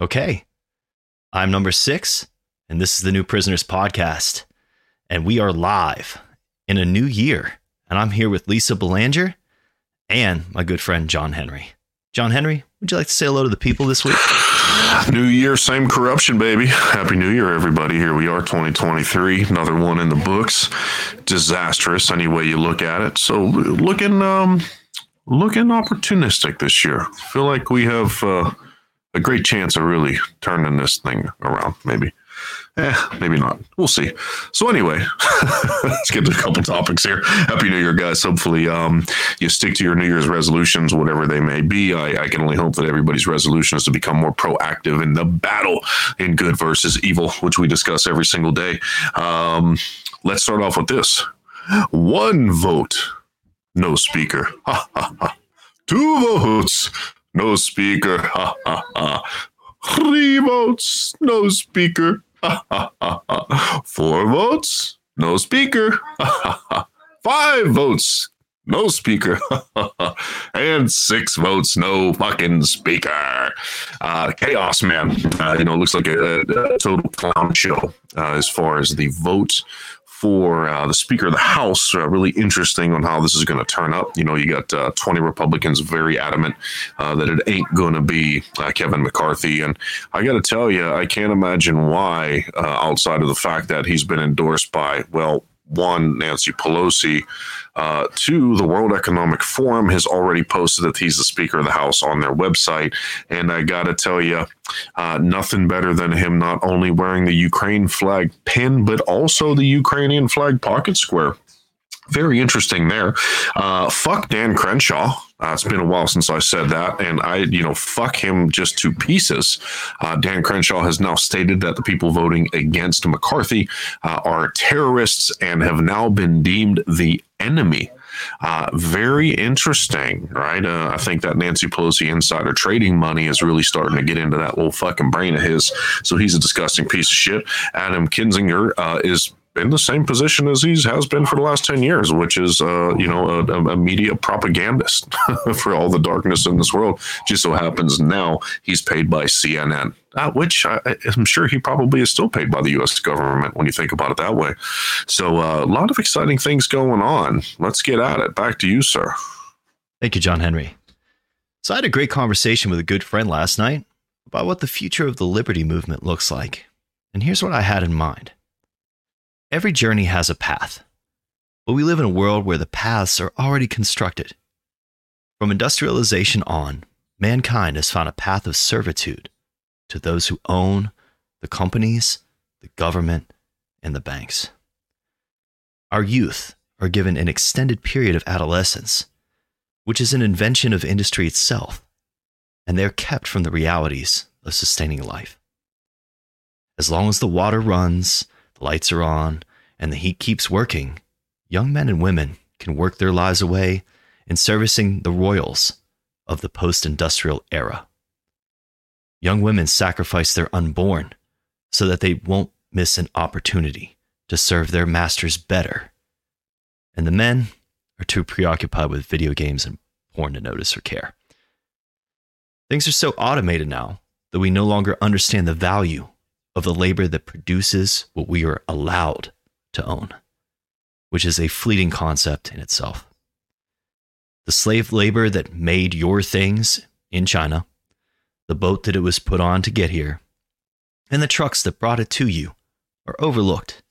Okay. I'm number six, and this is the New Prisoners Podcast. And we are live in a new year. And I'm here with Lisa Belanger and my good friend John Henry. John Henry, would you like to say hello to the people this week? New year, same corruption, baby. Happy New Year, everybody. Here we are, 2023. Another one in the books. Disastrous, any way you look at it. So, looking, um, looking opportunistic this year. Feel like we have uh, a great chance of really turning this thing around. Maybe. Eh, maybe not. We'll see. So anyway, let's get to a couple topics here. Happy New Year, guys. Hopefully, um, you stick to your New Year's resolutions, whatever they may be. I, I can only hope that everybody's resolution is to become more proactive in the battle in good versus evil, which we discuss every single day. Um, let's start off with this: one vote, no speaker. Two votes, no speaker. Ha ha ha. Three votes, no speaker. ha ha ha. Four votes, no speaker. ha ha. Five votes, no speaker. and six votes, no fucking speaker. Uh, chaos, man. Uh, you know, looks like a, a total clown show uh, as far as the vote for uh, the Speaker of the House. Uh, really interesting on how this is going to turn up. You know, you got uh, 20 Republicans very adamant uh, that it ain't going to be uh, Kevin McCarthy. And I got to tell you, I can't imagine why, uh, outside of the fact that he's been endorsed by, well, one, Nancy Pelosi. Uh, the World Economic Forum has already posted that he's the Speaker of the House on their website. And I got to tell you, uh, nothing better than him not only wearing the Ukraine flag pin, but also the Ukrainian flag pocket square very interesting there. Uh, fuck Dan Crenshaw. Uh, it's been a while since I said that, and I, you know, fuck him just to pieces. Uh, Dan Crenshaw has now stated that the people voting against McCarthy uh, are terrorists and have now been deemed the enemy. Uh, very interesting, right? Uh, I think that Nancy Pelosi insider trading money is really starting to get into that little fucking brain of his. So he's a disgusting piece of shit. Adam Kinzinger uh, is in the same position as he has been for the last 10 years, which is, uh, you know, a, a media propagandist for all the darkness in this world. Just so happens now he's paid by CNN, uh, which I, am sure he probably is still paid by the U.S. government when you think about it that way. So uh, a lot of exciting things going on. Let's get at it. Back to you, sir. Thank you, John Henry. So I had a great conversation with a good friend last night about what the future of the liberty movement looks like. And here's what I had in mind. Every journey has a path, but we live in a world where the paths are already constructed. From industrialization on, mankind has found a path of servitude to those who own the companies, the government, and the banks. Our youth are given an extended period of adolescence, which is an invention of industry itself, and they're kept from the realities of sustaining life. As long as the water runs lights are on, and the heat keeps working, young men and women can work their lives away in servicing the royals of the post industrial era. Young women sacrifice their unborn so that they won't miss an opportunity to serve their masters better. And the men are too preoccupied with video games and porn to notice or care. Things are so automated now that we no longer understand the value of the labor that produces what we are allowed to own, which is a fleeting concept in itself. The slave labor that made your things in China, the boat that it was put on to get here, and the trucks that brought it to you are overlooked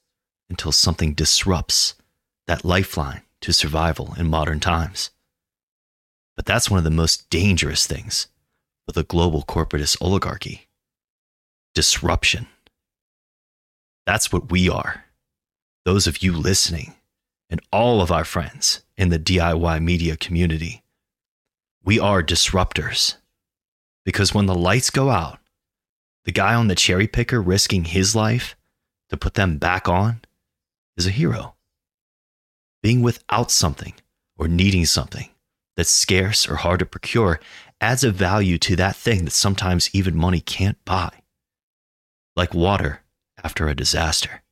until something disrupts that lifeline to survival in modern times. But that's one of the most dangerous things for the global corporatist oligarchy disruption. That's what we are. Those of you listening, and all of our friends in the DIY media community. We are disruptors. Because when the lights go out, the guy on the cherry picker risking his life to put them back on is a hero. Being without something or needing something that's scarce or hard to procure adds a value to that thing that sometimes even money can't buy like water after a disaster.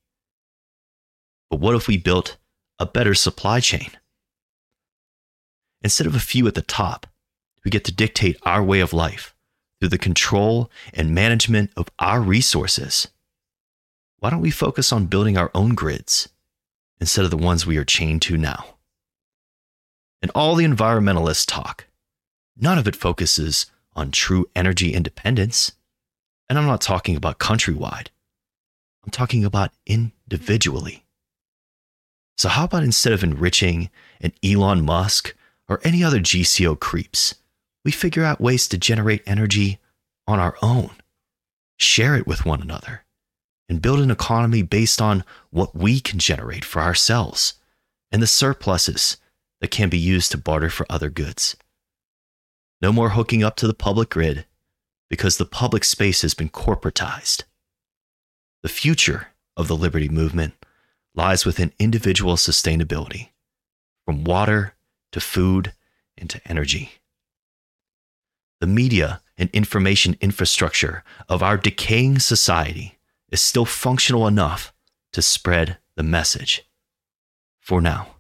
But what if we built a better supply chain? Instead of a few at the top who get to dictate our way of life through the control and management of our resources, why don't we focus on building our own grids instead of the ones we are chained to now? And all the environmentalist talk, none of it focuses on true energy independence. And I'm not talking about countrywide, I'm talking about individually. So, how about instead of enriching an Elon Musk or any other GCO creeps, we figure out ways to generate energy on our own, share it with one another, and build an economy based on what we can generate for ourselves and the surpluses that can be used to barter for other goods. No more hooking up to the public grid because the public space has been corporatized. The future of the liberty movement lies within individual sustainability, from water to food and to energy. The media and information infrastructure of our decaying society is still functional enough to spread the message. For now.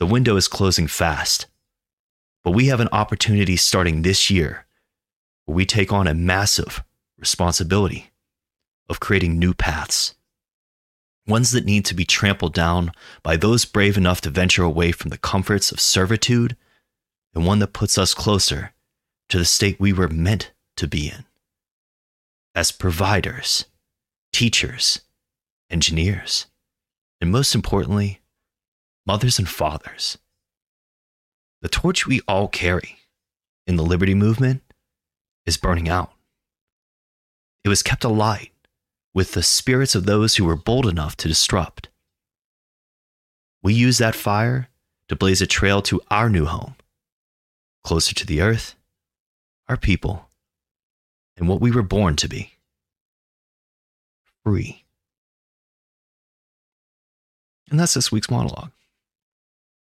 The window is closing fast, but we have an opportunity starting this year we take on a massive responsibility of creating new paths, ones that need to be trampled down by those brave enough to venture away from the comforts of servitude, and one that puts us closer to the state we were meant to be in. As providers, teachers, engineers, and most importantly, mothers and fathers. The torch we all carry in the liberty movement is burning out. It was kept alight with the spirits of those who were bold enough to disrupt. We use that fire to blaze a trail to our new home, closer to the earth, our people, and what we were born to be free. And that's this week's monologue.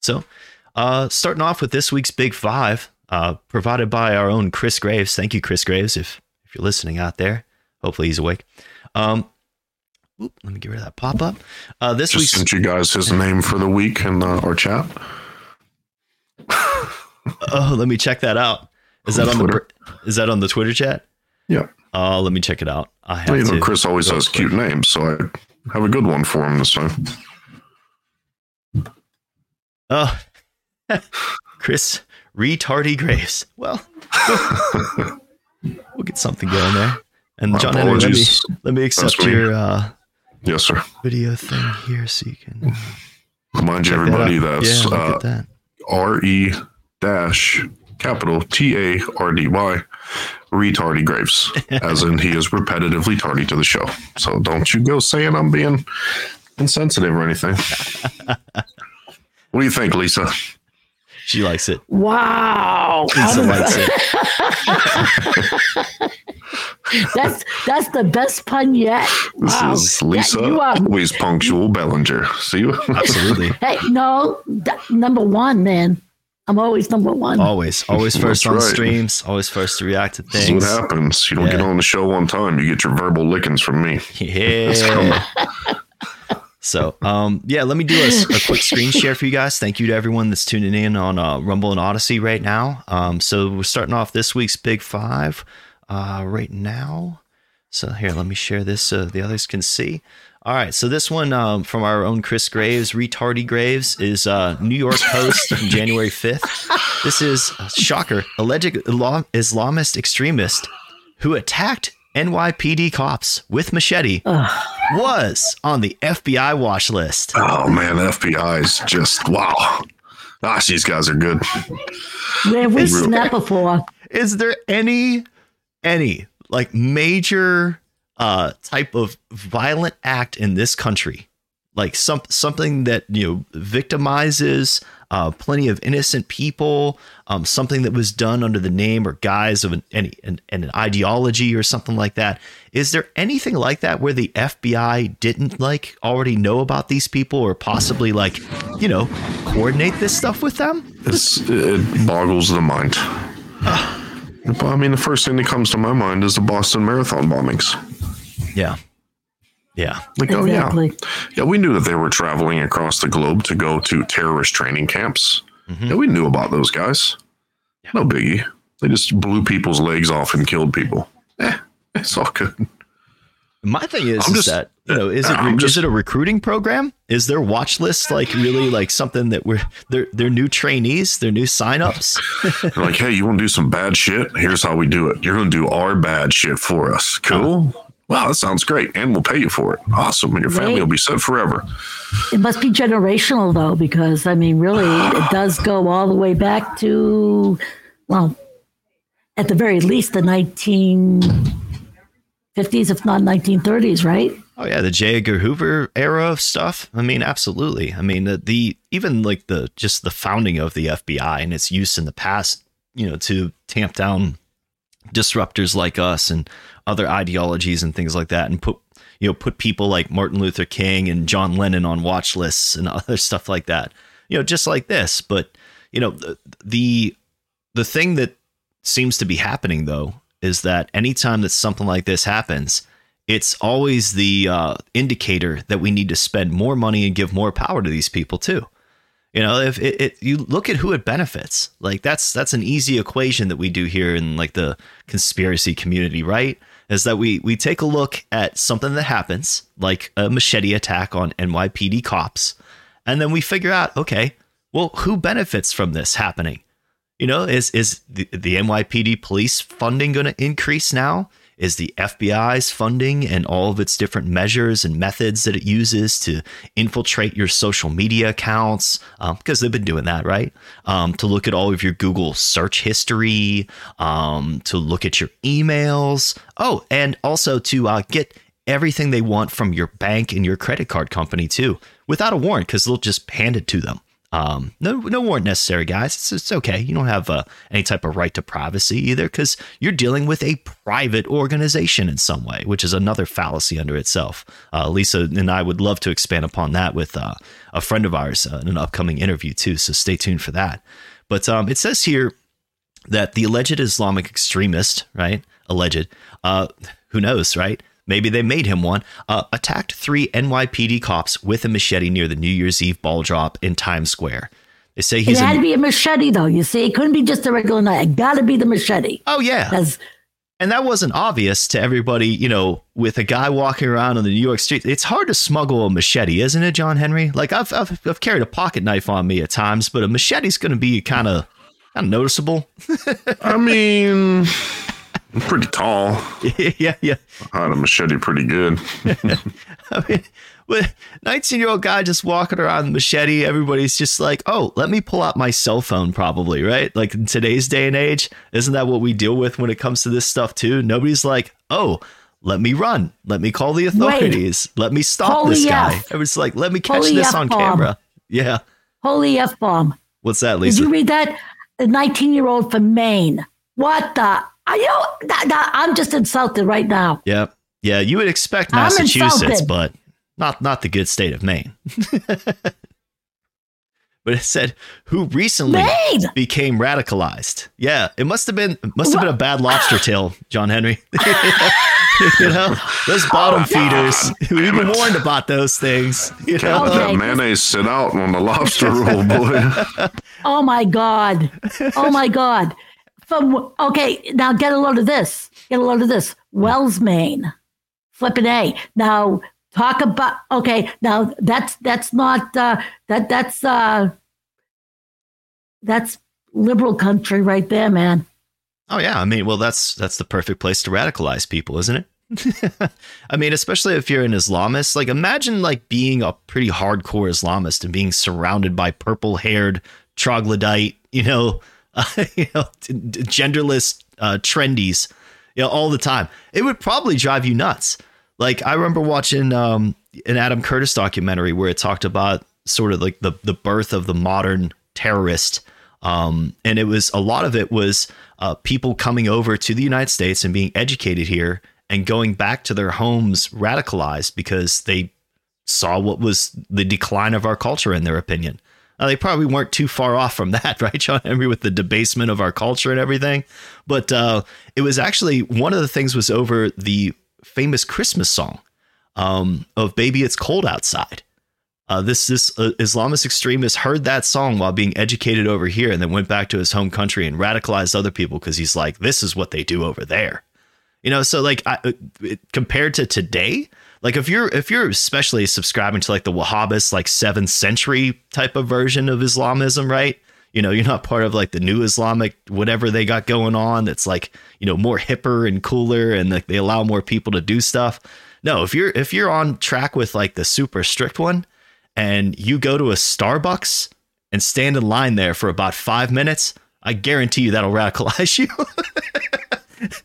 So, uh, starting off with this week's Big Five, uh, provided by our own Chris Graves. Thank you, Chris Graves, if, if you're listening out there. Hopefully he's awake. Um, let me get rid of that pop up. Uh, this Just week's sent you guys his name for the week in uh, our chat. oh, let me check that out. Is On that on the Twitter. is that on the Twitter chat? Yeah. Oh, let me check it out. I have Well, you know, to. Chris always has cute names, so I have a good one for him this time. Oh, Chris Retardy Graves. Well, we'll get something going there. And My John Henry, let me let me accept your uh, Yes, sir. video thing here so you can Remind you, everybody, that that's yeah, uh, that. R E dash capital T A R D Y retardy Graves, as in he is repetitively tardy to the show. So don't you go saying I'm being insensitive or anything. what do you think, Lisa? She likes it. Wow. Lisa likes it. that's that's the best pun yet. This Wow. is Yeah, Lisa, you are- always punctual Belanger. See you. Absolutely. hey, no, th- number one, man. I'm always number one. Always, always first That's on right. streams, always first to react to This is what happens. You don't get on the show one time, you get your verbal lickings from me. Yeah. So, um, yeah, let me do a, a quick screen share for you guys. Thank you to everyone that's tuning in on uh, Rumble and Odysee right now. Um, so we're starting off this week's Big Five uh, right now. So here, let me share this so the others can see. All right, so this one um, from our own Chris Graves, Retardy Graves, is uh, New York Post January 5th. This is, uh, shocker, alleged Islam- Islamist extremist who attacked NYPD cops with machete was on the FBI watch list. Oh man, the FBI is just wow. Gosh, these guys are good. Where have we Really? that before? Is there any any like major uh type of violent act in this country? Like some something that you know victimizes uh, plenty of innocent people, um, something that was done under the name or guise of an, any an, an ideology or something like that. Is there anything like that where the FBI didn't like already know about these people or possibly like you know coordinate this stuff with them? It's, it boggles the mind. I mean, the first thing that comes to my mind is the Boston Marathon bombings. Yeah, yeah. Like, oh yeah, yeah, we knew that they were traveling across the globe to go to terrorist training camps. Mhm. Yeah, we knew about those guys. No biggie. They just blew people's legs off and killed people. Eh, it's all good. My thing is, I'm is just- that you know, is it I'm is it a recruiting program? Is their watch list like really like something that we're they're they're new trainees, they're new signups? They're like, hey, you want to do some bad shit? Here's how we do it. You're going to do our bad shit for us. Cool. Wow, that sounds great. And we'll pay you for it. Awesome. And your family Right. will be set forever. It must be generational though, because I mean, really, it does go all the way back to, well, at the very least, the 1950s, if not 1930s, right? Oh yeah, the J. Edgar Hoover era of stuff. I mean, absolutely. I mean, the, the even like the just the founding of the FBI and its use in the past, you know, to tamp down disruptors like us and other ideologies and things like that, and put you know put people like Martin Luther King and John Lennon on watch lists and other stuff like that. You know, just like this. But you know, the the, the thing that seems to be happening though is that anytime that something like this happens it's always the uh, indicator that we need to spend more money and give more power to these people too. You know, if it, it you look at who it benefits, like that's that's an easy equation that we do here in like the conspiracy community, right? Is that we we take a look at something that happens, like a machete attack on NYPD cops, and then we figure out, okay, well, who benefits from this happening? You know, is is the, the NYPD police funding going to increase now? Is the FBI's funding and all of its different measures and methods that it uses to infiltrate your social media accounts? Because they've been doing that, right? Um, to look at all of your Google search history, um, to look at your emails. Oh, and also to uh, get everything they want from your bank and your credit card company too, without a warrant, because they'll just hand it to them. Um, no, no warrant necessary, guys. It's, it's okay. You don't have uh, any type of right to privacy either, because you're dealing with a private organization in some way, which is another fallacy under itself. Uh, Lisa and I would love to expand upon that with uh, a friend of ours uh, in an upcoming interview too. So stay tuned for that. But um, it says here that the alleged Islamic extremist, right? Alleged, uh, who knows, right? Maybe they made him one. Uh, attacked three NYPD cops with a machete near the New Year's Eve ball drop in Times Square. They say he's. It he's had to a, be a machete, though. You see, it couldn't be just a regular knife. It got to be the machete. oh yeah, Because and that wasn't obvious to everybody. You know, with a guy walking around on the New York street, it's hard to smuggle a machete, isn't it, John Henry? Like I've I've, I've carried a pocket knife on me at times, but a machete's going to be kind of noticeable. I mean, I'm pretty tall. yeah, yeah. I had a machete pretty good. I mean, with 19 year old guy just walking around with machete, everybody's just like, oh, let me pull out my cell phone, probably, right? Like in today's day and age, isn't that what we deal with when it comes to this stuff, too? Nobody's like, oh, let me run. Let me call the authorities. Let me stop Holy this guy. F. It was like, let me catch Holy this on F-bomb. camera. Yeah. holy F bomb. What's that, Lisa? Did you read that? A 19 year old from Maine. What the? I you know, that, that, I'm just insulted right now. yeah. Yeah. You would expect Massachusetts, but not not the good state of Maine. but it said who recently Maine! became radicalized. Yeah, it must have been must have been a bad lobster tail, John Henry. you know, those bottom oh, feeders. We've been warned about those things. You Can't let know, that mayonnaise sit out on the lobster roll, boy. Oh my God. Oh my God. From okay, now get a load of this. Get a load of this. Wells, Maine. Flipping A. Now talk about okay, now that's that's not uh that that's uh that's liberal country right there, man. oh yeah, I mean, well, that's that's the perfect place to radicalize people, isn't it? I mean, especially if you're an Islamist. Like, imagine like being a pretty hardcore Islamist and being surrounded by purple-haired troglodyte, you know, you know, genderless uh, trendies, you know, all the time. It would probably drive you nuts. Like, I remember watching um, an Adam Curtis documentary where it talked about sort of like the the birth of the modern terrorist. Um, and it was a lot of it was uh, people coming over to the United States and being educated here and going back to their homes radicalized because they saw what was the decline of our culture in their opinion. Uh, they probably weren't too far off from that, right, John Henry, with the debasement of our culture and everything. But uh, it was actually one of the things was over the famous Christmas song um, of "Baby It's Cold Outside." Uh, this this uh, Islamist extremist heard that song while being educated over here, and then went back to his home country and radicalized other people because he's like, this is what they do over there. You know, so like I, uh, it, compared to today, like if you're if you're especially subscribing to like the Wahhabist like seventh century type of version of Islamism, right? You know, you're not part of like the new Islamic whatever they got going on that's like you know more hipper and cooler, and like they allow more people to do stuff. No, if you're if you're on track with like the super strict one, and you go to a Starbucks and stand in line there for about five minutes, I guarantee you that'll radicalize you.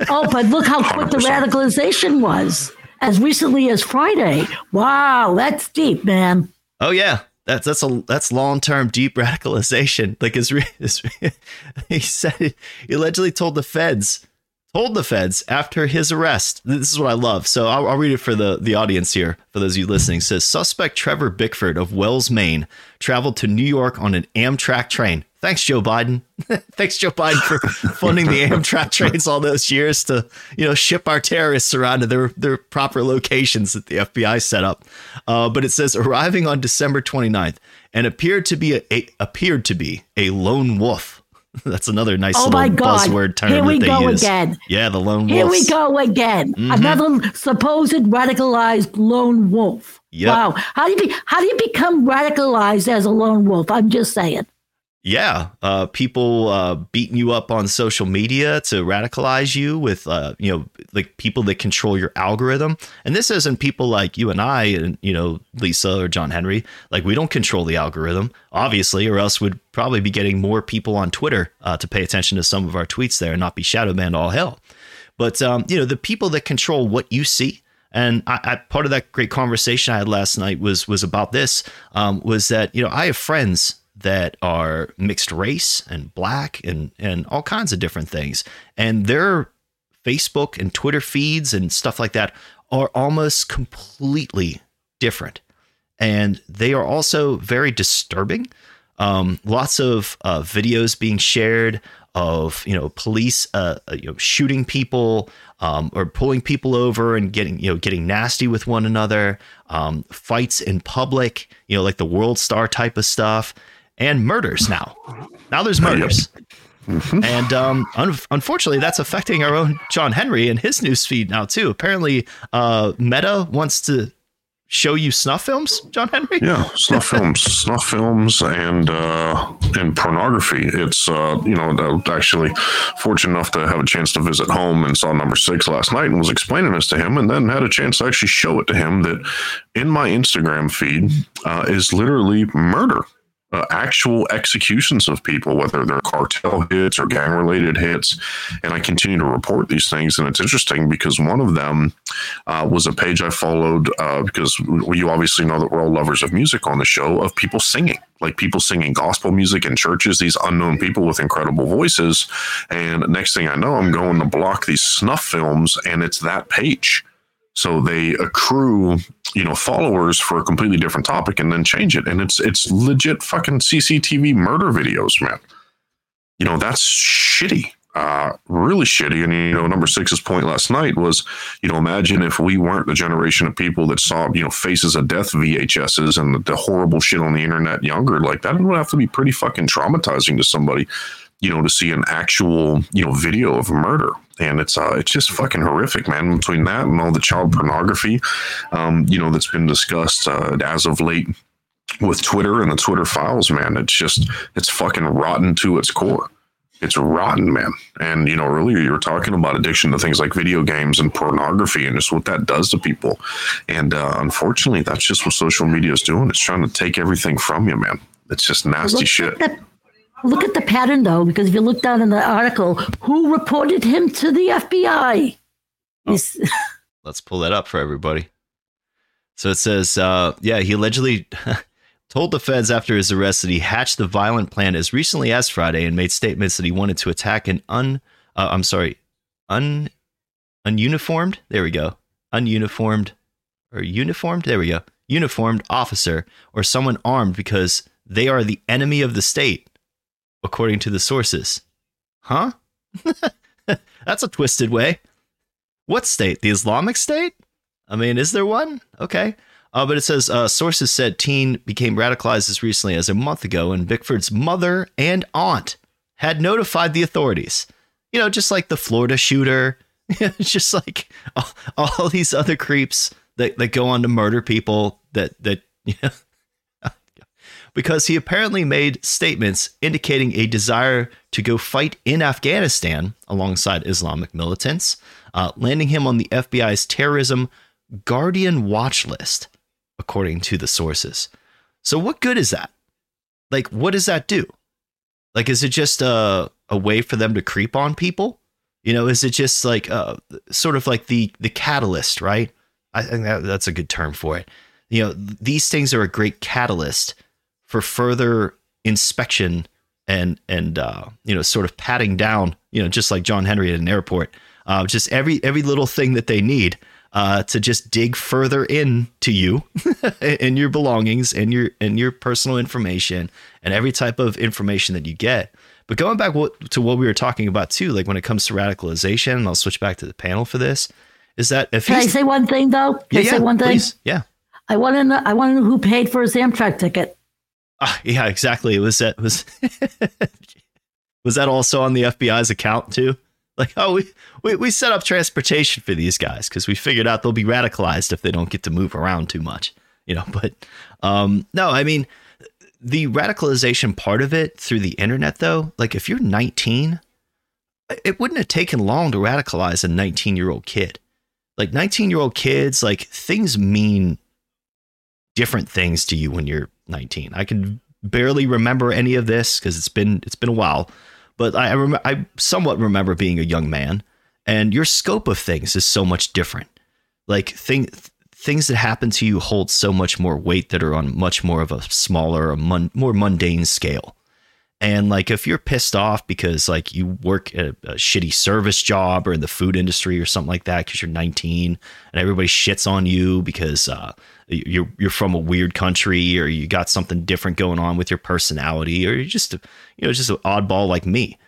oh, but look how quick the radicalization was. As recently as Friday. Wow, that's deep, man. Oh yeah, that's that's a that's long term deep radicalization. Like his, he said he allegedly told the feds told the feds after his arrest. This is what I love. So I'll, I'll, read it for the, the audience here. For those of you listening, it says suspect Trevor Bickford of Wells, Maine, traveled to New York on an Amtrak train. Thanks, Joe Biden. Thanks, Joe Biden, for funding the Amtrak trains all those years to you know ship our terrorists around to their their proper locations that the FBI set up. Uh, but it says arriving on December 29th and appeared to be a, a appeared to be a lone wolf That's another nice oh my God. buzzword term. Here we that go use. again. Yeah, the lone wolf. Here we go again. Mm-hmm. Another supposed radicalized lone wolf. Yep. Wow. How do you be, how do you become radicalized as a lone wolf? I'm just saying. Yeah, uh, people uh, beating you up on social media to radicalize you with, uh, you know, like people that control your algorithm. And this isn't people like you and I, and you know, Lisa or John Henry. Like we don't control the algorithm, obviously, or else we'd probably be getting more people on Twitter uh, to pay attention to some of our tweets there and not be shadow banned all hell. But um, you know, the people that control what you see. And I, I, part of that great conversation I had last night was was about this. Um, was that you know I have friends that are mixed race and black and and all kinds of different things. And their Facebook and Twitter feeds and stuff like that are almost completely different. And they are also very disturbing. Um, lots of uh, videos being shared of you know police uh, uh, you know shooting people um, or pulling people over and getting you know getting nasty with one another um, fights in public you know like the world star type of stuff and murders now. Now there's murders. Mm-hmm. And um, un- unfortunately, that's affecting our own John Henry and his news feed now too. Apparently, uh, Meta wants to show you snuff films, John Henry. Yeah, snuff films, snuff films, and uh, and pornography. It's uh, you know I actually fortunate enough to have a chance to visit home and saw number six last night and was explaining this to him, and then had a chance to actually show it to him that in my Instagram feed uh, is literally murder uh, actual executions of people, whether they're cartel hits or gang related hits. And I continue to report these things. And it's interesting because one of them uh, was a page I followed uh, because you obviously know that we're all lovers of music on the show of people singing, like people singing gospel music in churches, these unknown people with incredible voices. And next thing I know, I'm going to block these snuff films, and it's that page. So they accrue, you know, followers for a completely different topic and then change it. And it's it's legit fucking CCTV murder videos, man. You know, that's shitty. Uh, really shitty. And you know, number six's point last night was, you know, imagine if we weren't the generation of people that saw, you know, faces of death VHSs and the, the horrible shit on the internet younger. Like that would have to be pretty fucking traumatizing to somebody you know, to see an actual, you know, video of murder. And it's uh, it's just fucking horrific, man. Between that and all the child pornography, um, you know, that's been discussed uh, as of late with Twitter and the Twitter files, man. It's just it's fucking rotten to its core. It's rotten, man. And you know, earlier you were talking about addiction to things like video games and pornography, and just what that does to people. And uh, unfortunately, that's just what social media is doing. It's trying to take everything from you, man. It's just nasty shit. Look at the pattern, though, because if you look down in the article, who reported him to the FBI? Oh. Let's pull that up for everybody. So it says, uh, yeah, he allegedly told the feds after his arrest that he hatched the violent plan as recently as Friday and made statements that he wanted to attack an un, uh, I'm sorry, un, ununiformed. There we go, ununiformed or uniformed. There we go, uniformed officer or someone armed because they are the enemy of the state according to the sources. Huh? That's a twisted way. What state? The Islamic State? I mean, is there one? Okay. Uh, but it says uh, sources said teen became radicalized as recently as a month ago, and Bickford's mother and aunt had notified the authorities. You know, just like the Florida shooter, just like all, all, these other creeps that, that go on to murder people that that you know, because he apparently made statements indicating a desire to go fight in Afghanistan alongside Islamic militants, uh, landing him on the FBI's terrorism guardian watch list according to the sources. So, what good is that? Like, what does that do? Like, is it just a, a way for them to creep on people? You know, is it just like uh, sort of like the the catalyst, right? I think that, that's a good term for it. You know, these things are a great catalyst for further inspection and and uh, you know, sort of patting down. You know, just like John Henry at an airport, uh, just every every little thing that they need uh, to just dig further in to you and your belongings and your and your personal information and every type of information that you get. But going back to what we were talking about too, like when it comes to radicalization, and I'll switch back to the panel for this, is that if can I say one thing though? Can yeah, I say yeah, one thing? Please. Yeah. I want to know. I want to know who paid for his Amtrak ticket. Uh, yeah, exactly. It was that was was that also on the FBI's account too? Like, oh, we, we, we set up transportation for these guys because we figured out they'll be radicalized if they don't get to move around too much, you know. But um, no, I mean, the radicalization part of it through the internet, though, like if you're 19, it wouldn't have taken long to radicalize a 19 year old kid. Like 19 year old kids, like things mean different things to you when you're 19. I can barely remember any of this because it's been it's been a while but I, I, rem- I somewhat remember being a young man, and your scope of things is so much different. Like thing, things that happen to you hold so much more weight that are on much more of a smaller, a more mundane scale. And like if you're pissed off because like you work a, a shitty service job or in the food industry or something like that because you're 19 and everybody shits on you because uh, you're you're from a weird country or you got something different going on with your personality or you're just you know just an oddball like me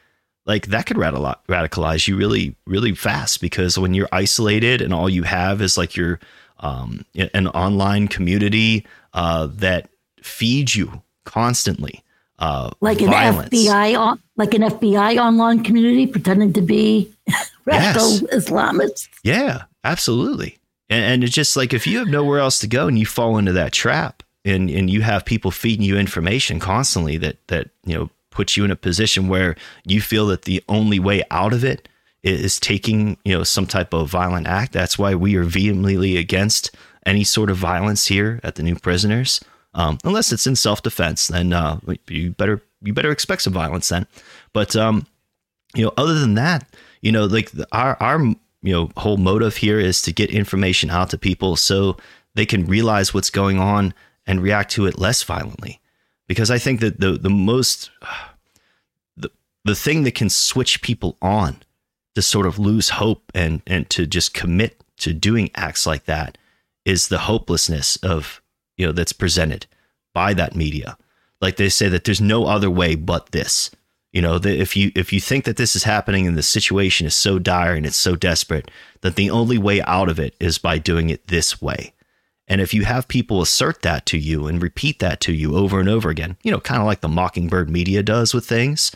like that could radicalize you really really fast because when you're isolated and all you have is like your um, an online community uh, that feeds you constantly uh, like violence. an FBI like an FBI online community pretending to be radical yes. Islamists. Yeah, absolutely. And, and it's just like if you have nowhere else to go and you fall into that trap and, and you have people feeding you information constantly that, that, you know, puts you in a position where you feel that the only way out of it is taking, you know, some type of violent act. That's why we are vehemently against any sort of violence here at the new prisoners. Um, unless it's in self-defense, then uh, you better you better expect some violence then. But um, you know, other than that, you know, like our our you know whole motive here is to get information out to people so they can realize what's going on and react to it less violently. Because i think that the the most the, the thing that can switch people on to sort of lose hope and and to just commit to doing acts like that is the hopelessness of you know that's presented by that media. Like they say that there's no other way but this you know, that if you if you think that this is happening and the situation is so dire and it's so desperate that the only way out of it is by doing it this way. And if you have people assert that to you and repeat that to you over and over again, you know, kind of like the Mockingbird media does with things,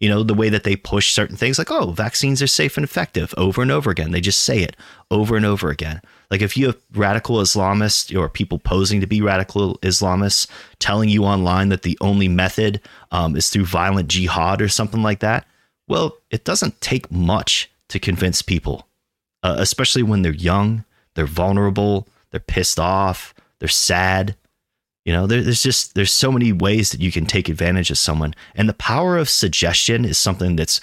you know, the way that they push certain things like, oh, vaccines are safe and effective over and over again. They just say it over and over again. Like if you have radical Islamists or people posing to be radical Islamists telling you online that the only method um, is through violent jihad or something like that, well, it doesn't take much to convince people, uh, especially when they're young, they're vulnerable, they're pissed off, they're sad. You know, there, there's just there's so many ways that you can take advantage of someone, and the power of suggestion is something that's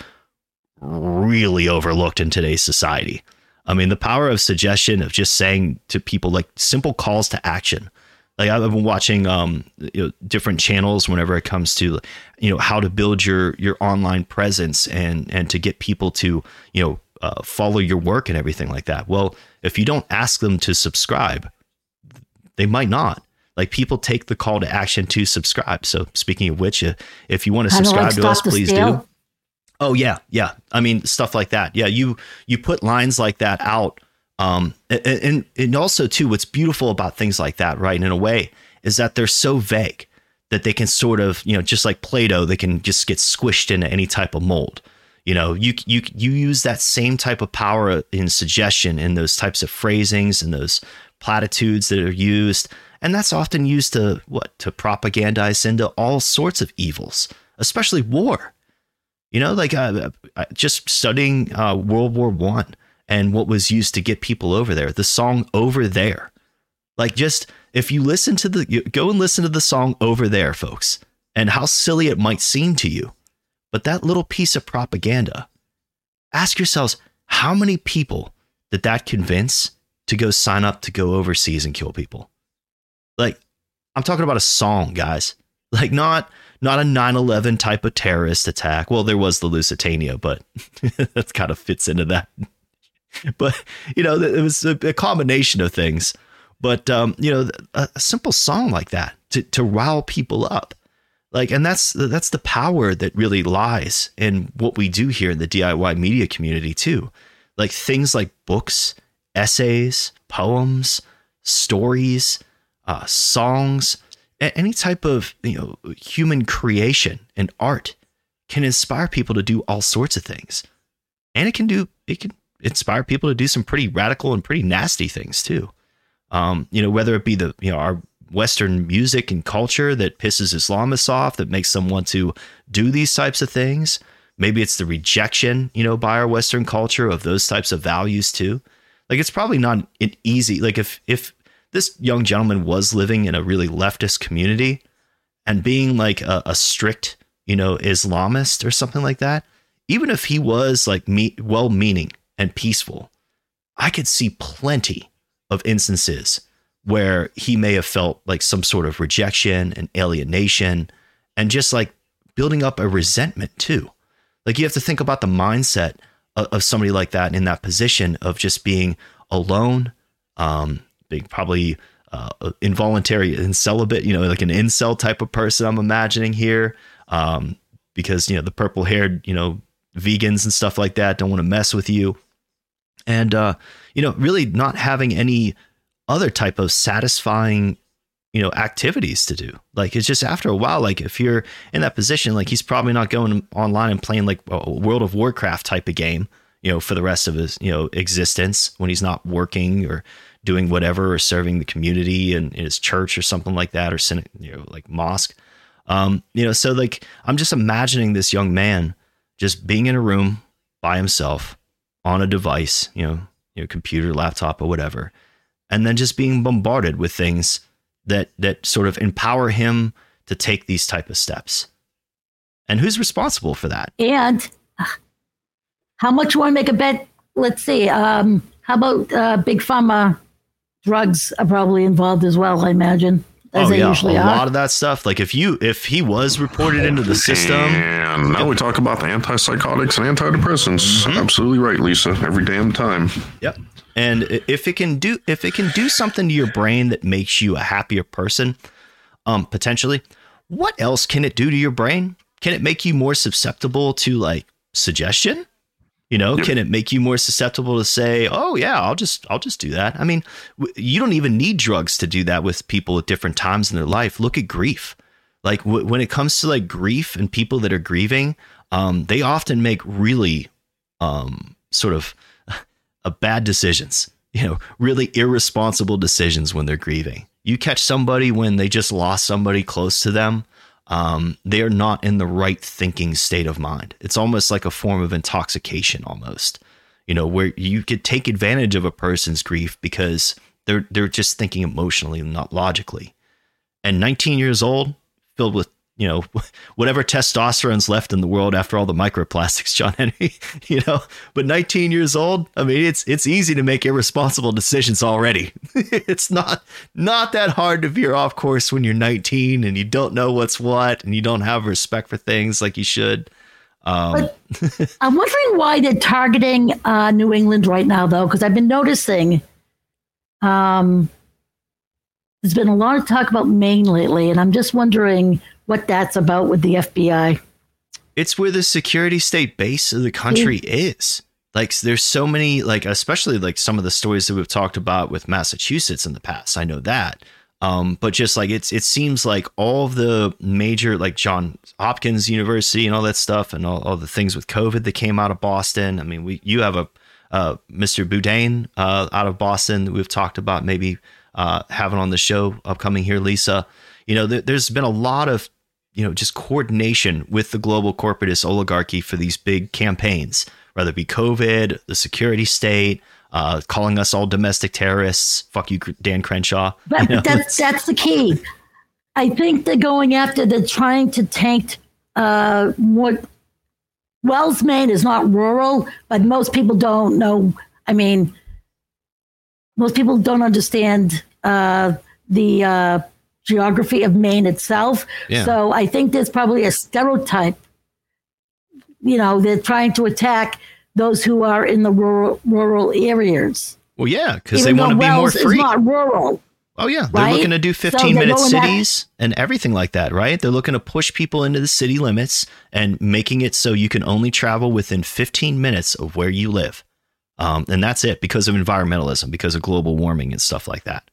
really overlooked in today's society. I mean, the power of suggestion of just saying to people like simple calls to action. Like I've been watching um, you know, different channels whenever it comes to you know how to build your your online presence and and to get people to you know uh, follow your work and everything like that. Well, if you don't ask them to subscribe, they might not. Like people take the call to action to subscribe. So speaking of which, if you want to subscribe to us, please do. Oh yeah, yeah. I mean stuff like that. Yeah, you you put lines like that out Um, and, and also too, what's beautiful about things like that, right? In a way, is that they're so vague that they can sort of, you know, just like Play-Doh, they can just get squished into any type of mold. You know, you you you use that same type of power in suggestion in those types of phrasings and those platitudes that are used, and that's often used to what to propagandize into all sorts of evils, especially war. You know, like uh, uh just studying uh, World War One and what was used to get people over there. The song "Over There," like just if you listen to the go and listen to the song "Over There," folks, and how silly it might seem to you, but that little piece of propaganda. Ask yourselves how many people did that convince to go sign up to go overseas and kill people? Like, I'm talking about a song, guys. Like, not not a 9/11 type of terrorist attack. Well, there was the Lusitania, but that kind of fits into that but you know, it was a, combination of things. But um, you know, a, simple song like that to to rile people up, like, and that's that's the power that really lies in what we do here in the DIY media community too, like things like books, essays, poems, stories, uh, songs, any type of you know human creation and art can inspire people to do all sorts of things, and it can do it can inspire people to do some pretty radical and pretty nasty things too. Um, you know, whether it be the you know our Western music and culture that pisses Islamists off, that makes them want to do these types of things. Maybe it's the rejection, you know, by our Western culture of those types of values too. Like it's probably not an easy. Like if if this young gentleman was living in a really leftist community and being like a, a strict, you know, Islamist or something like that, even if he was like me, well-meaning and peaceful, I could see plenty of instances where he may have felt like some sort of rejection and alienation and just like building up a resentment too. Like you have to think about the mindset of, of somebody like that in that position of just being alone, um, being probably uh, involuntary and celibate, you know, like an incel type of person I'm imagining here. Um, because, you know, the purple haired, you know, vegans and stuff like that don't want to mess with you and uh, you know, really not having any other type of satisfying you know activities to do like it's just after a while like if you're in that position like he's probably not going online and playing like a world of warcraft type of game you know for the rest of his you know existence when he's not working or doing whatever or serving the community and his church or something like that or you know like mosque um you know so like i'm just imagining this young man just being in a room by himself on a device, you know, your computer, laptop, or whatever, and then just being bombarded with things that that sort of empower him to take these type of steps. And who's responsible for that? And uh, how much you want to make a bet? Let's see. Um, how about uh, big pharma drugs are probably involved as well? I imagine oh yeah, a are. lot of that stuff. Like if you if he was reported into the system, and now we talk about the antipsychotics and antidepressants. Mm-hmm. Absolutely right, Lisa. Every damn time. Yep. And if it can do if it can do something to your brain that makes you a happier person, um, potentially, what else can it do to your brain? Can it make you more susceptible to like suggestion? You know, can it make you more susceptible to say, "Oh yeah, I'll just I'll just do that." I mean, you don't even need drugs to do that with people at different times in their life. Look at grief. Like w- when it comes to like grief and people that are grieving, um, they often make really um, sort of a bad decisions. You know, really irresponsible decisions when they're grieving. You catch somebody when they just lost somebody close to them um, they are not in the right thinking state of mind. It's almost like a form of intoxication, almost, you know, where you could take advantage of a person's grief because they're they're just thinking emotionally, not logically. And 19 years old, filled with you know, whatever testosterone's left in the world after all the microplastics, John Henry, you know, but 19 years old, I mean, it's it's easy to make irresponsible decisions already. it's not not that hard to veer off course when you're 19 and you don't know what's what and you don't have respect for things like you should. Um, I'm wondering why they're targeting uh, New England right now, though, because I've been noticing um, there's been a lot of talk about Maine lately, and I'm just wondering what that's about with the FBI. It's where the security state base of the country is. Like there's so many like especially like some of the stories that we've talked about with Massachusetts in the past. I know that. Um, but just like it's it seems like all the major like John Hopkins University and all that stuff and all, all the things with COVID that came out of Boston. I mean, we you have a uh, Mr. Boudin uh, out of Boston that we've talked about maybe uh, having on the show upcoming here, Lisa. You know, th- there's been a lot of you know just coordination with the global corporatist oligarchy for these big campaigns, whether it be COVID, the security state uh, calling us all domestic terrorists. Fuck you, Dan Crenshaw. But you know, that's that's the key. I think they're going after. They're trying to tank uh, what Wells, Maine is not rural, but most people don't know. I mean, most people don't understand uh, the uh, geography of Maine itself. Yeah. So I think there's probably a stereotype. You know, they're trying to attack those who are in the rural rural areas. well, yeah, because they want to be more Wells is free. not rural. Oh yeah, they're right? looking to do 15 they're minute going at- cities and everything like that, right? They're looking to push people into the city limits and making it so you can only travel within 15 minutes of where you live. Um, and that's it because of environmentalism, because of global warming and stuff like that.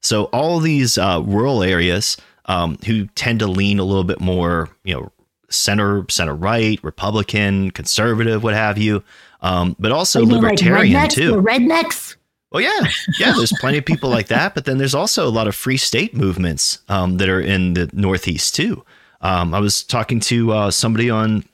So all these uh, rural areas um, who tend to lean a little bit more, you know, center, center right, Republican, conservative, what have you, um, but also mean like libertarian rednecks? too. Rednecks. Well, yeah, yeah. There's plenty of people like that, but then there's also a lot of free state movements um, that are in the Northeast too. Um, I was talking to uh, somebody on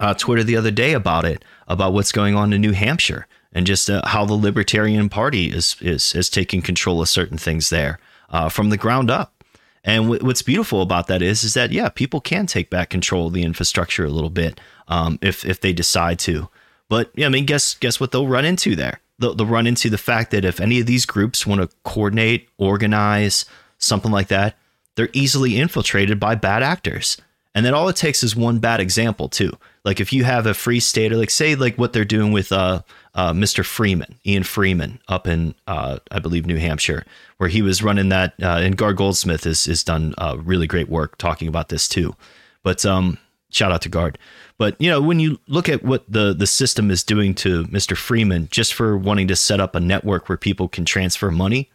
uh, Twitter the other day about it, about what's going on in New Hampshire, and just uh, how the Libertarian Party is is is taking control of certain things there uh, from the ground up. And w- what's beautiful about that is, is that yeah, people can take back control of the infrastructure a little bit um, if if they decide to. But yeah, I mean, guess guess what they'll run into there? They'll, they'll run into the fact that if any of these groups want to coordinate, organize something like that, they're easily infiltrated by bad actors. And then all it takes is one bad example too. Like if you have a free state, or like say like what they're doing with uh, uh, Mr. Freeman, Ian Freeman, up in uh, I believe New Hampshire, where he was running that. Uh, and Gar Goldsmith has has done uh, really great work talking about this too. But um, shout out to Guard. But you know, when you look at what the the system is doing to Mr. Freeman just for wanting to set up a network where people can transfer money,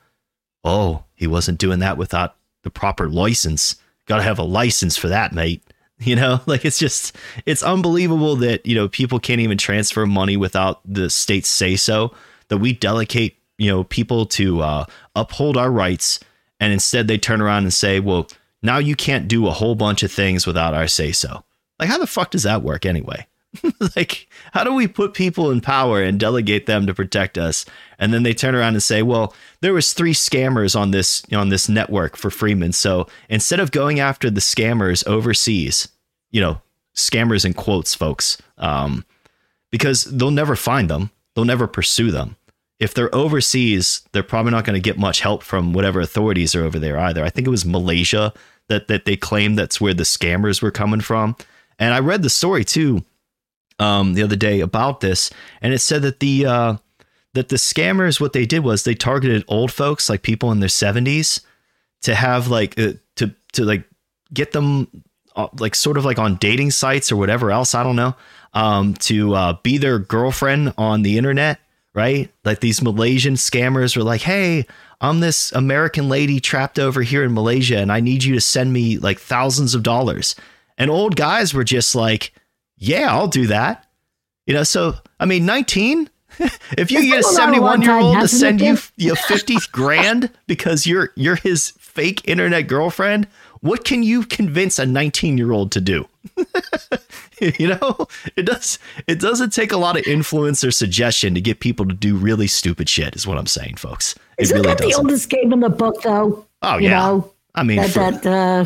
oh, he wasn't doing that without the proper license. Got to have a license for that, mate. You know, like it's just it's unbelievable that you know people can't even transfer money without the state's say so. That we delegate you know people to uh, uphold our rights, and instead they turn around and say, well, now you can't do a whole bunch of things without our say so. Like, how the fuck does that work anyway? like, how do we put people in power and delegate them to protect us? And then they turn around and say, well, there was three scammers on this on this network for Freeman. So instead of going after the scammers overseas, you know, scammers in quotes, folks, um, because they'll never find them, they'll never pursue them. If they're overseas, they're probably not going to get much help from whatever authorities are over there either. I think it was Malaysia that that they claimed that's where the scammers were coming from. And I read the story too um, the other day about this, and it said that the uh, that the scammers what they did was they targeted old folks, like people in their seventies, to have like uh, to to like get them uh, like sort of like on dating sites or whatever else. I don't know. Um, to uh, be their girlfriend on the internet, right? Like these Malaysian scammers were like, "Hey, I'm this American lady trapped over here in Malaysia, and I need you to send me like thousands of dollars." And old guys were just like, "Yeah, I'll do that." You know, so I mean, 19. if you It's get a been a long 71 year old to send you you 50 grand because you're you're his fake internet girlfriend, what can you convince a 19 year old to do? you know, it does it doesn't take a lot of influence or suggestion to get people to do really stupid shit. Is what I'm saying, folks. It Isn't really that the doesn't. oldest game in the book, though? Oh You yeah. know, I mean, that for that uh,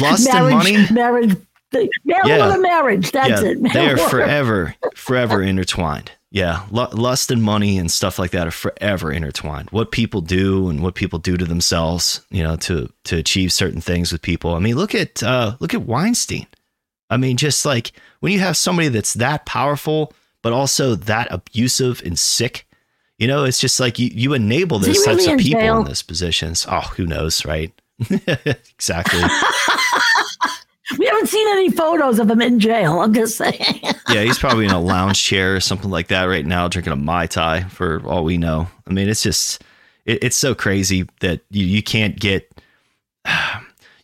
lust and money. marriage, the, Yeah. yeah. marriage. That's yeah, it. they are forever, forever intertwined. Yeah, lu- lust and money and stuff like that are forever intertwined. What people do and what people do to themselves, you know, to to achieve certain things with people. I mean, look at uh, look at Weinstein. I mean, just like when you have somebody that's that powerful, but also that abusive and sick, you know, it's just like you you enable those types really of people jail? in those positions. Oh, who knows, right? exactly. we haven't seen any photos of him in jail. I'm just saying. yeah, he's probably in a lounge chair or something like that right now, drinking a mai tai for all we know. I mean, it's just it, it's so crazy that you, you can't get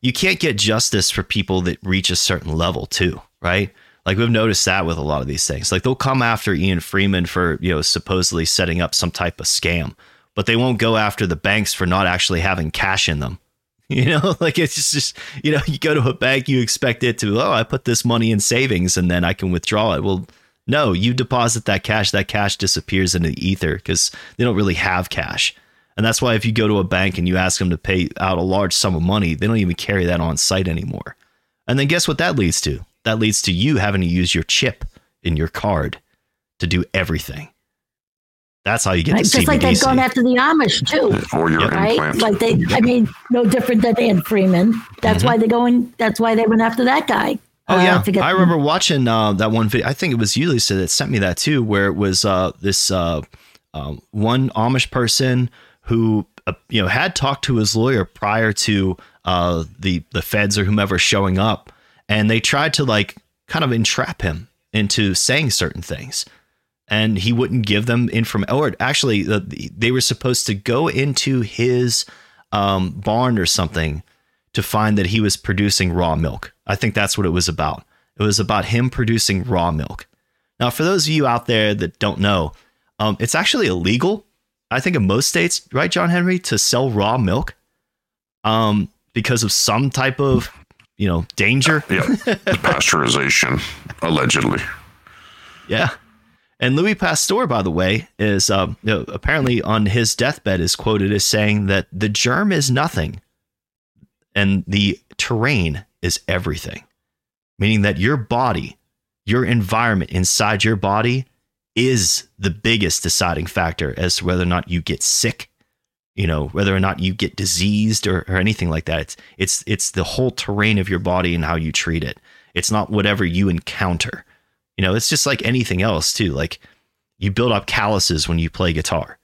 you can't get justice for people that reach a certain level too, right? Like we've noticed that with a lot of these things. Like they'll come after Ian Freeman for, you know, supposedly setting up some type of scam, but they won't go after the banks for not actually having cash in them. You know, like it's just, just, you know, you go to a bank, you expect it to, oh, I put this money in savings and then I can withdraw it. Well, no, you deposit that cash, that cash disappears into the ether because they don't really have cash. And that's why if you go to a bank and you ask them to pay out a large sum of money, they don't even carry that on site anymore. And then guess what that leads to? That leads to you having to use your chip in your card to do everything. That's how you get Right, the Just like they've CBDC. gone after the Amish too. or your Right? implant. Like they, I mean, no different than Ian Freeman. That's why they're going. That's why they went after that guy. Mm-hmm. Oh uh, yeah, to I remember watching uh, that one video. I think it was Ulysses that sent me that too, where it was uh, this uh, um, one Amish person who uh, you know had talked to his lawyer prior to uh, the the feds or whomever showing up, and they tried to like kind of entrap him into saying certain things, and he wouldn't give them information. Or actually, they were supposed to go into his um, barn or something to find that he was producing raw milk. I think that's what it was about. It was about him producing raw milk. Now, for those of you out there that don't know, um, it's actually illegal. I think in most states, right, John Henry, to sell raw milk, um, because of some type of, you know, danger. Yeah, pasteurization, allegedly. Yeah. And Louis Pasteur, by the way, is um, you know, apparently on his deathbed is quoted as saying that the germ is nothing and the terrain is everything, meaning that your body, your environment inside your body is the biggest deciding factor as to whether or not you get sick, you know, whether or not you get diseased or, or anything like that. It's, it's, it's the whole terrain of your body and how you treat it. It's not whatever you encounter. You know, it's just like anything else too. Like you build up calluses when you play guitar.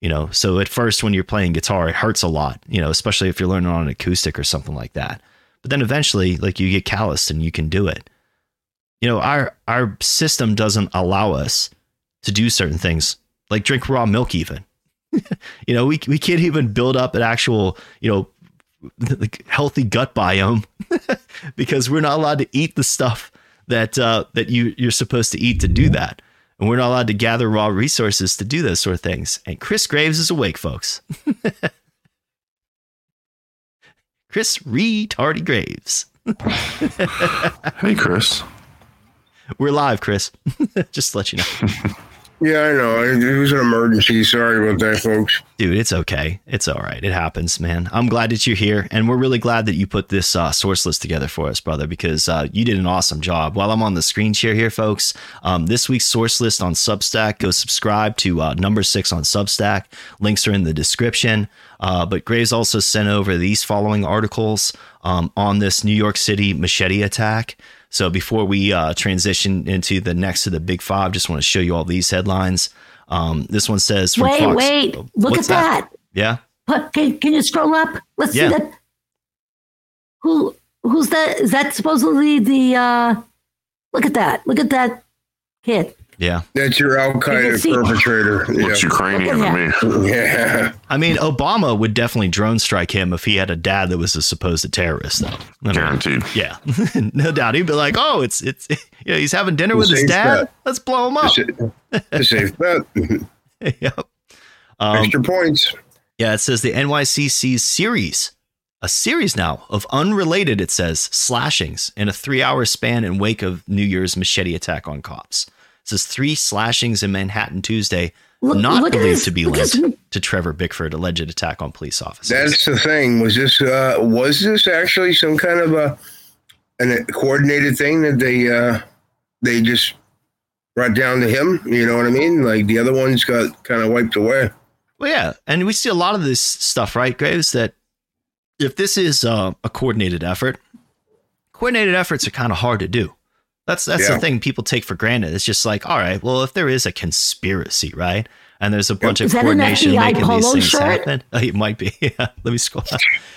You know, so at first when you're playing guitar, it hurts a lot. You know, especially if you're learning on an acoustic or something like that. But then eventually, like you get calloused and you can do it. You know, our our system doesn't allow us to do certain things, like drink raw milk. Even, you know, we we can't even build up an actual, you know, like healthy gut biome because we're not allowed to eat the stuff that uh, that you you're supposed to eat to do that, and we're not allowed to gather raw resources to do those sort of things. And Chris Graves is awake, folks. Chris Retardy Graves. Hey, Chris. We're live, Chris. Just to let you know. Yeah, I know. It was an emergency. Sorry about that, folks. Dude, it's okay. It's all right. It happens, man. I'm glad that you're here, and we're really glad that you put this uh, source list together for us, brother, because uh, you did an awesome job. While I'm on the screen share here, folks, um, this week's source list on Substack, go subscribe to uh, number six on Substack. Links are in the description. Uh, but Graves also sent over these following articles um, on this New York City machete attack. So before we uh, transition into the next of the big five, just want to show you all these headlines. Um, this one says, from Wait, Fox- wait. Oh, Look at that. Yeah. Put, can, can you scroll up? Let's Yeah. see that. Who who's that? Is that supposedly the? uh Look at that! Look at that kid. Yeah. That's your Al Qaeda perpetrator. Looks Yeah. Ukrainian to me. yeah. I mean, Obama would definitely drone strike him if he had a dad that was a supposed terrorist, though. I mean, Guaranteed. yeah, no doubt. He'd be like, "Oh, it's it's you know, he's having dinner with his dad. bet. Let's blow him up." It's a safe bet. yep. Um, Extra points. yeah, it says the NYCC series, a series now of unrelated. It says slashings in a three-hour span in wake of New Year's machete attack on cops. It says three slashings in Manhattan Tuesday, Look, not look believed this- to be linked this- to Trevor Bickford alleged attack on police officers. That's the thing. Was this uh was this actually some kind of a an, a coordinated thing that they uh they just brought down to him? You know what I mean? Like the other ones got kind of wiped away. Well, yeah, and we see a lot of this stuff, right, Graves? That if this is uh, a coordinated effort, coordinated efforts are kind of hard to do. That's that's Yeah. the thing people take for granted. It's just like, all right, well, if there is a conspiracy, right? and there's a bunch Is of that coordination FBI making these things shirt? happen. Oh, it might be. Yeah, let me scroll.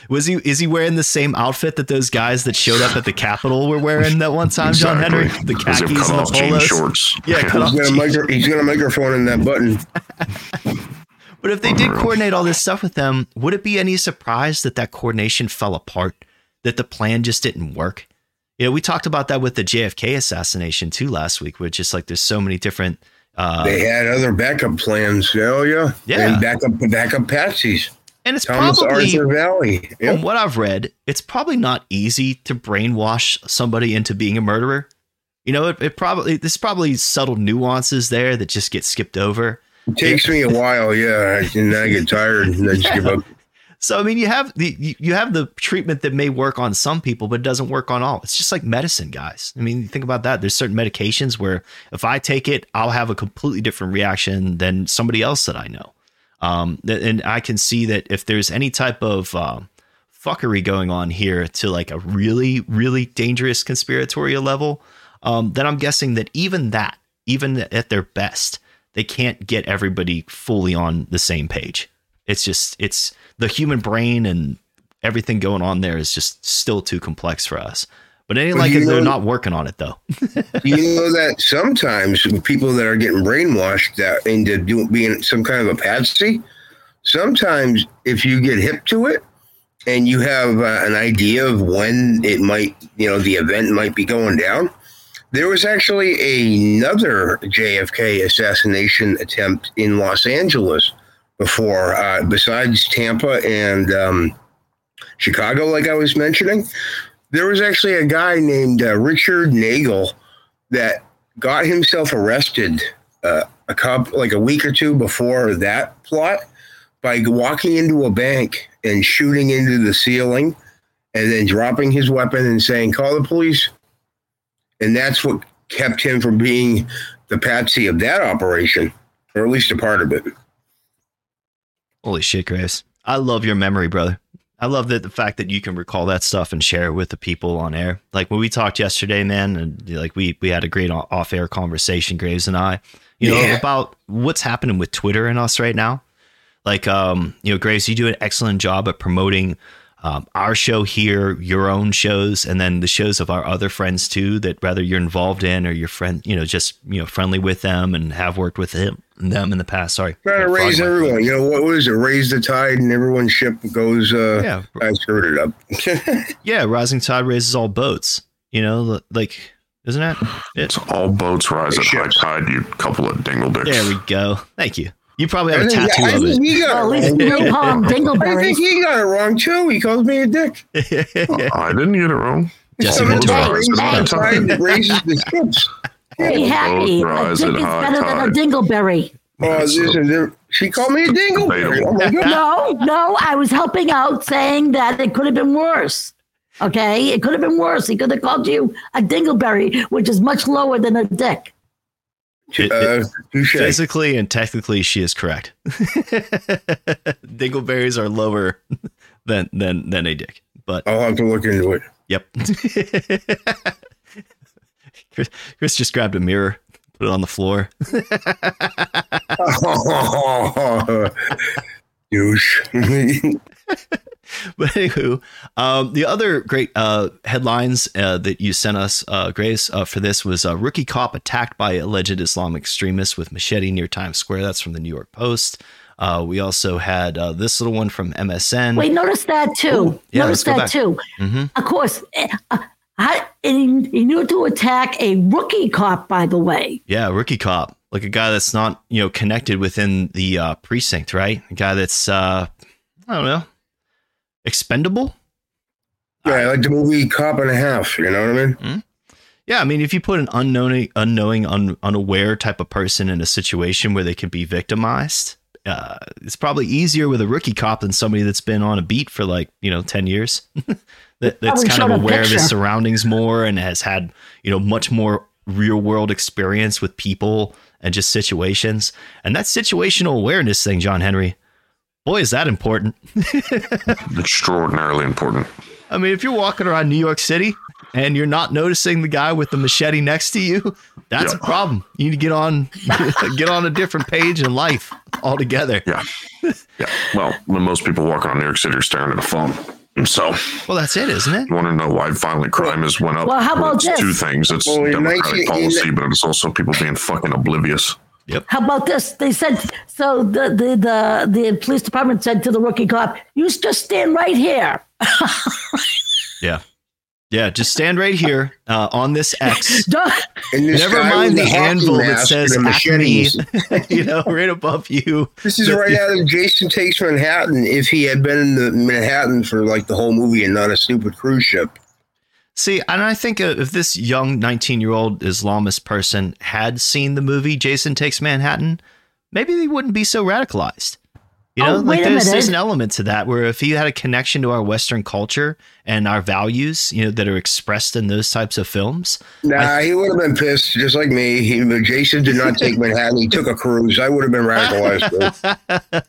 Was he? Is he wearing the same outfit that those guys that showed up at the Capitol were wearing that one time, John Henry? The khakis and the jean polos. shorts. Yeah, cut off He's got, a micro, he's got a microphone in that button. But if they did coordinate all this stuff with them, would it be any surprise that that coordination fell apart? That the plan just didn't work? You know, we talked about that with the JFK assassination too last week, where it's just like there's so many different. Uh, they had other backup plans. Oh yeah, Yeah. And backup backup patsies. and it's Thomas probably Arthur Vallee. from what I've read, it's probably not easy to brainwash somebody into being a murderer. You know, it, it probably there's probably subtle nuances there that just get skipped over. It takes me a while, yeah, and I get tired and I just give up. So I mean, you have the you, have the treatment that may work on some people, but it doesn't work on all. It's just like medicine, guys. I mean, think about that. There's certain medications where if I take it, I'll have a completely different reaction than somebody else that I know. Um, and I can see that if there's any type of um, fuckery going on here to like a really, really dangerous conspiratorial level, um, then I'm guessing that even that, even at their best, they can't get everybody fully on the same page. It's just it's the human brain and everything going on there is just still too complex for us. But it ain't Well, like they're not working on it though. you know that sometimes people that are getting brainwashed that into doing being some kind of a patsy, sometimes if you get hip to it and you have uh, an idea of when it might, you know, the event might be going down. There was actually another JFK assassination attempt in Los Angeles before, uh, besides Tampa and um, Chicago, like I was mentioning. There was actually a guy named uh, Richard Nagell that got himself arrested uh, a couple, like a week or two before that plot by walking into a bank and shooting into the ceiling and then dropping his weapon and saying, call the police. And that's what kept him from being the patsy of that operation, or at least a part of it. Holy shit, Graves. I love your memory, brother. I love that the fact that you can recall that stuff and share it with the people on air. Like when we talked yesterday, man, and like we we had a great off air conversation, Graves and I, you know, Yeah. about what's happening with Twitter and us right now. Like, um, you know, Graves, you do an excellent job at promoting um, our show here, your own shows, and then the shows of our other friends too. That rather you're involved in or you're friend, you know, just you know, friendly with them and have worked with him them in the past. Sorry, Trying to raise my- everyone. You know, what was it? Raise the tide and everyone's ship goes, uh, Yeah, I screwed it up. yeah, rising tide raises all boats. You know, like isn't that it? It's all boats rise at high tide, you couple of dingle dicks. There we go. Thank you. You probably have I a think, tattoo I of think he got at it wrong. we call I think he got it wrong too. He calls me a dick. it. I didn't get it wrong. Jesse All boats Ventura. rise at high Hey, The tide tide. raises the ships. Be happy. A rise dick is high better than a dingleberry. Oh, That's this so- and there- she called me a dingleberry. Oh my god! No, no, I was helping out saying that it could have been worse. Okay, it could have been worse. He could have called you a dingleberry, which is much lower than a dick. It- Uh, physically and technically, she is correct. Dingleberries are lower than than than a dick, but I'll have to look into it. yep. Chris, Chris just grabbed a mirror, put it on the floor. Douche. But anywho, um, the other great uh, headlines uh, that you sent us, uh, Grace, uh, for this was uh, rookie cop attacked by alleged Islamic extremists with machete near Times Square. That's from the New York Post. Uh, we also had uh, this little one from MSN. Wait, notice that too. Ooh, yeah, notice that back. too. Mhm. Of course, eh, uh, I, and he, he knew to attack a rookie cop. By the way, Yeah, rookie cop, like a guy that's not you know connected within the uh, precinct, right? A guy that's uh, I don't know, expendable. yeah, I like the movie Cop and a Half. You know what I mean? Yeah, I mean, if you put an unknowing, unknowing, un, unaware type of person in a situation where they can be victimized, uh, it's probably easier with a rookie cop than somebody that's been on a beat for like you know ten years. that, that's kind of aware of his surroundings more and has had you know much more real world experience with people and just situations. And that situational awareness thing, John Henry, boy, is that important. Extraordinarily important. I mean, if you're walking around New York City and you're not noticing the guy with the machete next to you, that's Yeah. a problem. You need to get on get on a different page in life altogether. Yeah. Yeah. Well, when most people walk around New York City are staring at a phone. So Well, that's it, isn't it? you want to know why violent crime has went up? Well, how about it's this? two things. It's Well, democratic 19 policy, but it's also people being fucking oblivious. How about this? They said so. The the the the police department said to the rookie cop, "You just stand right here." Yeah. Yeah, just stand right here uh, on this X. And this Never mind with the hockey anvil that says and a Acme, machete. you know, right above you. This is right out of Jason Takes Manhattan. If he had been in the Manhattan for like the whole movie and not a stupid cruise ship, See, and I think uh, if this young 19 year old Islamist person had seen the movie Jason Takes Manhattan, maybe they wouldn't be so radicalized. You know, Oh, like there's, there's an element to that where if he had a connection to our Western culture and our values, you know, that are expressed in those types of films, nah, he would have been pissed just like me. He, but Jason did not take Manhattan; he took a cruise. I would have been radicalized.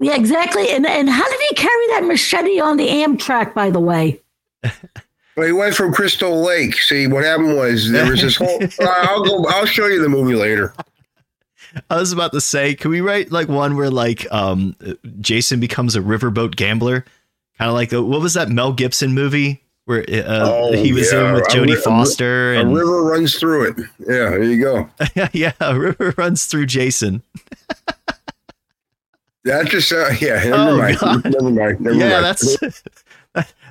yeah, exactly. And and how did he carry that machete on the Amtrak? By the way, Well, he went from Crystal Lake. See, what happened was there was this whole. I'll go. I'll show you the movie later. I was about to say, can we write like one where like um Jason becomes a riverboat gambler, kind of like the, what was that Mel Gibson movie where uh, Oh, he was yeah, in with Jodie ri- a ri- Foster A and river runs through it. Yeah, there you go. yeah, a river runs through Jason. That just uh, yeah. Never Oh, mind. God. Never mind. Never yeah, mind. that's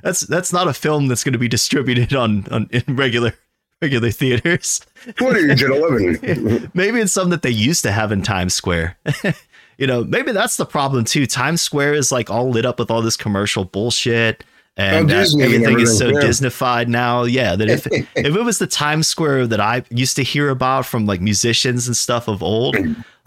that's that's not a film that's going to be distributed on, on in regular regular theaters. footage at eleven. maybe it's something that they used to have in Times Square. you know, maybe that's the problem too. Times Square is like all lit up with all this commercial bullshit. And Oh, uh, Disney everything is so everything, yeah. Disneyfied now. Yeah, that if if it was the Times Square that I used to hear about from like musicians and stuff of old,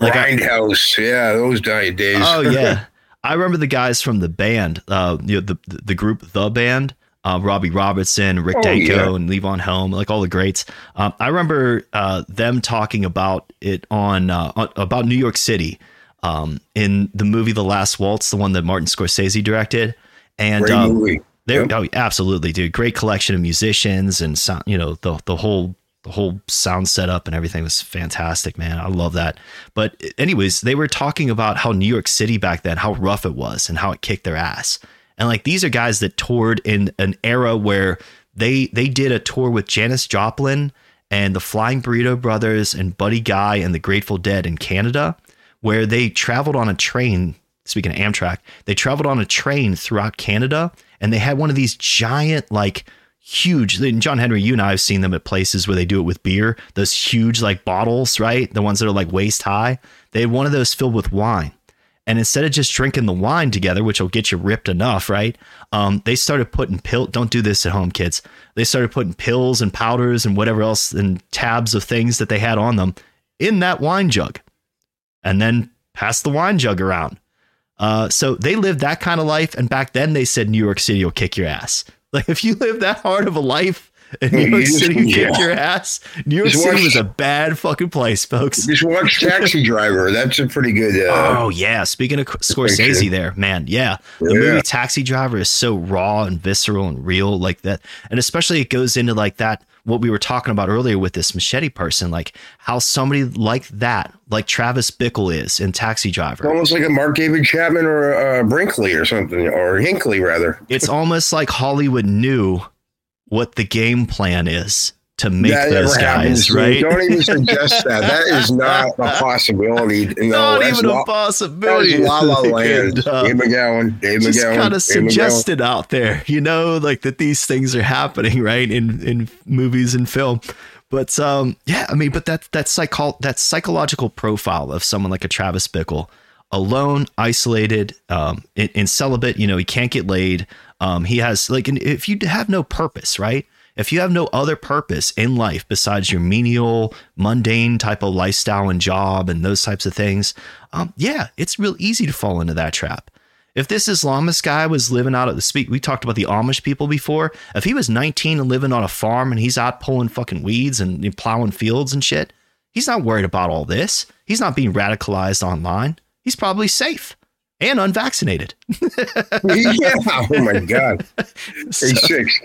like I, Grindhouse. yeah, those di- days. oh yeah, I remember the guys from the band, uh, you know, the the group The Band, uh, Robbie Robertson, Rick Oh, Danko, yeah. and Levon Helm, like all the greats. Um, I remember uh, them talking about it on, uh, on about New York City um, in the movie The Last Waltz, the one that Martin Scorsese directed, and um, Yep. oh, absolutely, dude. Great collection of musicians and sound, you know, the the whole the whole sound setup and everything was fantastic, man. I love that. But anyways, they were talking about how New York City back then, how rough it was and how it kicked their ass. And like these are guys that toured in an era where they they did a tour with Janis Joplin and the Flying Burrito Brothers and Buddy Guy and the Grateful Dead in Canada, where they traveled on a train. Speaking of Amtrak, they traveled on a train throughout Canada, and they had one of these giant, like huge. and John Henry, you and I have seen them at places where they do it with beer. Those huge, like bottles, right? The ones that are like waist high. They had one of those filled with wine. And instead of just drinking the wine together, which will get you ripped enough, right? Um, they started putting pill. Don't do this at home, kids. They started putting pills and powders and whatever else and tabs of things that they had on them in that wine jug, and then pass the wine jug around. Uh, so they lived that kind of life, and back then they said New York City will kick your ass. Like if you live that hard of a life in New York just- City, will kick your ass. New York Just City watch- was a bad fucking place, folks. Just watch Taxi Driver. That's a pretty good. Uh, Oh yeah, speaking of Scorsese, there, man, yeah, the Yeah. movie Taxi Driver is so raw and visceral and real, like that, and especially it goes into like that what we were talking about earlier with this machete person, like how somebody like that, like Travis Bickle is in Taxi Driver. almost like a Mark David Chapman or uh, Brinkley or something, or Hinckley rather. It's almost like Hollywood knew what the game plan is to make that those guys, right? Don't even suggest that. That is not a possibility. No, Not even La- a possibility. La La Land. and, uh, Dave McGowan. Dave just McGowan. kind of Dave McGowan. suggested out there, you know, like that these things are happening, right, in in movies and film. But um, yeah, I mean, but that that psycho that psychological profile of someone like a Travis Bickle, alone, isolated, um, in, in celibate, you know, he can't get laid. Um, he has like, and if you have no purpose, right? If you have no other purpose in life besides your menial, mundane type of lifestyle and job and those types of things, um, yeah, it's real easy to fall into that trap. If this Islamist guy was living out of the speak, we talked about the Amish people before. If he was 19 and living on a farm and he's out pulling fucking weeds and plowing fields and shit, he's not worried about all this. He's not being radicalized online. He's probably safe. And unvaccinated. yeah. Oh my God. So- Hey, six,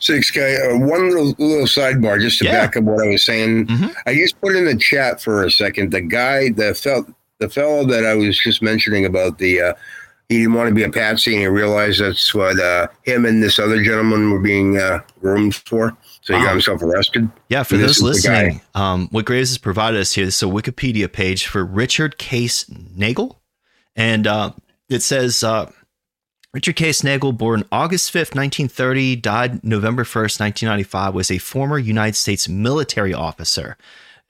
six guy. Uh, one little little sidebar, just to Yeah. back up what I was saying. Mhm. I just put in the chat for a second. The guy, the fel- the fellow that I was just mentioning about the, uh, he didn't want to be a patsy, and he realized that's what uh, him and this other gentleman were being uh, groomed for. So he Wow. got himself arrested. Yeah, for And those this guy. listening, um, what Graves has provided us here is a Wikipedia page for Richard Case Nagell. And uh, it says uh, Richard Case Nagell, born August 5th, 1930, died November 1st, 1995, was a former United States military officer.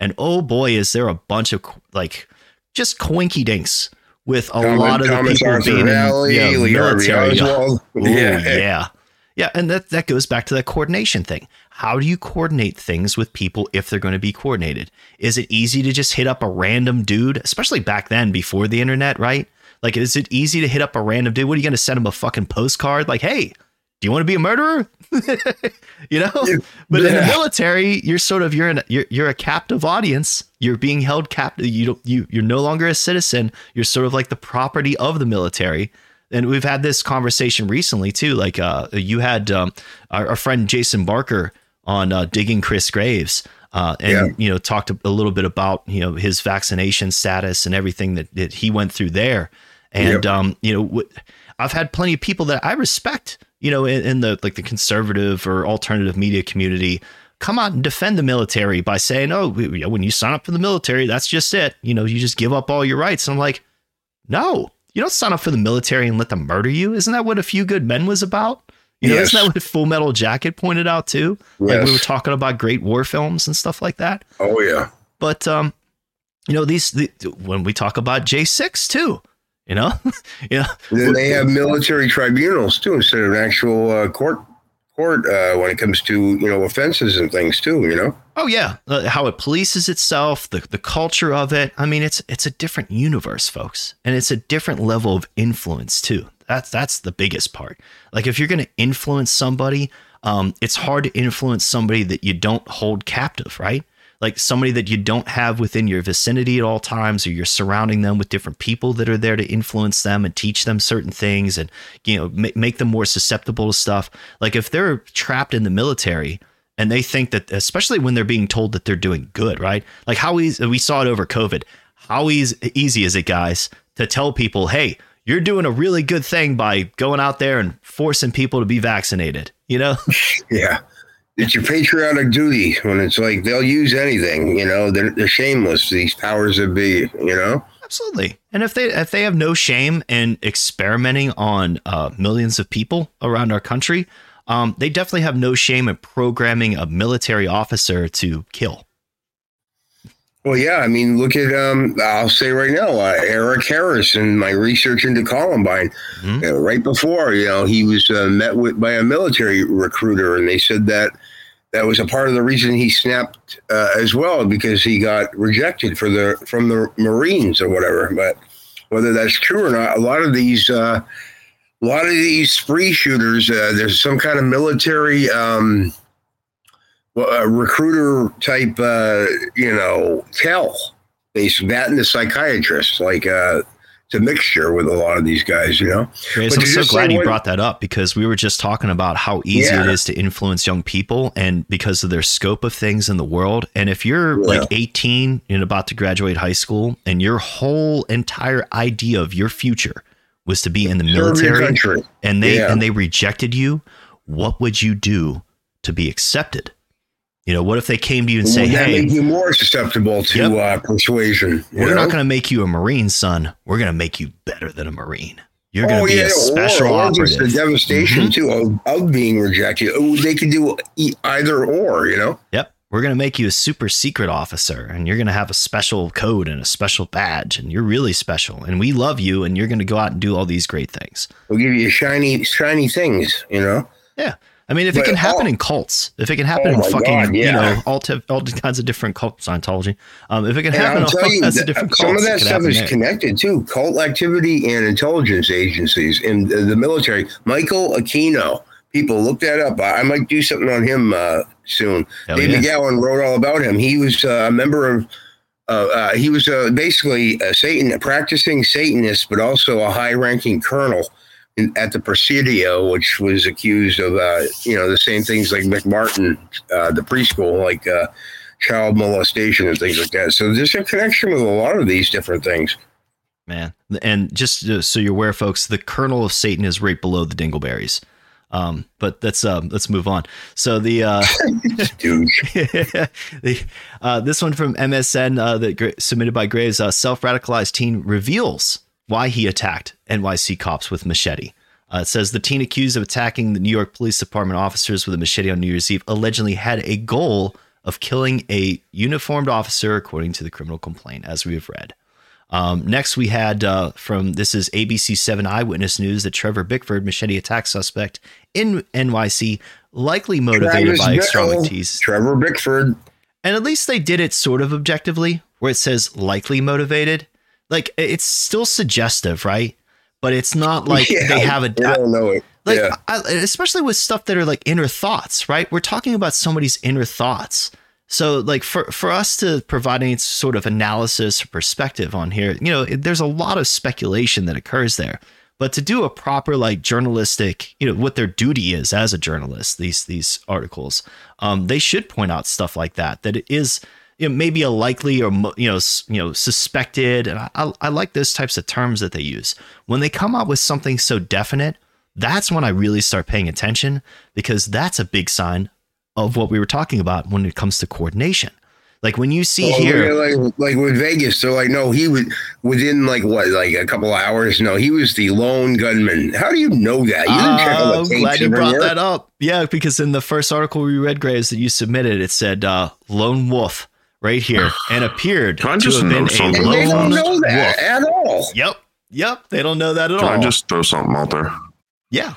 And oh boy, is there a bunch of like just coinky dinks with a Thomas- lot of the Thomas people Arthur being in Vallee, yeah, military. Oswald. Ooh, yeah. Yeah. And that, that goes back to that coordination thing. How do you coordinate things with people if they're going to be coordinated? Is it easy to just hit up a random dude, especially back then before the internet, right? Like, is it easy to hit up a random dude? What are you going to send him a fucking postcard? Like, hey, do you want to be a murderer? you know? But in the military, you're sort of you're in you're you're a captive audience. You're being held captive. You don't you you're no longer a citizen. You're sort of like the property of the military. And we've had this conversation recently too. Like uh, you had um, our, our friend Jason Barker on uh, digging Chris Graves. Uh, and Yeah. you know talked a, little bit about you know his vaccination status and everything that, that he went through there. And um, you know wh- I've had plenty of people that I respect you know in, in the like the conservative or alternative media community come out and defend the military by saying oh when you sign up for the military that's just it. You know you just give up all your rights. And I'm like no. You don't sign up for the military and let them murder you? Isn't that what a few good men was about you know, Yes. isn't that what Full Metal Jacket pointed out too? Like we were talking about great war films and stuff like that. Oh yeah. But um, you know, these the, when we talk about J six too, you know, yeah. then they have military tribunals too, instead of an actual uh, court court uh, when it comes to you know offenses and things too. You know. oh yeah, uh, how it polices itself, the the culture of it. I mean, it's it's a different universe, folks, and it's a different level of influence too. That's that's the biggest part. Like if you're going to influence somebody, um, it's hard to influence somebody that you don't hold captive, right? Like somebody that you don't have within your vicinity at all times, or you're surrounding them with different people that are there to influence them and teach them certain things, and you know ma- make them more susceptible to stuff. Like if they're trapped in the military and they think that, especially when they're being told that they're doing good, right? Like how easy we saw it over COVID. How easy easy is it, guys, to tell people, hey, you're doing a really good thing by going out there and forcing people to be vaccinated. You know, Yeah. It's your patriotic duty when it's like they'll use anything, you know, they're, they're shameless, these powers that be, you know? absolutely. And if they if they have no shame in experimenting on uh, millions of people around our country, um, they definitely have no shame in programming a military officer to kill. Well, yeah, I mean, look at, um, I'll say right now, uh, Eric Harris and my research into Columbine. Mhm. Uh, right before, you know, he was uh, met with by a military recruiter, and they said that that was a part of the reason he snapped uh, as well because he got rejected for the from the Marines or whatever. But whether that's true or not, a lot of these, uh, a lot of these spree shooters, uh, there's some kind of military. Um, well, a recruiter type, uh, you know, tell. They that and the psychiatrist, like uh, it's a mixture with a lot of these guys, you know. Grace, But I'm so glad you what- brought that up because we were just talking about how easy it Yeah. is to influence young people and because of their scope of things in the world. And if you're Yeah. like 18 and about to graduate high school and your whole entire idea of your future was to be in the military and they Yeah. and they rejected you, what would you do to be accepted? You know, what if they came to you and say, that "Hey, make you more susceptible to Yep. uh, persuasion. we're know? not going to make you a Marine, son. We're going to make you better than a Marine. You're going to oh, be yeah, a special or, or just the devastation Mhm. too of, of being rejected. They could do either or, you know. Yep. We're going to make you a super secret officer and you're going to have a special code and a special badge and you're really special and we love you and you're going to go out and do all these great things. We'll give you shiny, shiny things, you know. Yeah. I mean, if it can happen all- in cults, if it can happen Oh in fucking, God, you know, all, t- all kinds of different cults, Scientology, um, if it can And happen I'll in tell all you, kinds of that- different some of that stuff is there. connected too. Cult activity and intelligence agencies in the, the military. Michael Aquino, people look that up. I, I might do something on him uh, soon. Hell David yeah. Gowan wrote all about him. He was uh, a member of uh, uh, he was uh, basically a Satan, a practicing Satanist, but also a high-ranking colonel in, at the Presidio, which was accused of, uh, you know, the same things like McMartin, uh, the preschool, like uh, child molestation and things like that. So there's a connection with a lot of these different things. Man, and just uh, so you're aware, folks, the kernel of Satan is right below the dingleberries. Um, but let's um, let's move on. So the uh, the uh, this one from MSN uh, that gra- submitted by Graves, uh, self radicalized teen reveals why he attacked NYC cops with machete. Uh, it says the teen accused of attacking the New York Police Department officers with a machete on New Year's Eve allegedly had a goal of killing a uniformed officer, according to the criminal complaint, as we have read. Um, next, we had uh, from this is ABC 7 Eyewitness News that Trevor Bickford, machete attack suspect in NYC, likely motivated by extremities. Trevor Bickford. And at least they did it sort of objectively, where it says likely motivated. Like it's still suggestive, right? But it's not like Yeah, they have a I don't know it. like yeah. I, especially with stuff that are like inner thoughts right we're talking about somebody's inner thoughts so like for for us to provide any sort of analysis or perspective on here you know there's a lot of speculation that occurs there but to do a proper like journalistic you know what their duty is as a journalist these these articles um they should point out stuff like that that it is you know, maybe a likely or you know you know suspected and I, I, like those types of terms that they use when they come up with something so definite that's when I really start paying attention because that's a big sign of what we were talking about when it comes to coordination. Like when you see Oh, here, like like with Vegas, they're like, no, he was within like what, like a couple hours. No, he was the lone gunman. How do you know that? You on I'm glad you brought everywhere? that up. Yeah, because in the first article we read, Graves, that you submitted, it said uh, lone wolf right here and appeared Can I to just have been note a something they don't know wolf. that at all. Yep, yep, they don't know that at all. Can all. I just throw something out there? yeah,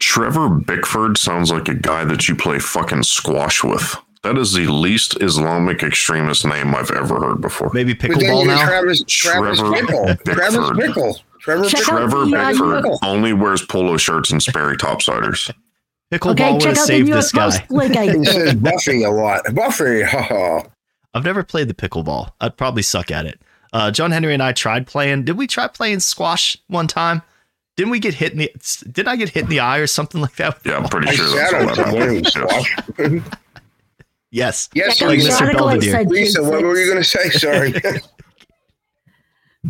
Trevor Bickford sounds like a guy that you play fucking squash with. That is the least Islamic extremist name I've ever heard before. maybe pickleball now. Travis, Travis Trevor Bickle. Travis Bickford. Bickle. Trevor Check Trevor the, uh, Bickford only wears polo shirts and Sperry topsiders. Pickleball Okay, would check have out the saved this guy. Post He says Buffy a lot. Buffy, haha. I've never played the pickleball. I'd probably suck at it. Uh, John Henry and I tried playing. Did we try playing squash one time? Didn't we get hit in the? Did I get hit in the eye or something like that? Yeah, I'm pretty I sure that's sat all on that someone happened. squashed. Yes. Yes, like Mr. Lisa. article I Belvedere. Lisa, what were you going to say? Sorry.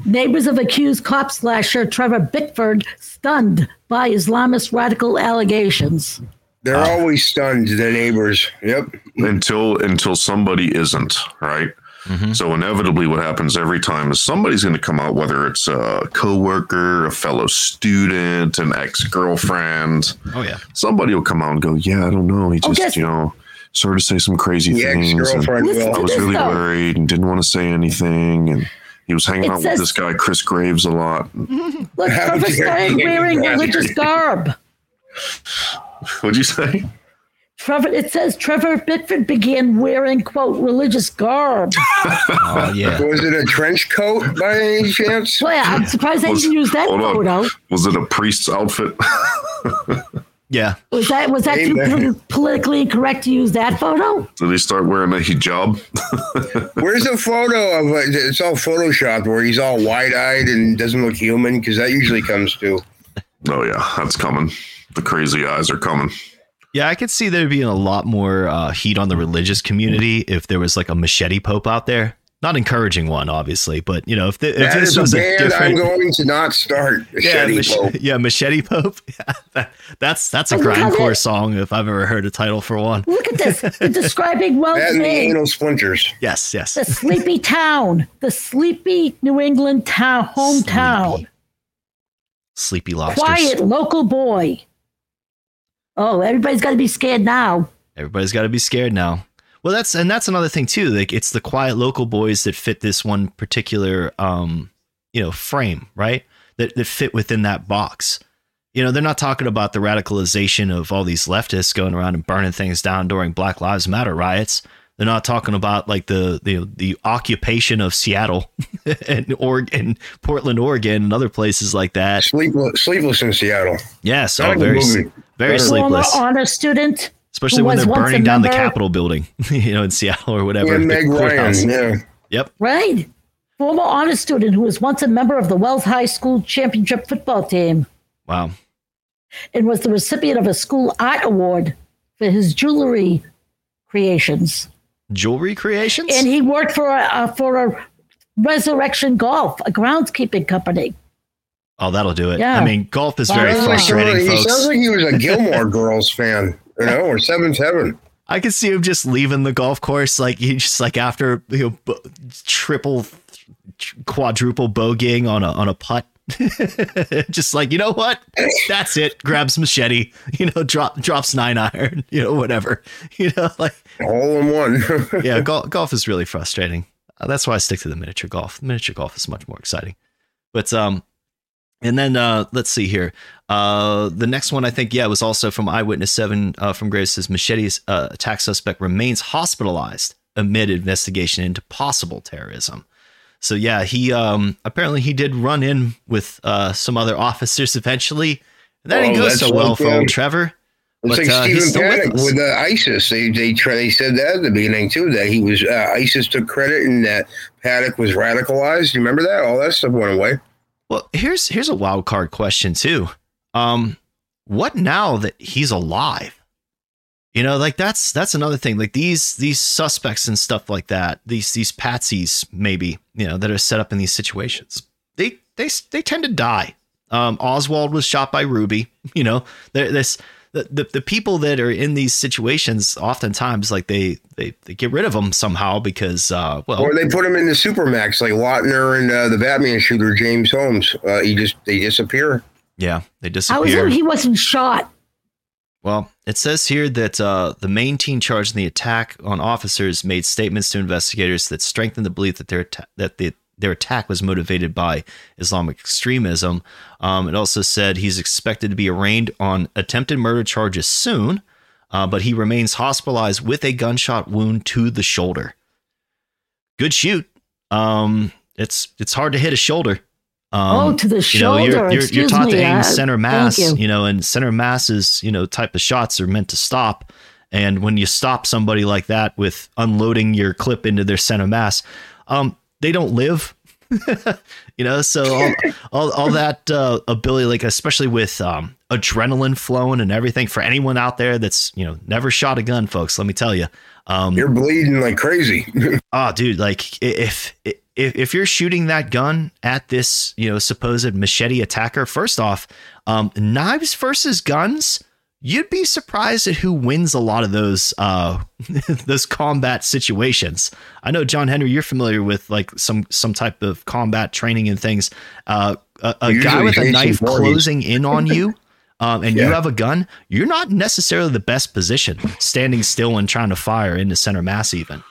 Neighbors of accused cop slasher Trevor Bickford stunned by Islamist radical allegations. They're always stunned, the neighbors. Yep. until until somebody isn't right. Mhm. So inevitably, what happens every time is somebody's going to come out, whether it's a coworker, a fellow student, an ex girlfriend. Oh yeah. Somebody will come out and go, "Yeah, I don't know. He Oh, just, guess- you know, started to say some crazy The things." and ex-girlfriend I was really though- worried and didn't want to say anything. And he was hanging It out says- with this guy, Chris Graves, a lot. Look, How Trevor dare started wearing religious garb. What'd you say? Trevor, it says Trevor Bickford began wearing quote religious garb. Oh yeah. Was it a trench coat by any chance? Boy, I'm surprised they Was- didn't use that hold on. photo. Was it a priest's outfit? Yeah. Was that was that too Amen. pol- politically incorrect to use that photo? Did he start wearing a hijab? Where's the photo of it? It's all photoshopped where he's all wide eyed and doesn't look human because that usually comes too. Oh yeah, that's coming. The crazy eyes are coming. Yeah, I could see there being a lot more uh, heat on the religious community if there was like a machete pope out there. Not encouraging one, obviously, but you know, if, the, if That this is a was a band I'm going to not start. yeah, Machete mach- Pope. yeah, machete pope. Yeah, that, that's that's a Oh, look how grindcore song if I've ever heard a title for one. Look at this. They're describing Wells That and the Bay, anal splinters. Yes, yes. the sleepy town, the sleepy New England town, hometown. Sleepy. Sleepy lobsters. Quiet local boy. Oh, everybody's got to be scared now. Everybody's got to be scared now. Well, that's and that's another thing too. Like it's the quiet local boys that fit this one particular um, you know, frame, right? That that fit within that box. You know, they're not talking about the radicalization of all these leftists going around and burning things down during Black Lives Matter riots. They're not talking about like the the the occupation of Seattle and Oregon, Portland, Oregon, and other places like that. Sleepless, sleepless in Seattle. Yes, Not oh, a good very movie. very Better. Former honor student. especially when they're burning down the Capitol building, you know, in Seattle or whatever. And the Meg. Ryan. Yeah. Yep. Right. Former honor student who was once a member of the Wells High School championship football team Wow. and was the recipient of a school art award for his jewelry creations. Jewelry creations? And he worked for a, uh, for a Resurrection Golf, a groundskeeping company. oh, that'll do it. Yeah. I mean, golf is very Sounds like frustrating, he folks. sounds like he was a Gilmore Girls fan, you know, or Seventh Heaven. I could see him just leaving the golf course, like he just like after you know b- triple, quadruple bogeying on a on a putt, just like you know what, that's it. Grabs machete, you know, drop drops nine iron, you know, whatever, you know, like All in one. yeah, golf golf is really frustrating. Uh, that's why I stick to the miniature golf. Miniature golf is much more exciting. But um, and then uh, let's see here. Uh, the next one I think yeah was also from Eyewitness Seven uh, from Graves says machete's uh, attack suspect remains hospitalized amid investigation into possible terrorism. So yeah, he um apparently he did run in with uh some other officers eventually. And that didn't Oh, go so well like, for old Trevor. It's But, like uh, Stephen still with Paddock with, uh, ISIS. They they they said that at the beginning too. That he was uh, ISIS took credit and that Paddock was radicalized. You remember that? All that stuff went away. Well, here's here's a wild card question too. Um, what now that he's alive? You know, like that's that's another thing. Like these these suspects and stuff like that. These these patsies, maybe you know, that are set up in these situations. They they they tend to die. Um, Oswald was shot by Ruby. You know, this the, the the people that are in these situations oftentimes like they they, they get rid of them somehow because uh well Or they put them in the supermax like Lautner and uh, the Batman shooter James Holmes. Uh, he just they disappear. yeah they disappear. How is disappear. it he wasn't shot? Well, it says here that uh, the main team charged in the attack on officers made statements to investigators that strengthened the belief that their atta- that the, their attack was motivated by Islamic extremism. Um, it also said he's expected to be arraigned on attempted murder charges soon, uh, but he remains hospitalized with a gunshot wound to the shoulder. Good shoot. Um, it's it's hard to hit a shoulder. Um, oh, to the you know, shoulder. you're, you're, you're taught me. to aim uh, center mass, you. you. know, and center masses, you know, type of shots are meant to stop. And when you stop somebody like that with unloading your clip into their center mass, um, they don't live. you know, so all, all, all that uh, ability, like especially with um, adrenaline flowing and everything, for anyone out there that's you know never shot a gun, folks, let me tell you, um, You're bleeding like crazy. oh dude like if if if you're shooting that gun at this you know supposed machete attacker first off um knives versus guns you'd be surprised at who wins a lot of those uh those combat situations. I know john henry you're familiar with like some some type of combat training and things. Uh a, a guy with a knife closing in on you um, and you have a gun, you're not necessarily the best position standing still and trying to fire into center mass, even.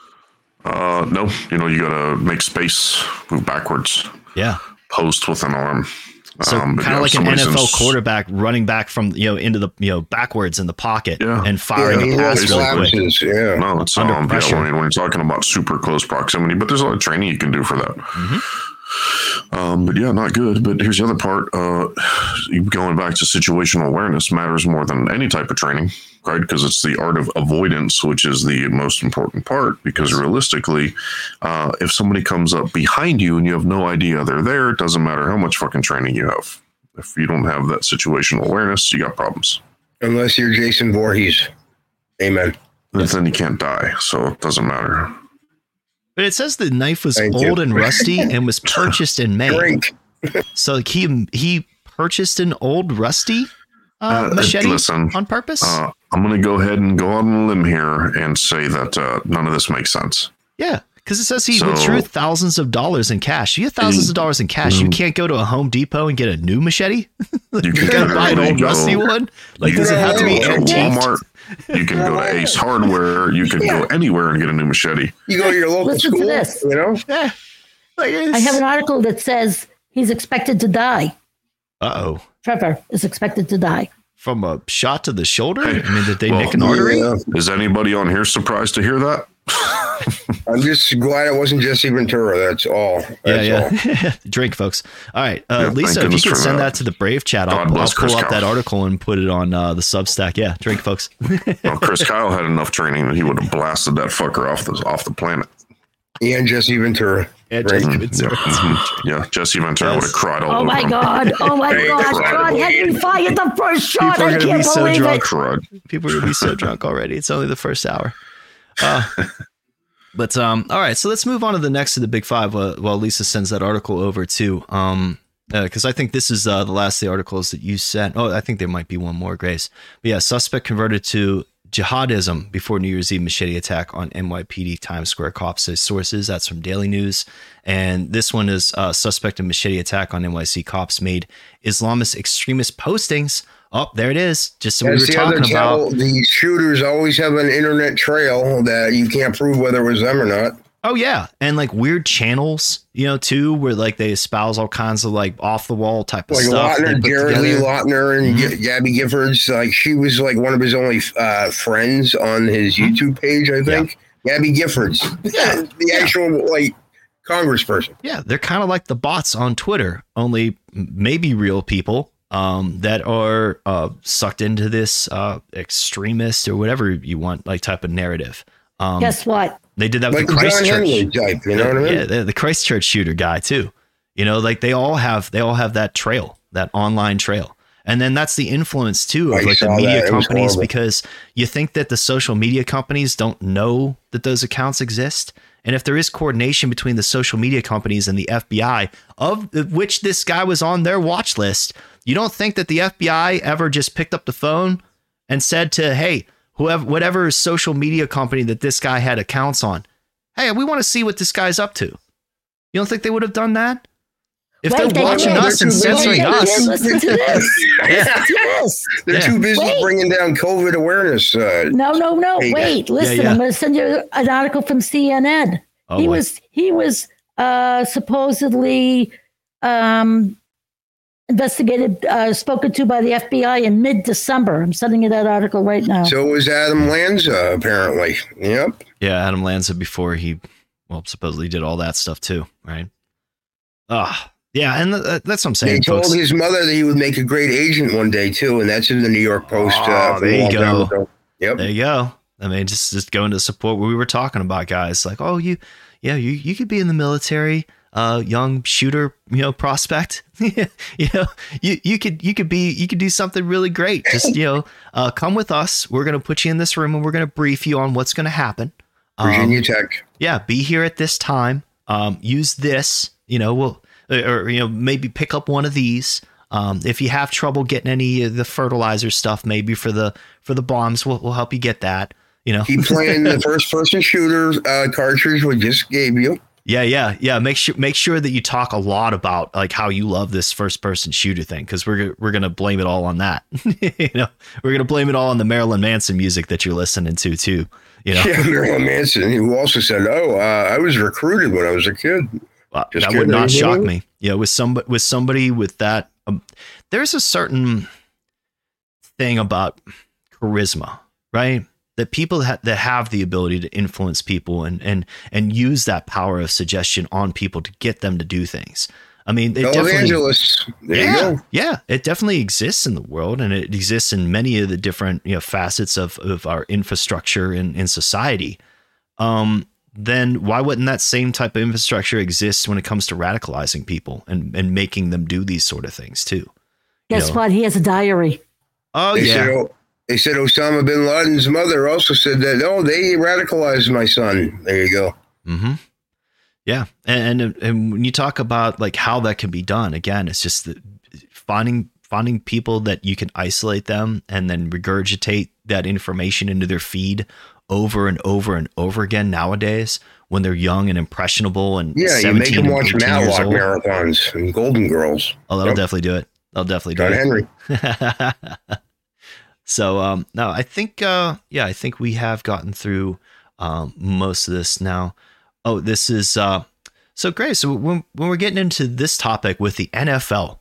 Uh, no, you know, you gotta make space, move backwards, Yeah. post with an arm. So Um, but kind yeah, of like an NFL s- quarterback running back from you know into the you know backwards in the pocket Yeah. and firing he a pass has really quick. Yeah. No, it's Under um, yeah, pressure. when, when you're talking about super close proximity, but there's a lot of training you can do for that. Mm-hmm. Um, but yeah, not good. But here's the other part. Uh, going back to situational awareness matters more than any type of training, right? Because it's the art of avoidance, which is the most important part. Because realistically, uh, if somebody comes up behind you and you have no idea they're there, it doesn't matter how much fucking training you have. If you don't have that situational awareness, you got problems. Unless you're Jason Voorhees. Amen. And then you can't die, so it doesn't matter. But it says the knife was Thank you. old and rusty and was purchased in May. Drink. So he he purchased an old rusty uh, Uh, machete listen, on purpose. Uh, I'm going to go ahead and go on a limb here and say that uh, none of this makes sense. yeah, because it says he So- withdrew thousands of dollars in cash. You have thousands of dollars in cash. You Mm. can't go to a Home Depot and get a new machete. You You can gotta buy an literally old go- rusty one. Like, you does it can have to be go to? Walmart. You can go to Ace Hardware. You can go anywhere and get a new machete. You go to your local Listen to school, this. you know? Yeah. Like I have an article that says he's expected to die. Uh oh. Trevor is expected to die. From a shot to the shoulder? I mean, did they well, nick an artery? Yeah. Is anybody on here surprised to hear that? I'm just glad it wasn't Jesse Ventura. That's all. That's yeah, all. yeah. Drink, folks. All right, uh, Yeah, Lisa, if you goodness could send that. that. to the Brave chat, I'll, I'll pull Chris up that article and put it on uh, the Substack. Yeah, drink, folks. Well, Chris Kyle had enough training that he would have blasted that fucker off the off the planet. And Jesse Ventura. And Right. Jesse. Ventura. Mhm. Yeah, Jesse Ventura Yes. would have cried all Oh over my him. God. Oh my Hey, God. incredible. John Henry fired the first shot. People are I gonna can't be so believe drunk. it. People are gonna be so drunk already. It's only the first hour. Uh, but um, all right, so let's move on to the next of the big five. While, while Lisa sends that article over too, um, because I think this is uh, the last of the articles that you sent. Oh, I think there might be one more, Grace. But yeah, suspect converted to jihadism before New Year's Eve machete attack on NYPD Times Square cops says sources. That's from Daily News, and this one is uh, suspect in machete attack on NYC cops made Islamist extremist postings. Oh, there it is. Just what we were talking about. The shooters always have an internet trail that you can't prove whether it was them or not. Oh yeah, and like weird channels, you know, too, where like they espouse all kinds of like off the wall type of Like stuff. Lautner, Jared Lee. Lautner, and Mhm. Gabby Giffords. Like she was like one of his only uh, friends on his Mhm. YouTube page, I think. Gabby Giffords, Yeah. the Yeah. actual like congressperson. Yeah, they're kind of like the bots on Twitter, only maybe real people um, that are uh, sucked into this uh, extremist or whatever you want, like type of narrative. Um, Guess what? they did that with Like the the Christchurch. Type, you know what I mean? Yeah, the, the Christchurch shooter guy too. You know, like they all have they all have that trail, that online trail. And then that's the influence too of I like the media that. Companies because you think that the social media companies don't know that those accounts exist. And if there is coordination between the social media companies and the FBI, of which this guy was on their watch list, you don't think that the FBI ever just picked up the phone and said to, hey, whoever, whatever social media company that this guy had accounts on, hey, we want to see what this guy's up to. You don't think they would have done that? If Wait, they're they watching did. us and They're too censoring busy. us, Listen to this. Listen to this. They're Yeah. too busy Wait. bringing down COVID awareness. Uh, No, no, no. Hey, Wait, listen. yeah. I'm going to send you an article from CNN. oh, he boy. was he was uh, supposedly um, investigated, uh, spoken to by the FBI in mid-December. I'm sending you that article right now. so it was Adam Lanza, apparently. Yep. yeah, Adam Lanza before he, well, supposedly did all that stuff too, right? Ah, yeah, and th- that's what I'm They saying, told folks. his mother that he would make a great agent one day too, and that's in the New York Post. Oh, uh, from there you go. Yep. There you go. I mean, just just going to support what we were talking about, guys. Like, oh, you, yeah, you you could be in the military, uh, young shooter, you know, prospect. you know, you you could you could be you could do something really great. Just you know, uh, come with us. We're gonna put you in this room and we're gonna brief you on what's gonna happen. Um, Virginia Tech. yeah, be here at this time. Um, use this. You know, we'll or you know maybe pick up one of these. Um, if you have trouble getting any of the fertilizer stuff, maybe for the for the bombs, we'll, we'll help you get that. You know, Keep playing the first person shooter uh, cartridge we just gave you. Yeah, yeah, yeah. Make sure make sure that you talk a lot about like how you love this first person shooter thing because we're we're gonna blame it all on that. you know, we're gonna blame it all on the Marilyn Manson music that you're listening to too. You know, Yeah, Marilyn Manson, who also said, "Oh, uh, I was recruited when I was a kid." Well, Just that would not shock me. Yeah, with somebody with somebody with that, um, there's a certain thing about charisma, right? That people ha- that have the ability to influence people and and and use that power of suggestion on people to get them to do things. I mean, it definitely, Televangelists. There yeah, you go. yeah, it definitely exists in the world, and it exists in many of the different you know facets of of our infrastructure in in society. Um, then why wouldn't that same type of infrastructure exist when it comes to radicalizing people and and making them do these sort of things too? Guess know. what? He has a diary. Oh They yeah, said, oh, they said Osama bin Laden's mother also said that. Oh, they radicalized my son. There you go. Mm-hmm. Yeah, and, and and when you talk about like how that can be done, again, it's just that finding finding people that you can isolate them and then regurgitate that information into their feed over and over and over again nowadays when they're young and impressionable and Yeah, you make them watch 18 years Matlock marathons and Golden Girls. Oh, that'll Yep. definitely do it. That'll definitely do John it. Henry. so um no i think uh yeah i think we have gotten through um most of this now oh this is uh so great so when, when we're getting into this topic with the nfl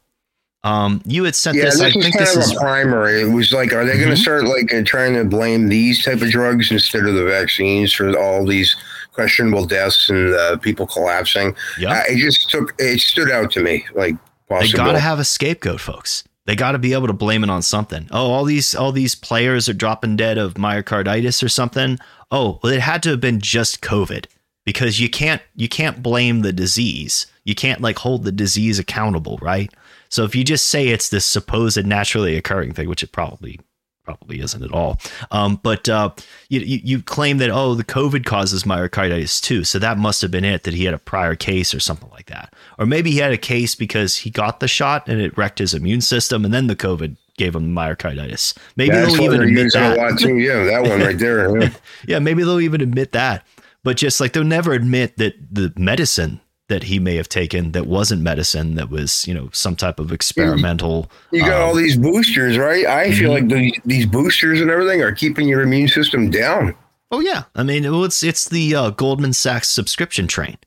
um you had sent Yeah, this this, i think kind this of is a primary. It was like, are they going Mhm. to start like uh, trying to blame these type of drugs instead of the vaccines for all these questionable deaths and uh, people collapsing? yeah Uh, it just took. It stood out to me like they gotta have a scapegoat folks they gotta be able to blame it on something oh all these all these players are dropping dead of myocarditis or something oh well it had to have been just covid because you can't you can't blame the disease. You can't like hold the disease accountable, right? So if you just say it's this supposed naturally occurring thing, which it probably probably isn't at all. Um, but uh, you, you, you claim that oh the COVID causes myocarditis too, so that must have been it that he had a prior case or something like that, or maybe he had a case because he got the shot and it wrecked his immune system, and then the COVID gave him myocarditis. Maybe That's they'll even admit that. a lot too. Yeah, that one right there. Yeah. yeah, maybe they'll even admit that. But just like they'll never admit that the medicine that he may have taken that wasn't medicine, that was, you know, some type of experimental. You got um, all these boosters, right? I feel Mhm. like the, these boosters and everything are keeping your immune system down. Oh yeah, I mean, well, it's it's the uh, Goldman Sachs subscription train.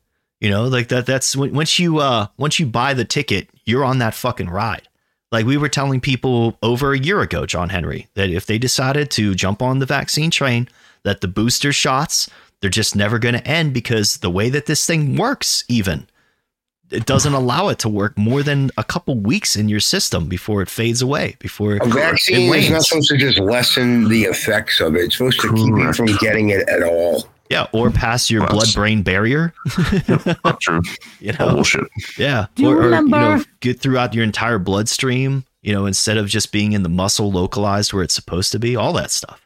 You know, like that. That's once you uh once you buy the ticket, you're on that fucking ride. Like we were telling people over a year ago, John Henry, that if they decided to jump on the vaccine train, that the booster shots they're just never going to end because the way that this thing works, even it doesn't allow it to work more than a couple weeks in your system before it fades away. Before A vaccine is not supposed to just lessen the effects of it. It's supposed to keep you from getting it at all. yeah, or pass your Well, blood brain barrier. Not true. You know, Bullshit. Yeah. Do you or, or, remember- know, get throughout your entire bloodstream, you know, instead of just being in the muscle localized where it's supposed to be, all that stuff.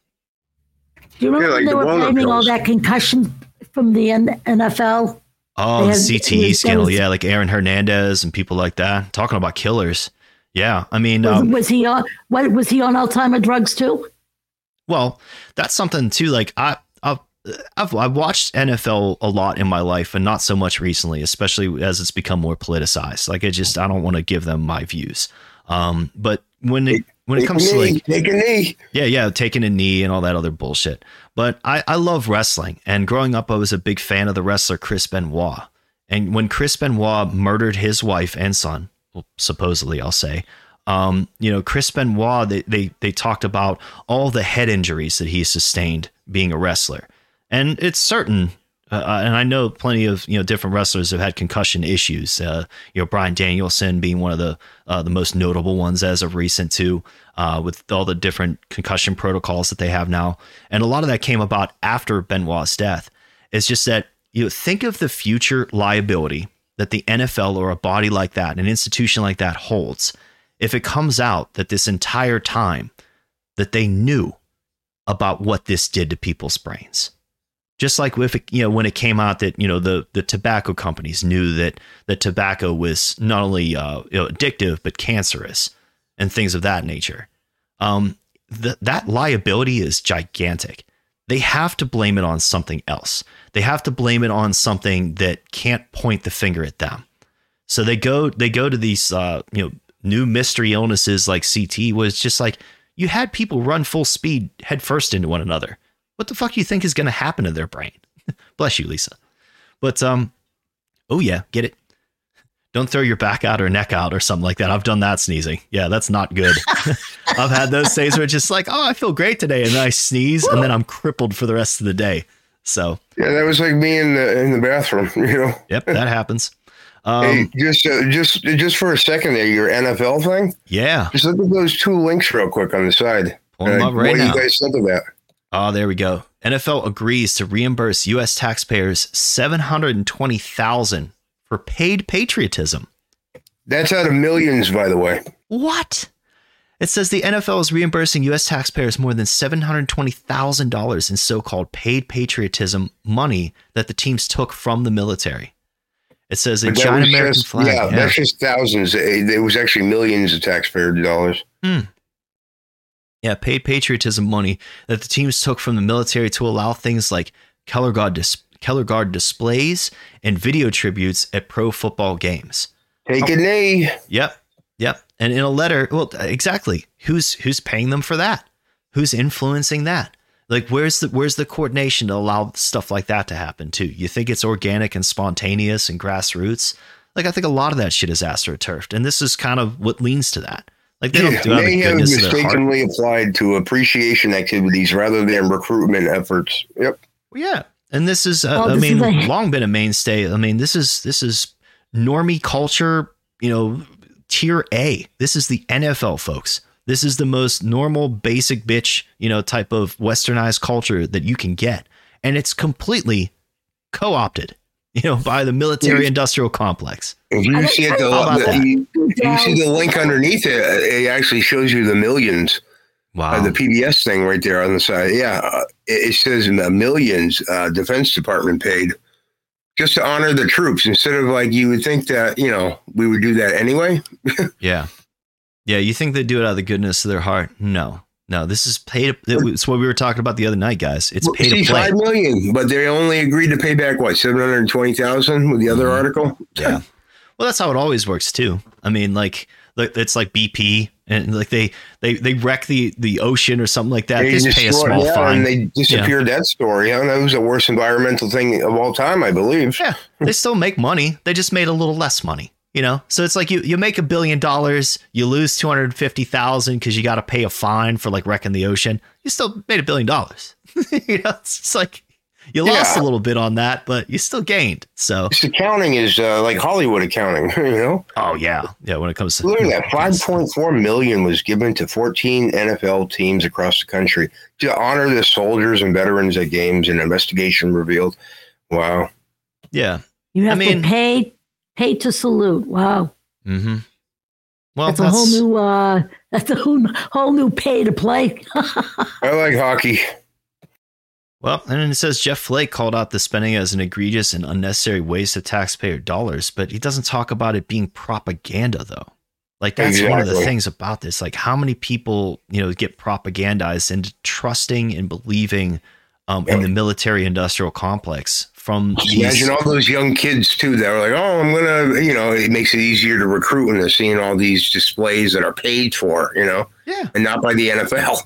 Do you remember Yeah, like when they the were blaming all that concussion from the NFL? Oh, the CTE scandal. was- yeah. Like Aaron Hernandez and people like that. Talking about killers. Yeah. I mean, Was, um, was he on? What was he on Alzheimer drugs too? well, that's something too. Like I, I've, I've, I've watched NFL a lot in my life and not so much recently, especially as it's become more politicized. Like I just, I don't want to give them my views. Um, but when it, when it comes to like, take a knee. Yeah, yeah, taking a knee and all that other bullshit. But I, I love wrestling. And growing up, I was a big fan of the wrestler Chris Benoit. And when Chris Benoit murdered his wife and son, well, supposedly, I'll say, um, you know, Chris Benoit, they, they, they talked about all the head injuries that he sustained being a wrestler. And it's certain, uh, and I know plenty of, you know, different wrestlers have had concussion issues. Uh, you know, Bryan Danielson being one of the, uh, the most notable ones as of recent too uh, with all the different concussion protocols that they have now. And a lot of that came about after Benoit's death. It's just that you know, think of the future liability that the NFL or a body like that, an institution like that holds, if it comes out that this entire time that they knew about what this did to people's brains. Just like it, you know when it came out that you know the the tobacco companies knew that that tobacco was not only uh, you know, addictive but cancerous and things of that nature. Um, th- that liability is gigantic. They have to blame it on something else. They have to blame it on something that can't point the finger at them. So they go they go to these uh, you know new mystery illnesses like CT was just like you had people run full speed headfirst into one another. What the fuck do you think is going to happen to their brain? Bless you, Lisa. But um, oh yeah, get it. Don't throw your back out or neck out or something like that. I've done that sneezing. Yeah, that's not good. I've had those days where it's just like, oh, I feel great today, and then I sneeze, and then I'm crippled for the rest of the day. So, Yeah, that was like me in the in the bathroom. You know. yep, that happens. Um, hey, just uh, just just for a second there, your NFL thing. yeah, Just look at those two links real quick on the side. pull them Uh, up right what do now. you guys think of that? Oh, there we go. NFL agrees to reimburse U.S. taxpayers seven hundred and twenty thousand for paid patriotism. That's out of millions, by the way. What? It says the NFL is reimbursing U.S. taxpayers more than $720,000 in so called paid patriotism money that the teams took from the military. It says a giant American just- flag. Yeah, yeah. that's just thousands. It, it was actually millions of taxpayer dollars. Hmm. Yeah, paid patriotism money that the teams took from the military to allow things like color guard, dis- color guard displays and video tributes at pro football games. Take Oh. a knee. Yep. Yep. And in a letter, well, exactly. Who's who's paying them for that? Who's influencing that? Like where's the where's the coordination to allow stuff like that to happen too? You think it's organic and spontaneous and grassroots? Like I think a lot of that shit is astroturfed, and this is kind of what leans to that. Like they don't do it out may have goodness of their heart. mistakenly applied to appreciation activities rather than recruitment efforts. Yep. Well, yeah, and this is, uh, Well, I this mean, is like- long been a mainstay. I mean, this is this is normie culture. You know, tier A. This is the NFL, folks. This is the most normal, basic bitch, you know, type of westernized culture that you can get, and it's completely co opted, you know, by the military industrial complex. If you see it, the, the- that? you, you see the link underneath it, it actually shows you the millions. Wow. Uh, the PBS thing right there on the side. Yeah, uh, it, it says in the millions. Uh, Defense Department paid just to honor the troops instead of like you would think that you know we would do that anyway. Yeah. Yeah. You think they do it out of the goodness of their heart? No. No. This is to. It's what we were talking about the other night, guys. It's See, to play. five million, but they only agreed to pay back what seven hundred twenty thousand with the other Mhm. article. Yeah. Well, that's how it always works too. I mean, like, it's like BP and like they they they wreck the the ocean or something like that. They Just pay a small yeah, fine. and they disappeared that story. I don't know. It was the worst environmental thing of all time, I believe. Yeah, they still make money. They just made a little less money. You know, so it's like you you make a billion dollars, you lose two hundred fifty thousand because you got to pay a fine for like wrecking the ocean. You still made a billion dollars. you know, it's just like you lost a little bit on that, but you still gained. So, This accounting is uh, like Hollywood accounting. You know, oh yeah, yeah. When it comes to look at that. Five point four million was given to fourteen NFL teams across the country to honor the soldiers and veterans at games. An investigation revealed. Wow. yeah. You have mean- to pay pay to salute. Wow. Mm-hmm. Well, that's a whole new uh that's a whole, whole new pay to play. I like hockey. Well, and then it says Jeff Flake called out the spending as an egregious and unnecessary waste of taxpayer dollars, but he doesn't talk about it being propaganda, though. Like that's one of the things about this. Like how many people, you know, get propagandized into trusting and believing um, in the military-industrial complex from these. Imagine all those young kids too that are like, oh, I'm gonna, you know, it makes it easier to recruit when they're seeing all these displays that are paid for, you know, yeah, and not by the NFL.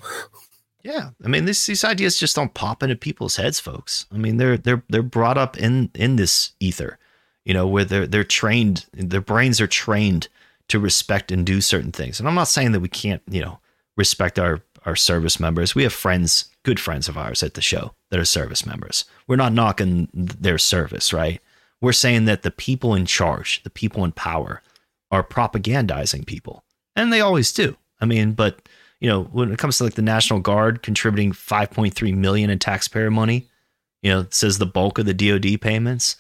yeah. I mean, this, these ideas just don't pop into people's heads, folks. I mean, they're they're they're brought up in in this ether, you know, where they're they're trained, their brains are trained to respect and do certain things. And I'm not saying that we can't, you know, respect our our service members. We have friends, good friends of ours at the show that are service members. We're not knocking their service, right? We're saying that the people in charge, the people in power, are propagandizing people, and they always do. I mean, but you know, when it comes to like the National Guard contributing 5.3 million in taxpayer money, you know, says the bulk of the DoD payments.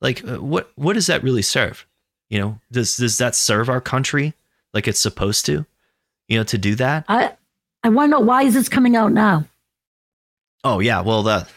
Like, uh, what what does that really serve? You know, does does that serve our country like it's supposed to? You know, to do that? I I want to know why is this coming out now? Oh yeah, well that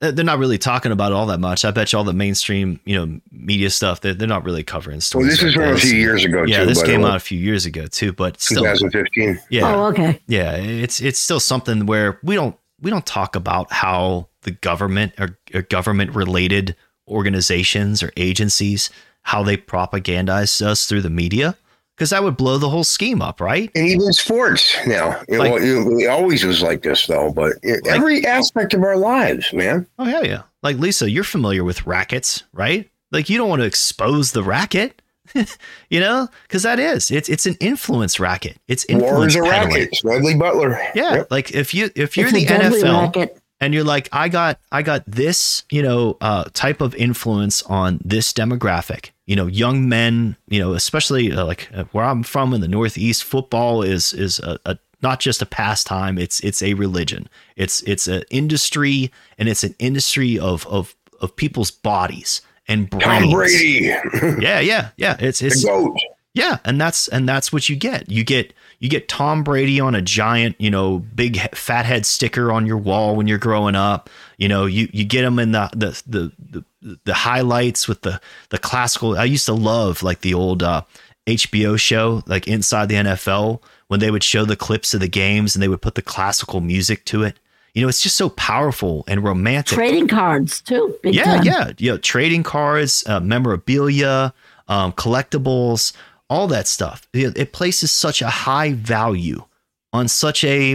they're not really talking about it all that much. I bet you all the mainstream, you know, media stuff they're, they're not really covering stories. Well, stories. this is like from a few years ago Yeah, too. this came out a few years ago too, but still, 2015. yeah, Oh, okay. yeah, it's it's still something where we don't we don't talk about how the government or, or government related organizations or agencies how they propagandize us through the media because that would blow the whole scheme up, right? And even sports now. It, Like- well, it, it always was like this, though. But it, Like- every aspect of our lives, man. Oh hell yeah! Like Lisa, you're familiar with rackets, right? Like you don't want to expose the racket, you know, because that is it's it's an influence racket. It's War influence is a peddling. racket. Smedley Butler. Yeah, Yep. like if you if you're It's the NFL racket. And you're like, I got I got this, you know, uh, type of influence on this demographic. You know, young men. You know, especially uh, like uh, where I'm from in the Northeast, football is is a, a not just a pastime. It's it's a religion. It's it's an industry, and it's an industry of of of people's bodies and brains. Tom Brady, Yeah, yeah, yeah. It's the it's goat. Yeah, and that's and that's what you get. You get you get Tom Brady on a giant, you know, big fat head sticker on your wall when you're growing up. You know, you you get him in the the the the, the highlights with the the classical. I used to love like the old uh, HBO show, like Inside the NFL, when they would show the clips of the games and they would put the classical music to it. You know, it's just so powerful and romantic Trading cards too. Yeah, time. yeah, know, trading cards, uh, memorabilia, um, collectibles, all that stuff. It, it places such a high value on such a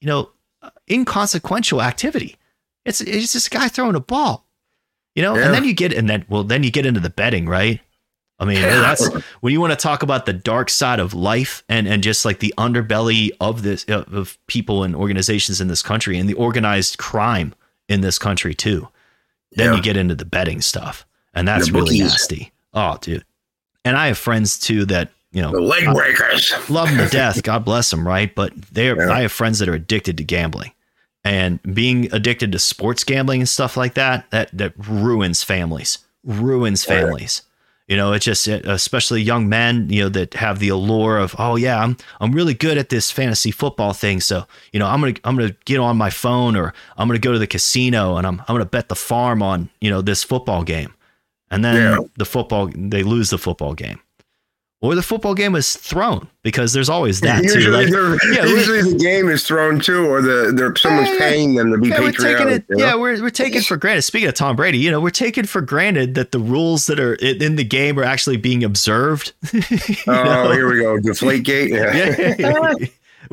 you know inconsequential activity. It's it's just a guy throwing a ball, you know, Yeah. and then you get and then well then you get into the betting, right? I mean, that's when you want to talk about the dark side of life and and just like the underbelly of this of people and organizations in this country and the organized crime in this country too. Then Yeah. you get into the betting stuff, and that's really nasty. Oh, dude. And I have friends too that you know The leg breakers. love them to death. God bless them, right? But they're Yeah. I have friends that are addicted to gambling, and being addicted to sports gambling and stuff like that that that ruins families ruins families you know it's just especially young men you know that have the allure of oh yeah i'm i'm really good at this fantasy football thing so you know i'm gonna i'm gonna get on my phone or i'm gonna go to the casino and i'm, I'm gonna bet the farm on you know this football game and then Yeah. the football they lose the football game or the football game is thrown because there's always that too usually, like, yeah, usually the game is thrown too, or the they're someone's yeah. paying them to be yeah, we're taking patriotic. it. you know? Yeah, we're we're taking for granted. Speaking of Tom Brady, you know, we're taking for granted that the rules that are in the game are actually being observed. Oh, know? here we go. Deflate gate. Yeah. yeah. Are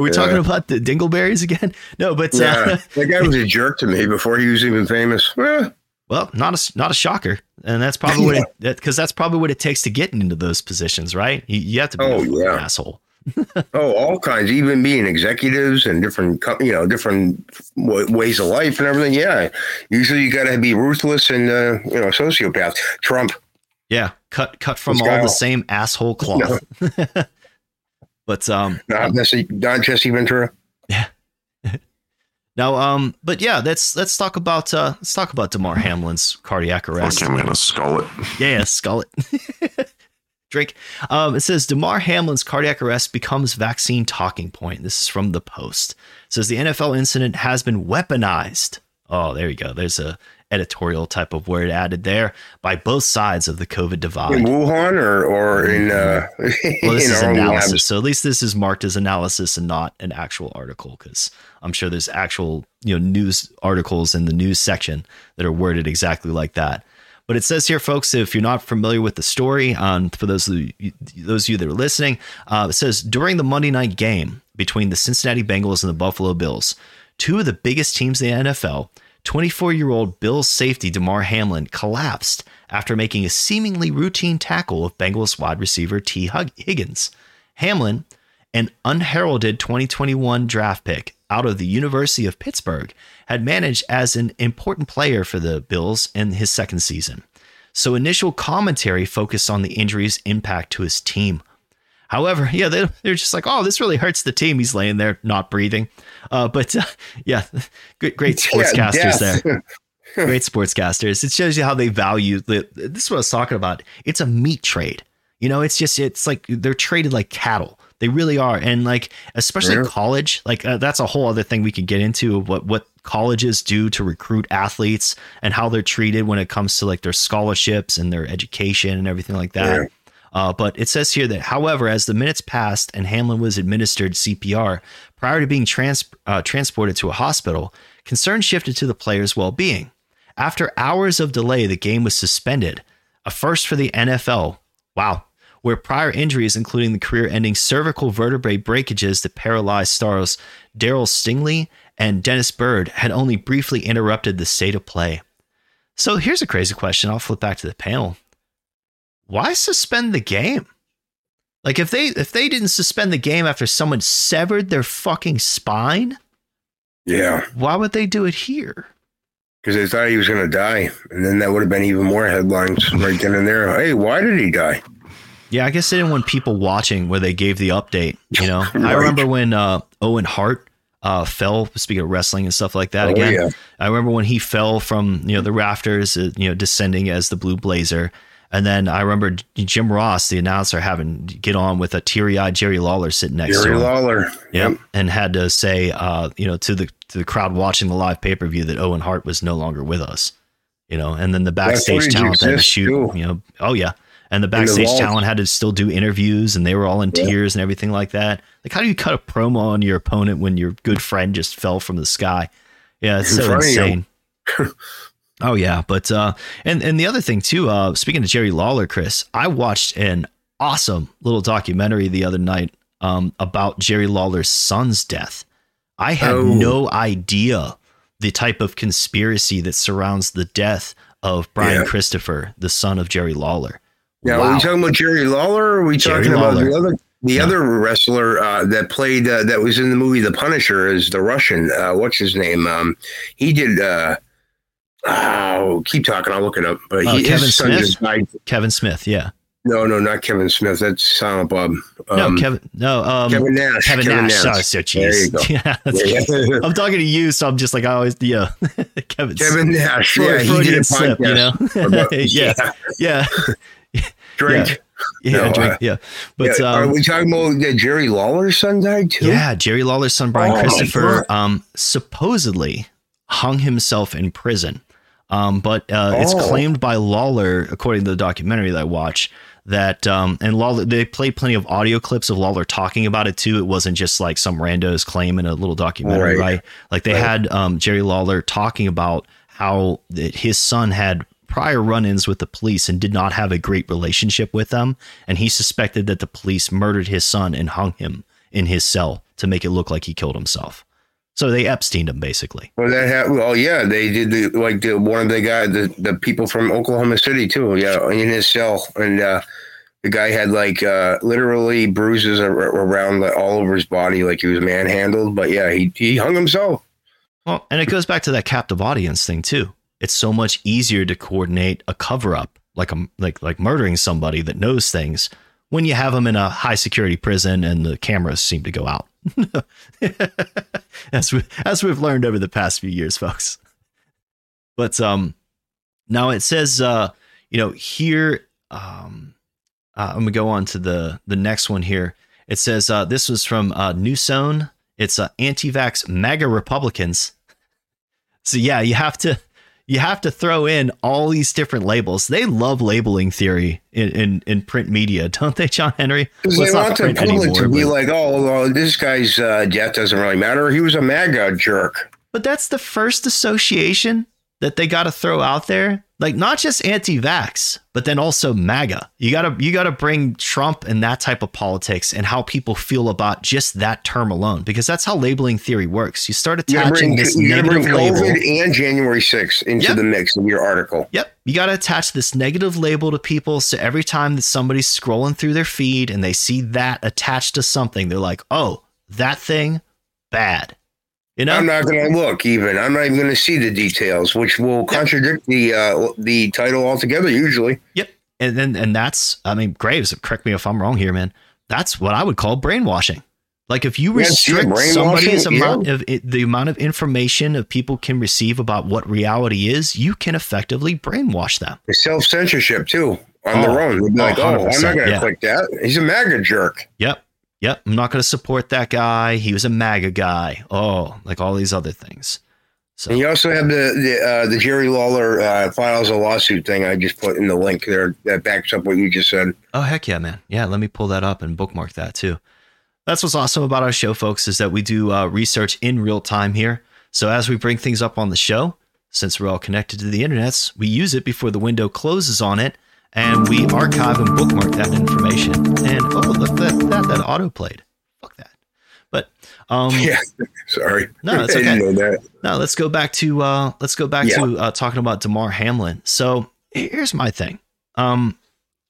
we Yeah. talking about the Dingleberries again? No, but uh, Yeah, that guy was a jerk to me before he was even famous. Eh, well, not a not a shocker, and that's probably what it that because that's probably what it takes to get into those positions, right? You, you have to be Oh, yeah. asshole. oh, all kinds, even being executives and different, you know, different w- ways of life and everything. Yeah, usually you got to be ruthless and uh, you know, sociopath. Trump. Yeah, cut cut from all the same asshole cloth. but um, Not Jesse, not Jesse Ventura. Now, um, but yeah, let's let's talk about uh, let's talk about Damar Hamlin's cardiac arrest. Fuck, I'm gonna skull it. Yeah, skull it. Drink. Um, it says Damar Hamlin's cardiac arrest becomes vaccine talking point. This is from the Post. It says the NFL incident has been weaponized. Oh, there you go. There's a editorial type of word added there by both sides of the COVID In divide. Wuhan or or in uh, Well, this in is analysis. labs. So at least this is marked as analysis and not an actual article because I'm sure there's actual you know news articles in the news section that are worded exactly like that. But it says here, folks, if you're not familiar with the story, um, for those of you, those of you that are listening, uh, it says during the Monday night game between the Cincinnati Bengals and the Buffalo Bills, two of the biggest teams in the NFL, 24 year old Bills safety Damar Hamlin collapsed after making a seemingly routine tackle of Bengals wide receiver Tee Higgins. Hamlin, an unheralded 2021 draft pick out of the University of Pittsburgh, had managed as an important player for the Bills in his second season. So initial commentary focused on the injury's impact to his team. However, yeah, they, they're just like, oh, this really hurts the team. He's laying there not breathing. Uh, but uh, yeah, great, great sportscasters Yeah, there great sportscasters. It shows you how they value the. This is what I was talking about. It's a meat trade. You know, it's just it's like they're traded like cattle. They really are, and like especially Yeah. college. Like uh, that's a whole other thing we could get into what what colleges do to recruit athletes and how they're treated when it comes to like their scholarships and their education and everything like that. Yeah. Uh, but it says here that, however, as the minutes passed and Hamlin was administered CPR prior to being trans- uh, transported to a hospital, concern shifted to the player's well being. After hours of delay, the game was suspended, a first for the NFL. Wow. Where prior injuries, including the career ending cervical vertebrae breakages that paralyzed stars Darryl Stingley and Dennis Byrd, had only briefly interrupted the state of play. So here's a crazy question. I'll flip back to the panel why suspend the game? Like if they if they didn't suspend the game after someone severed their fucking spine, Yeah, why would they do it here? because they thought he was going to die, and then that would have been even more headlines right then and there. Hey, why did he die? Yeah, I guess they didn't want people watching where they gave the update. You know, I remember when uh, Owen Hart uh, fell. Speaking of wrestling and stuff like that, Oh, again, yeah. I remember when he fell from you know the rafters, uh, you know, descending as the Blue Blazer. And then I remember Jim Ross, the announcer, having to get on with a teary-eyed Jerry Lawler sitting next to Jerry him. Lawler. Yep. And had to say, uh, you know, to the to the crowd watching the live pay per view that Owen Hart was no longer with us. You know, and then the backstage talent had to shoot. too. You know, oh yeah, and the backstage vault. talent had to still do interviews, and they were all in Yeah. tears and everything like that. Like, how do you cut a promo on your opponent when your good friend just fell from the sky? Yeah, it's In so front of you. insane. Oh yeah, but uh, and and the other thing too. Uh, speaking of Jerry Lawler, Chris, I watched an awesome little documentary the other night um, about Jerry Lawler's son's death. I had Oh. no idea the type of conspiracy that surrounds the death of Brian Yeah. Christopher, the son of Jerry Lawler. Now, are we talking about Jerry Lawler? Or are we Jerry talking about the other the Yeah. other wrestler uh, that played uh, that was in the movie The Punisher? Is the Russian? Uh, what's his name? Um, he did. Oh, keep talking. I'll look it up. But Uh, he, Kevin Smith? Kevin Smith, yeah. No, no, not Kevin Smith. That's Silent Bob. no, Um, Kevin. No, um, Kevin Nash. Kevin, Nash. Oh, so go. Yeah, Yeah. I'm talking to you, so I'm just like I always yeah. Kevin. Kevin Nash. Freud- Yeah, he did Freudian a slip, you know? about- Yeah. Yeah. Drink. Yeah, No, drink, uh, yeah. But yeah, are um, we talking about Jerry Lawler's son died too? yeah, Jerry Lawler's son Brian Oh, Christopher um supposedly hung himself in prison. Um, but uh, it's Oh. claimed by Lawler, according to the documentary that I watched, that um, and Lawler they played plenty of audio clips of Lawler talking about it too. It wasn't just like some rando's claim in a little documentary, right? Right. Like they Right. had um, Jerry Lawler talking about how that his son had prior run-ins with the police and did not have a great relationship with them, and he suspected that the police murdered his son and hung him in his cell to make it look like he killed himself. So they Epsteined him basically. Well, that ha- well, yeah, they did the like the one of the guy the the people from Oklahoma City too. Yeah, in his cell, and uh, the guy had like uh, literally bruises ar- around the, all over his body, like he was manhandled. But yeah, he he hung himself. Well, and it goes back to that captive audience thing too. It's so much easier to coordinate a cover up, like a like like murdering somebody that knows things, when you have them in a high security prison and the cameras seem to go out. as we as we've learned over the past few years, folks. But um, now it says uh, you know here um, uh, I'm gonna go on to the the next one here. It says uh, this was from uh, NewsOne. It's uh, anti-vax MAGA Republicans. So yeah, you have to you have to throw in all these different labels. They love labeling theory in in, in print media, don't they, John Henry? Because Well, they want the public to be but- like, oh, well, this guy's uh, death doesn't really matter. He was a MAGA jerk. But that's the first association that they got to throw out there. Like not just anti-vax, but then also MAGA. You got to you got to bring Trump and that type of politics and how people feel about just that term alone because that's how labeling theory works. You start You gotta attaching bring, this you gotta negative label. COVID and January 6th into Yep. the mix of your article. Yep. You got to attach this negative label to people. So every time that somebody's scrolling through their feed and they see that attached to something, they're like, oh, that thing, bad. You know? I'm not going to look even. I'm not even going to see the details, which will contradict the uh, the title altogether. Usually, Yep. And then and that's I mean, Graves, correct me if I'm wrong here, man. That's what I would call brainwashing. Like if you restrict brainwashing, somebody's yeah. amount of the amount of information of people can receive about what reality is, you can effectively brainwash them. the self censorship too on Oh, their own. Be oh, like, "Oh, I'm not going to yeah. click that. He's a MAGA jerk." Yep. Yep. I'm not going to support that guy. He was a MAGA guy. Oh, like all these other things. So And you also have the the, uh, the Jerry Lawler uh, files a lawsuit thing. I just put in the link there that backs up what you just said. Oh heck yeah, man! Yeah, let me pull that up and bookmark that too. That's what's awesome about our show, folks, is that we do uh, research in real time here. So as we bring things up on the show, since we're all connected to the internets, we use it before the window closes on it, and we archive and bookmark that information. Oh, look that that that auto played. Fuck that. But um, Yeah, sorry. No, didn't okay. that. now let's go back to uh, let's go back Yeah. to uh, talking about Damar Hamlin. So here's my thing. Um,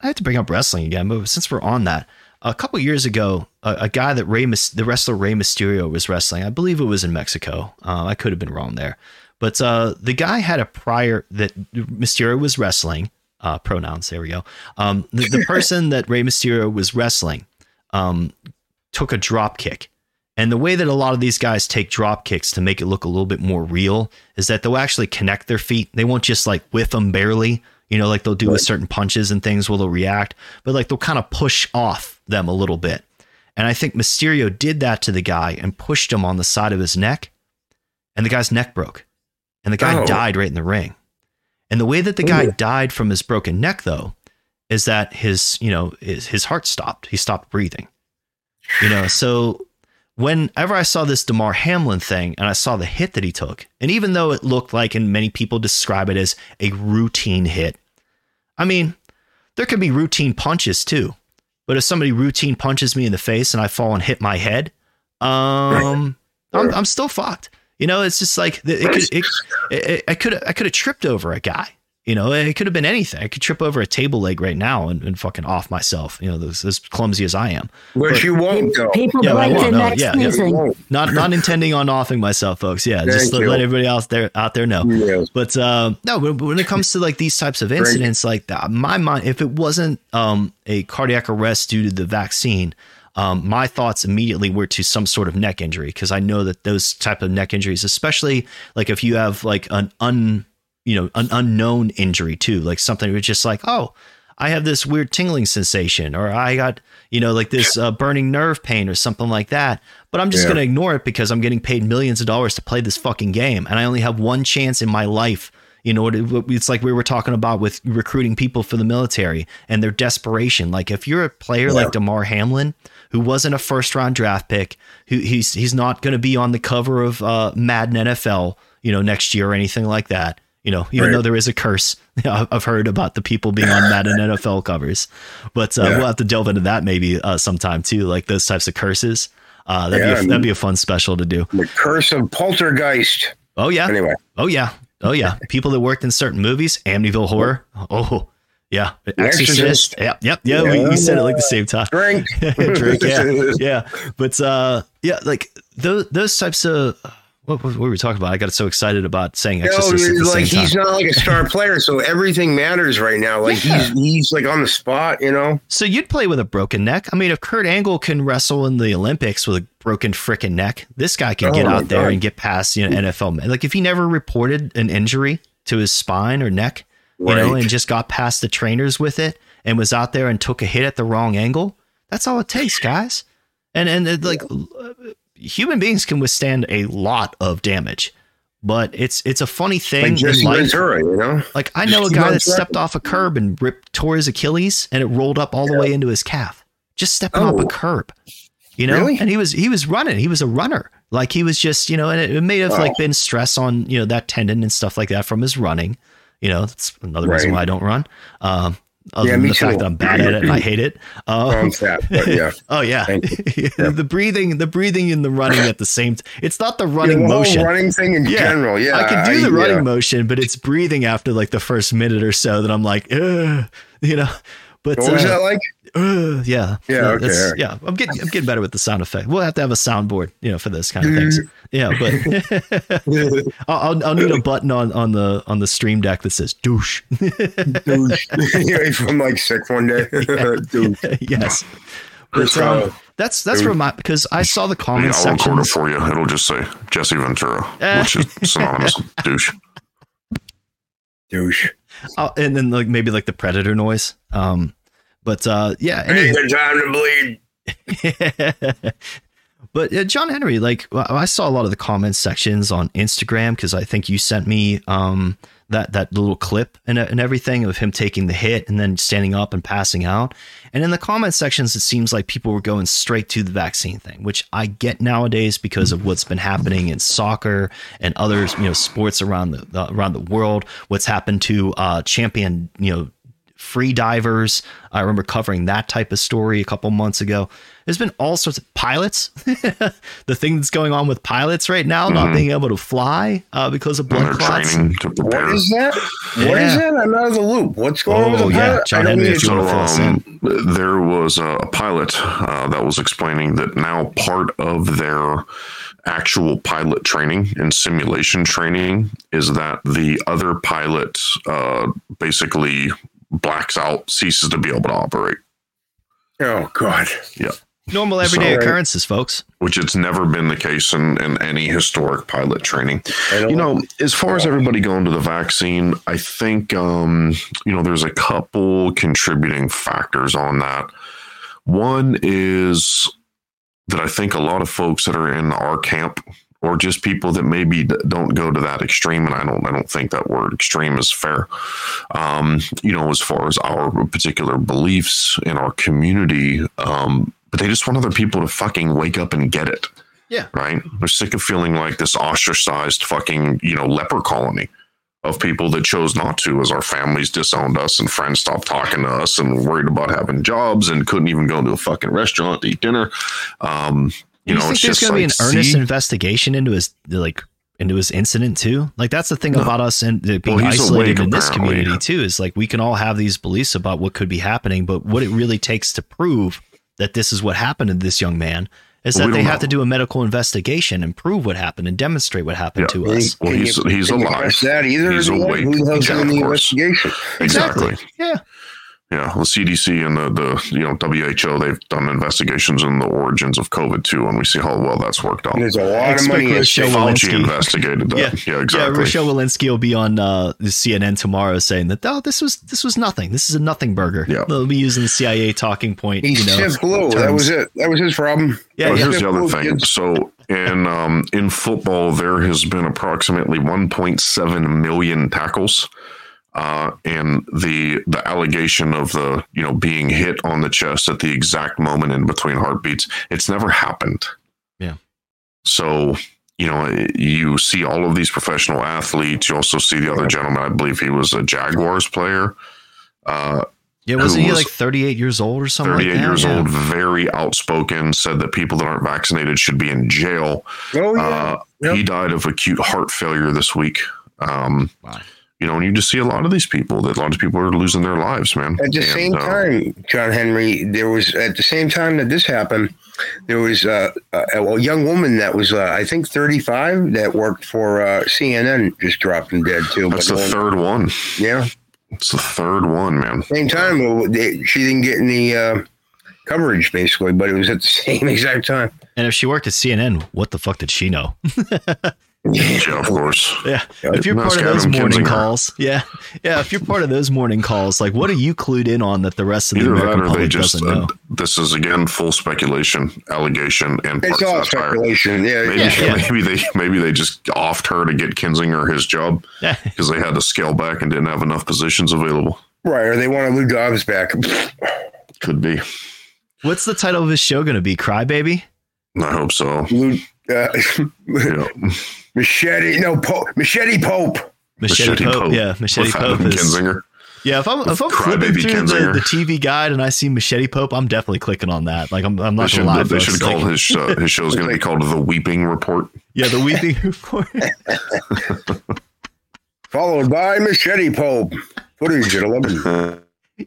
I have to bring up wrestling again, but since we're on that, a couple years ago, a, a guy that Ray, the wrestler Rey Mysterio was wrestling. I believe it was in Mexico. Uh, I could have been wrong there, but uh, the guy had a prior that Mysterio was wrestling. Uh, pronouns. There we go. Um, the, the person that Rey Mysterio was wrestling um, took a drop kick. And the way that a lot of these guys take drop kicks to make it look a little bit more real is that they'll actually connect their feet. They won't just like whiff them barely, you know, like they'll do with certain punches and things where they'll react, but like they'll kind of push off them a little bit. And I think Mysterio did that to the guy and pushed him on the side of his neck, and the guy's neck broke. And the guy Oh. died right in the ring. And the way that the guy Ooh. died from his broken neck, though, is that his, you know, his, his heart stopped. He stopped breathing. You know, so whenever I saw this Damar Hamlin thing and I saw the hit that he took, and even though it looked like, and many people describe it as a routine hit, I mean, there could be routine punches too. But if somebody routine punches me in the face and I fall and hit my head, um, I'm, I'm still fucked. You know, it's just like it could, it, it, I could, I could have tripped over a guy. You know, it could have been anything. I could trip over a table leg right now and, and fucking off myself. You know, this as clumsy as I am. But, But- you won't though. People Yeah, I break won't, their no, necks yeah, yeah. You sneezing. won't. Not not intending on offing myself, folks. Yeah, just Thank to you. let everybody else there out there know. Yeah. But uh, no, when, when it comes to like these types of incidents, like that, my mind, if it wasn't um, a cardiac arrest due to the vaccine, um, my thoughts immediately were to some sort of neck injury because I know that those type of neck injuries, especially like if you have like an un, you know, an unknown injury too, like something it's just like, oh, I have this weird tingling sensation, or I got, you know, like this uh, burning nerve pain or something like that. But I'm just Yeah. going to ignore it because I'm getting paid millions of dollars to play this fucking game. And I only have one chance in my life. You know, it's like we were talking about with recruiting people for the military and their desperation. Like if you're a player like Damar Hamlin, who wasn't a first round draft pick, who he's he's not going to be on the cover of uh, Madden NFL, you know, next year or anything like that. You know, even Right. though there is a curse, I've heard about the people being on Madden NFL covers, but uh, Yeah. we'll have to delve into that maybe uh, sometime too, like those types of curses. Uh, that'd, Yeah, be a, that'd be a fun special to do. The curse of poltergeist. Oh yeah, Anyway, oh yeah, oh yeah. People that worked in certain movies, Amityville Horror. Oh yeah, Exorcist. Exorcist. Yep, yep, yeah. We, we said it like the same time. drink. Drake, yeah, yeah. But uh, yeah, like those those types of what, what were we talking about? I got so excited about saying No, Exorcist the like he's not like a star player, so everything matters right now. Like he's he's like on the spot, you know. So you'd play with a broken neck. I mean, if Kurt Angle can wrestle in the Olympics with a broken freaking neck, this guy can Oh get out there and get past you know NFL. Like if he never reported an injury to his spine or neck, you know, and just got past the trainers with it and was out there and took a hit at the wrong angle, that's all it takes, guys. And and it, like uh, human beings can withstand a lot of damage, but it's it's a funny thing Like in Jesse life. Ventura, you know. Like I know a guy that stepped off a curb and ripped tore his Achilles and it rolled up all the way into his calf. Just stepping off a Oh. curb. You know? Really? And he was he was running. He was a runner. Like he was just, you know, and it, it may have like been stress on, you know, that tendon and stuff like that from his running. You know, that's another reason why I don't run. Um other Yeah, than me the fact too. that I'm bad at it and I hate it. Um, but yeah. Oh yeah, Thank the breathing, the breathing, and the running at the same. T- it's not the running Yeah, the motion. running thing in Yeah. general. Yeah, I can do the running yeah. motion, but it's breathing after like the first minute or so that I'm like, Ugh, you know. But What was uh, that like? Uh, yeah, Yeah, Uh, okay, that's- all right. yeah. I'm getting, I'm getting better with the sound effect. We'll have to have a soundboard, you know, for this kind of things. Yeah, but I'll, I'll, I'll need a button on on the on the stream deck that says douche. Dude, You're from like sick one day. Dude, yes, but um, that's that's where my because I saw the Yeah, comment I'll record it section. for you. It'll just say Jesse Ventura, which is synonymous with douche. douche. Oh, and then like maybe like the predator noise. Um, but uh, yeah. any- Ain't the time to bleed. but uh, John Henry, like I saw a lot of the comments sections on Instagram because I think you sent me um that that little clip and and everything of him taking the hit and then standing up and passing out. And in the comment sections, it seems like people were going straight to the vaccine thing, which I get nowadays because of what's been happening in soccer and other you know sports around the, the around the world. What's happened to uh, champion you know free divers. I remember covering that type of story a couple months ago. There's been all sorts of pilots. the thing that's going on with pilots right now, not being able to fly uh, because of blood they're clots. training to What prepare. is that? What is that? I'm out of the loop. What's going on with Oh, the yeah. John Henry, if to- So fill us um, there was a pilot uh, that was explaining that now part of their actual pilot training and simulation training is that the other pilot uh, basically blacks out, ceases to be able to operate. Oh God. Yeah. Normal everyday So- occurrences, folks. Which it's never been the case in, in any historic pilot training. You know, as far as everybody going to the vaccine, I think um, you know there's a couple contributing factors on that. One is that I think a lot of folks that are in our camp, or just people that maybe don't go to that extreme, and I don't, I don't think that word extreme is fair. Um, you know, as far as our particular beliefs in our community, um, but they just want other people to fucking wake up and get it Yeah. right? They're sick of feeling like this ostracized fucking, you know, leper colony of people that chose not to as our families disowned us and friends stopped talking to us and worried about having jobs and couldn't even go to a fucking restaurant to eat dinner. Um, you, You, know, think it's there's just going to be like, an earnest see? investigation into his like into his incident too. Like that's the thing No. about us and being Well, isolated awake, in this apparently. community too is like we can all have these beliefs about what could be happening, but what it really takes to prove that this is what happened to this young man is Well, that they don't have to do a medical investigation and prove what happened and demonstrate what happened Yeah. to us. Well, he's- he's alive. That either He's alive? awake. Who the hell's Yeah, doing the course. investigation? Exactly. Yeah. Yeah, the CDC and the, the you know WHO they've done investigations in the origins of COVID too, and we see how well that's worked out. There's a lot Expert of money at Rochelle stake. Fauci Walensky. investigated that. Yeah. Yeah, Yeah, exactly. Rochelle Walensky will be on uh, the CNN tomorrow saying that oh, this was this was nothing. This is a nothing burger. Yeah. They'll be using the CIA talking point. He's you know, stiff glue. That was it. That was his problem. Yeah, Well, yeah. here's the other thing. kids. So in um, in football, there has been approximately 1.7 million tackles, uh, and the the allegation of the you know being hit on the chest at the exact moment in between heartbeats, it's never happened. Yeah. So you know you see all of these professional athletes. You also see the other gentleman. I believe he was a Jaguars player. Uh, Yeah, wasn't he was like 38 years old or something? 38 like that? years Yeah. old, very outspoken, said that people that aren't vaccinated should be in jail. Oh yeah. Uh, Yep. He died of acute heart failure this week. Um, Wow. You know, and you just see a lot of these people that a lot of people are losing their lives, man. At the And, same uh, time, John Henry, there was at the same time that this happened, there was uh, a, a young woman that was, uh, I think, 35 that worked for uh, CNN, just dropped and dead too. that's the But, third one. yeah, It's the third one, man. same time, they, she didn't get any uh, coverage basically, but it was at the same exact time. And if she worked at CNN, what the fuck did she know? Yeah, of course. Yeah. Yeah, If you're part of those Adam morning Kinzinger. calls, yeah. Yeah. If you're part of those morning calls, like what are you clued in on that the rest of the Either American or public just, doesn't uh, know? this is again full speculation, allegation, and It's part all satire. speculation. Yeah, Maybe, Yeah, yeah. maybe they maybe they just offed her to get Kinzinger his job because they had to scale back and didn't have enough positions available. right. Or they want to Lou Dobbs back. Could be. What's the title of his show going to be? Crybaby? I hope so. Lou, uh, Yeah. Machete, no, Pope, Machete Pope. Machete, Pope. Yeah. Machete with Pope Adam is. Kinzinger. Yeah. If I'm, if I'm flipping through the, Kinzinger. the TV guide and I see Machete Pope, I'm definitely clicking on that. Like, I'm, I'm not should, going to lie. they folks. should Like, call his uh, his show is going to be called the Weeping Report. yeah. The Weeping Report. Followed by Machete Pope. Footage at 11. oh,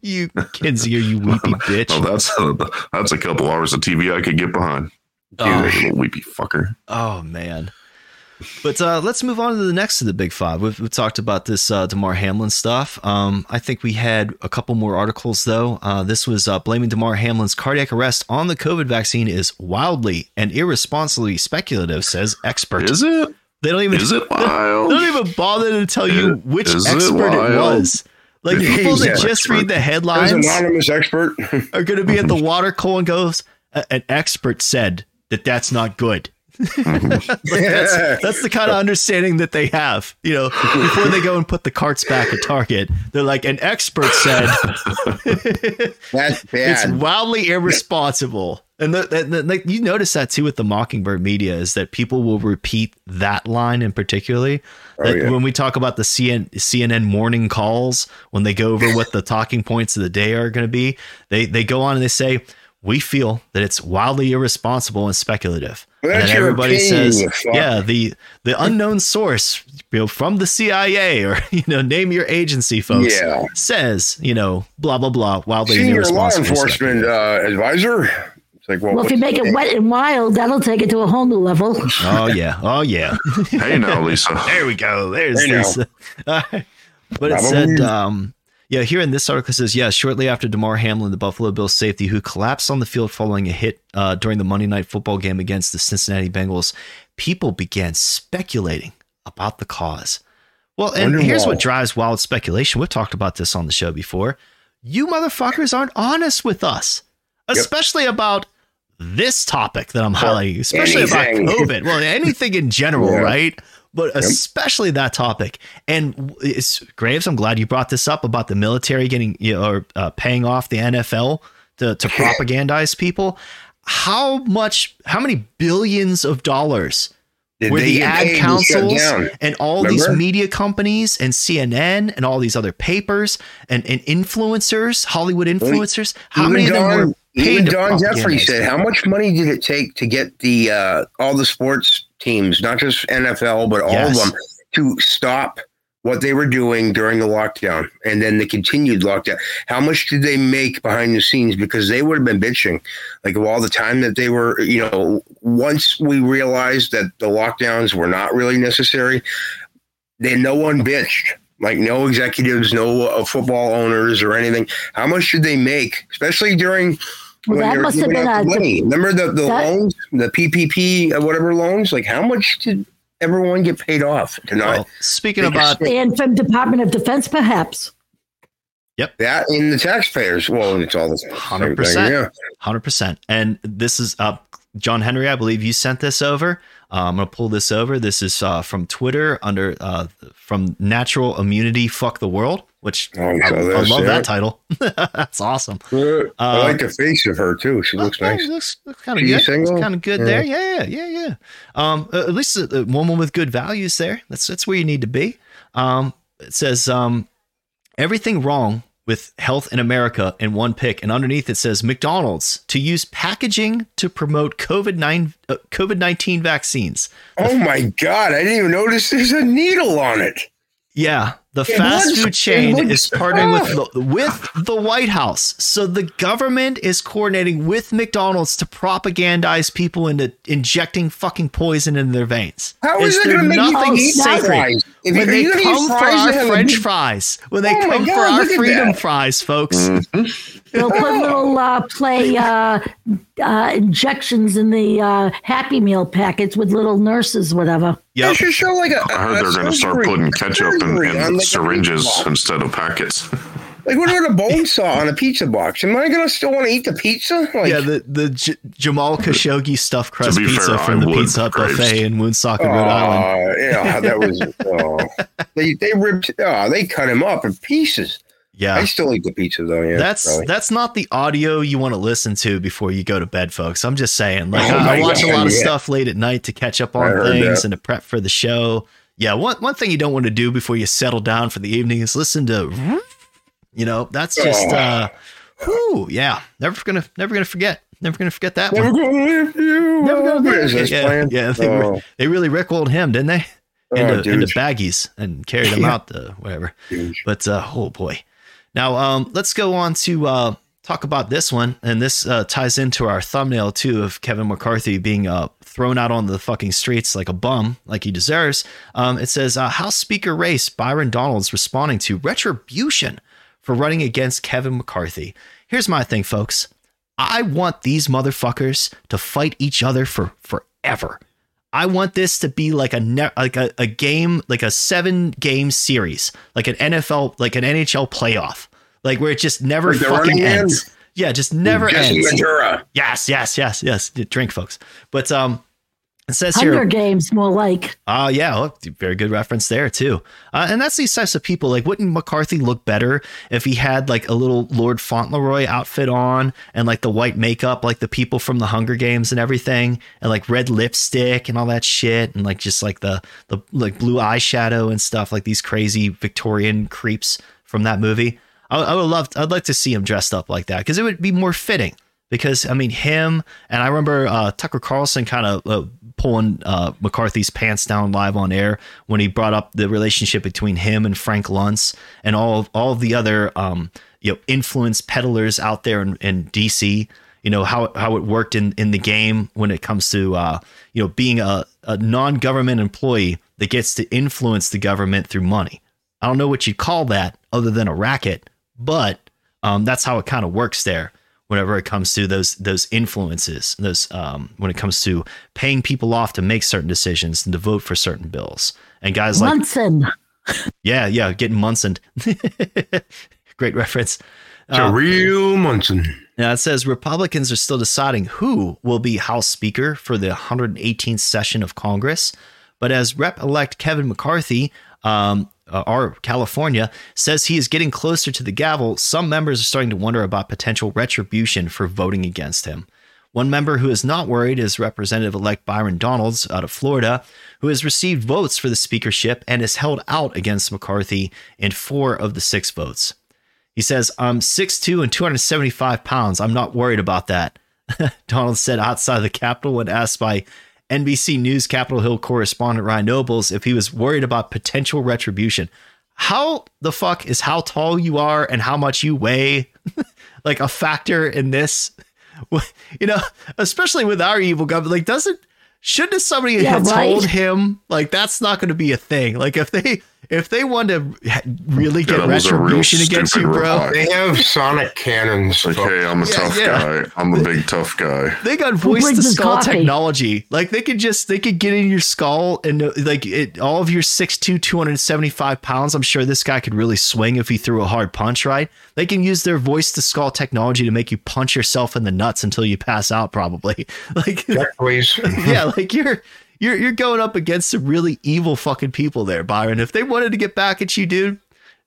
you Kinzinger, you weepy bitch. that's a, that's a couple hours of TV I could get behind. Oh. Little weepy fucker. Oh man. But uh, let's move on to the next of the big five. We've, we've talked about this uh, Damar Hamlin stuff. Um, I think we had a couple more articles though. Uh, this was uh, blaming Damar Hamlin's cardiac arrest on the COVID vaccine is wildly and irresponsibly speculative, says expert. Is it? they don't even Is it they don't even bother to tell you which is expert it, wild? was. Like people that Yeah. just read the headlines anonymous expert. are going to be at the water cooler and goes, an expert said that that's not good. Mm-hmm. that's, that's the kind of understanding that they have. You know, before they go and put the carts back at Target, they're like, an expert said That's it's wildly irresponsible. And the, the, the- like you notice that too with the Mockingbird media is that people will repeat that line in particularly. Oh, that yeah. When we talk about the CN, CNN morning calls, when they go over what the talking points of the day are going to be, they they go on and they say, "We feel that it's wildly irresponsible and speculative." Well, and then everybody opinion, says, "Yeah, the the unknown source, you know, from the CIA or you know, name your agency, folks." Yeah. Says, you know, blah blah blah, wildly and Senior law enforcement uh, advisor. It's like, well, Well, if you make it wet and wild, that'll take it to a whole new level. Oh yeah, oh yeah. hey now, Lisa. There we go. There's Hey, now. Lisa. All right. But it Probably. said, um, yeah, here in this article says, yeah, shortly after Damar Hamlin, the Buffalo Bills safety who collapsed on the field following a hit uh, during the Monday night football game against the Cincinnati Bengals, people began speculating about the cause. Well, and Wonder here's why. what drives wild speculation. We've talked about this on the show before. You motherfuckers aren't honest with us, especially about this topic that I'm highlighting, especially anything. about COVID. Well, anything in general, Yeah. right? But especially that topic. And it's Graves. I'm glad you brought this up about the military getting you know, or uh, paying off the NFL to, to propagandize people. How much? How many billions of dollars Did where the ad councils and all these media companies and CNN and all these other papers and, and influencers, Hollywood influencers, how many of them were paid even Don Jeffrey said, "How much money did it take to get the uh, all the sports teams, not just NFL, but all Yes. of them, to stop what they were doing during the lockdown and then the continued lockdown. How much did they make behind the scenes? Because they would have been bitching, like of all the time that they were, you know, once we realized that the lockdowns were not really necessary, then no one bitched. Like no executives, no uh, football owners or anything. How much did they make, especially during Well, that must have been a- money? Remember the, the that- loans, the PPP, uh, whatever loans? Like how much did everyone get paid off to not Well, speaking They just- about And from Department of Defense, perhaps. Yep. That in the taxpayers? Well, it's all this. 100%. Yeah. Hundred percent. And this is uh, John Henry. I believe you sent this over. Uh, I'm gonna pull this over. This is uh, from Twitter under uh, from Natural Immunity. Fuck the world. Which Oh, I, I love that title. That's awesome. I Uh, like the face of her too. She looks Okay, nice. Looks, kind of good. single? Kind of good Yeah. there. Yeah, yeah, yeah, yeah. Um, uh, at least a, a woman with good values there. That's that's where you need to be. Um, it says um, everything wrong with health in America in one pick, and underneath it says McDonald's to use packaging to promote COVID nine uh, COVID nineteen vaccines. Oh my god! I didn't even notice there's a needle on it. Yeah, the It fast looks- food chain looks- is partnering with the, with the White House. So the government is coordinating with McDonald's to propagandize people into injecting fucking poison in their veins. How is Is it going to make you eat sacred? fries? If When they you gonna come for our that have a French big- fries, when oh they Oh my come for our freedom that. fries, folks. Mm-hmm. They'll put little uh, play uh, uh, injections in the uh, Happy Meal packets with little nurses, whatever. They Yep. should show like a. I heard a they're going to start putting ketchup in, surgery in like, syringes instead of packets. Like what about a bone saw on a pizza box? Am I going to still want to eat the pizza? Like, Yeah, the the J- Jamal Khashoggi stuffed crust pizza fair, from I the Pizza Hut buffet in Woonsocket, oh, Rhode Island. yeah, that was. Oh. they they ripped. Oh, they cut him up in pieces. Yeah, I still eat the pizza though. Yeah, that's probably. that's not the audio you want to listen to before you go to bed, folks. I'm just saying. Like Oh I, watch a lot of yeah. stuff late at night to catch up on things that. and to prep for the show. Yeah, one one thing you don't want to do before you settle down for the evening is listen to you know, that's just Oh. uh whew, yeah. Never gonna never gonna forget. Never gonna forget that Never one. gonna lift you. Never gonna up. forget. Yeah, yeah, they, Oh, re- they really Rick rolled him, didn't they? oh, Into, dude. into baggies and carried him out the whatever. Dude. But uh, oh boy. Now um, let's go on to uh, talk about this one, and this uh, ties into our thumbnail too of Kevin McCarthy being uh, thrown out on the fucking streets like a bum, like he deserves. Um, it says uh, House Speaker race Byron Donalds responding to retribution for running against Kevin McCarthy. Here's my thing, folks. I want these motherfuckers to fight each other for forever. I want this to be like a ne- like a, a game, like a seven game series, like an NFL, like an NHL playoff, like where it just never Like fucking ends. Yeah, just never Jesse ends. Ventura. Yes, yes, yes, yes. Drink, folks. But um, it says Hunger here. Games, more like. Oh yeah, well, very good reference there too. Uh, and that's these types of people. Like, wouldn't McCarthy look better if he had like a little Lord Fauntleroy outfit on and like the white makeup, like the people from the Hunger Games and everything, and like red lipstick and all that shit, and like just like the the like blue eyeshadow and stuff, like these crazy Victorian creeps from that movie. I, I would love, I'd like to see him dressed up like that because it would be more fitting because I mean him and I remember uh, Tucker Carlson kind of uh, pulling uh, McCarthy's pants down live on air when he brought up the relationship between him and Frank Luntz and all of, all of the other um, you know influence peddlers out there in, in DC. You know how how it worked in in the game when it comes to uh, you know being a, a non government employee that gets to influence the government through money. I don't know what you'd call that other than a racket, but um, that's how it kind of works there whenever it comes to those those influences those um, when it comes to paying people off to make certain decisions and to vote for certain bills and guys like Munson. yeah yeah getting Munson great reference It's a real Munson. now it says Republicans are still deciding who will be House Speaker for the 118th session of Congress. But as Rep elect Kevin McCarthy, um, uh, our California, says he is getting closer to the gavel, some members are starting to wonder about potential retribution for voting against him. One member who is not worried is Representative elect Byron Donalds out of Florida, who has received votes for the speakership and is held out against McCarthy in four of the six votes. He says, I'm 6'2 and 275 pounds. I'm not worried about that. Donald said outside the Capitol when asked by NBC News Capitol Hill correspondent Ryan Nobles if he was worried about potential retribution. How the fuck is how tall you are and how much you weigh like a factor in this? You know, especially with our evil government, like doesn't shouldn't somebody Yeah, have right? told him like that's not going to be a thing? Like if they if they want to really get that was a real retribution against you, stupid bro, remark. They have sonic cannons. Like, hey, I'm a Yeah, tough yeah. guy. I'm a big tough guy. they got voice to skull coffee? technology. Like they could just they could get in your skull and uh, like it, all of your 6'2", 275 pounds. I'm sure this guy could really swing if he threw a hard punch. Right? They can use their voice to skull technology to make you punch yourself in the nuts until you pass out. Probably. Like Check, please. yeah, like you're you're you're going up against some really evil fucking people there, Byron. If they wanted to get back at you, dude,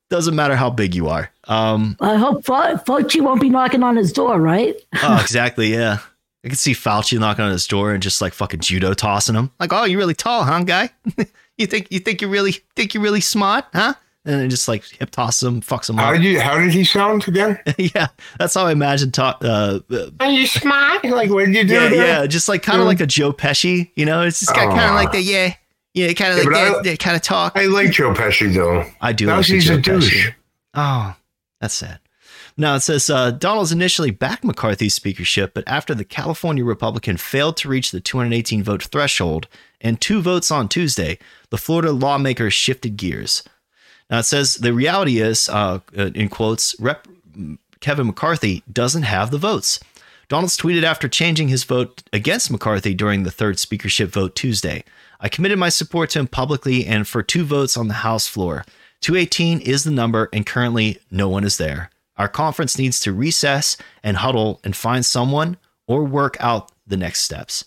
doesn't matter how big you are. Um, I hope Fa- Fauci won't be knocking on his door, right? oh, exactly, yeah. I can see Fauci knocking on his door and just like fucking judo tossing him. Like, oh, you're really tall, huh, guy? you think you think you're really think you're really smart, huh? And then just like hip toss him, fucks him How up. did you? How did he sound again? yeah, that's how I imagine. Ta- uh, uh, Are you smart? Like, what did you do? yeah, there? yeah, just like kind of like a Joe Pesci, you know? It's just got kind of like the yeah, yeah, kind of Yeah, like that, that kind of talk. I like Joe Pesci though. I do. Now like he's Joe a douche. Pesci. Oh, that's sad. Now it says uh, Donalds initially backed McCarthy's speakership, but after the California Republican failed to reach the 218 vote threshold and two votes on Tuesday, the Florida lawmaker shifted gears. Now it says the reality is, uh, uh, in quotes, Rep. Kevin McCarthy doesn't have the votes. Donalds tweeted after changing his vote against McCarthy during the third speakership vote Tuesday. I committed my support to him publicly and for two votes on the House floor. 218 is the number, and currently no one is there. Our conference needs to recess and huddle and find someone or work out the next steps.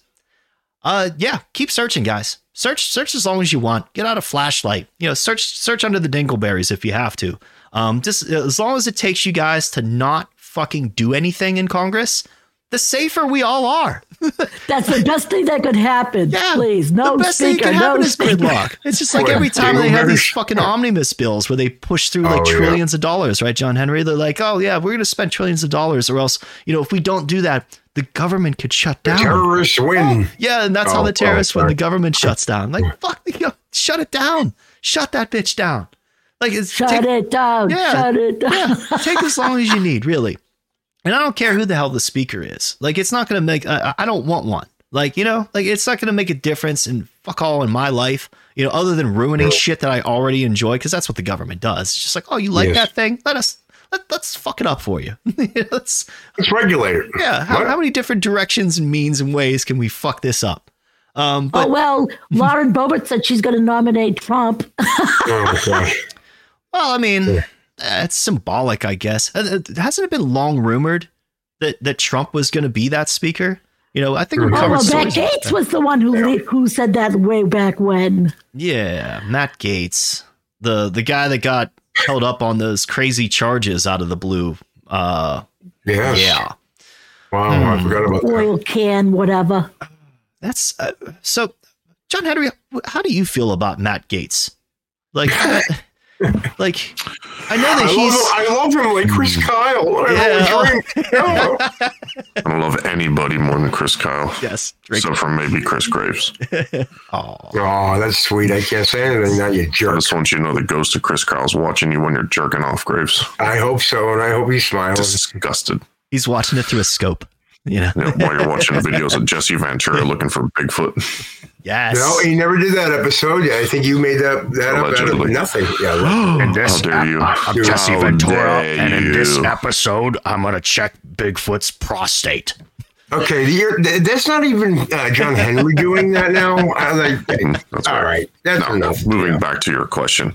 Uh, yeah, keep searching, guys. Search, search as long as you want. Get out a flashlight. You know, search, search under the dingleberries if you have to. Um, just as long as it takes you guys to not fucking do anything in Congress, the safer we all are. That's the best thing that could happen. Yeah, Please, no the best speaker, thing that can no happen is speaker. gridlock. It's just like every time they have these fucking omnibus bills where they push through like Oh, yeah. trillions of dollars, right, John Henry? They're like, oh yeah, we're going to spend trillions of dollars, or else, you know, if we don't do that, the government could shut down. The Terrorists win. Yeah, and that's how Oh, oh the terrorists oh, when the government shuts down. Like, fuck, you know, shut it down. Shut that bitch down. Like, it's Shut take, it down. Yeah, Shut it down. yeah, take as long as you need, really. And I don't care who the hell the speaker is. Like, it's not going to make. I I don't want one. Like, you know, like it's not going to make a difference in fuck all in my life. You know, other than ruining shit that I already enjoy, because that's what the government does. It's just like, oh, you like Yes. that thing? Let us. Let, let's fuck it up for you. You know, let's Let's regulate it. yeah. How, how many different directions and means and ways can we fuck this up? Um, but oh well, Lauren Boebert said she's going to nominate Trump. Oh gosh. Well, I mean, uh, it's symbolic, I guess. Uh, uh, Hasn't it been long rumored that that Trump was going to be that speaker? You know, I think we Mhm. Oh well, Matt Gaetz was the one who who said that way back when. Yeah, Matt Gaetz, the the guy that got held up on those crazy charges out of the blue. Uh, Yes. yeah, Wow, I forgot about that. Oil can, whatever. that's uh, so. John Henry, how do you feel about Matt Gaetz? Like, uh, like I know that I he's. love, I love him like Chris hmm. Kyle. I Yeah. love him. I don't love anybody more than Chris Kyle. Yes, drink. Except for maybe Chris Graves. Oh, Oh, that's sweet. I can't say anything now, you jerk. I just want you to know the ghost of Chris Kyle's watching you when you're jerking off, Graves. I hope so, and I hope he smiles. Disgusted. he's watching it through a scope. You know. You know, while you're watching videos of Jesse Ventura looking for Bigfoot. Yes. No, he never did that episode. Yeah, I think you made that that up out of nothing. Yeah, How this- dare you? I'm Jesse How Ventura, dare and in this episode, I'm gonna check Bigfoot's prostate. Okay, you're, that's not even uh, John Henry doing that now. I like. Mm, That's All right, that's No, enough. moving back to your question.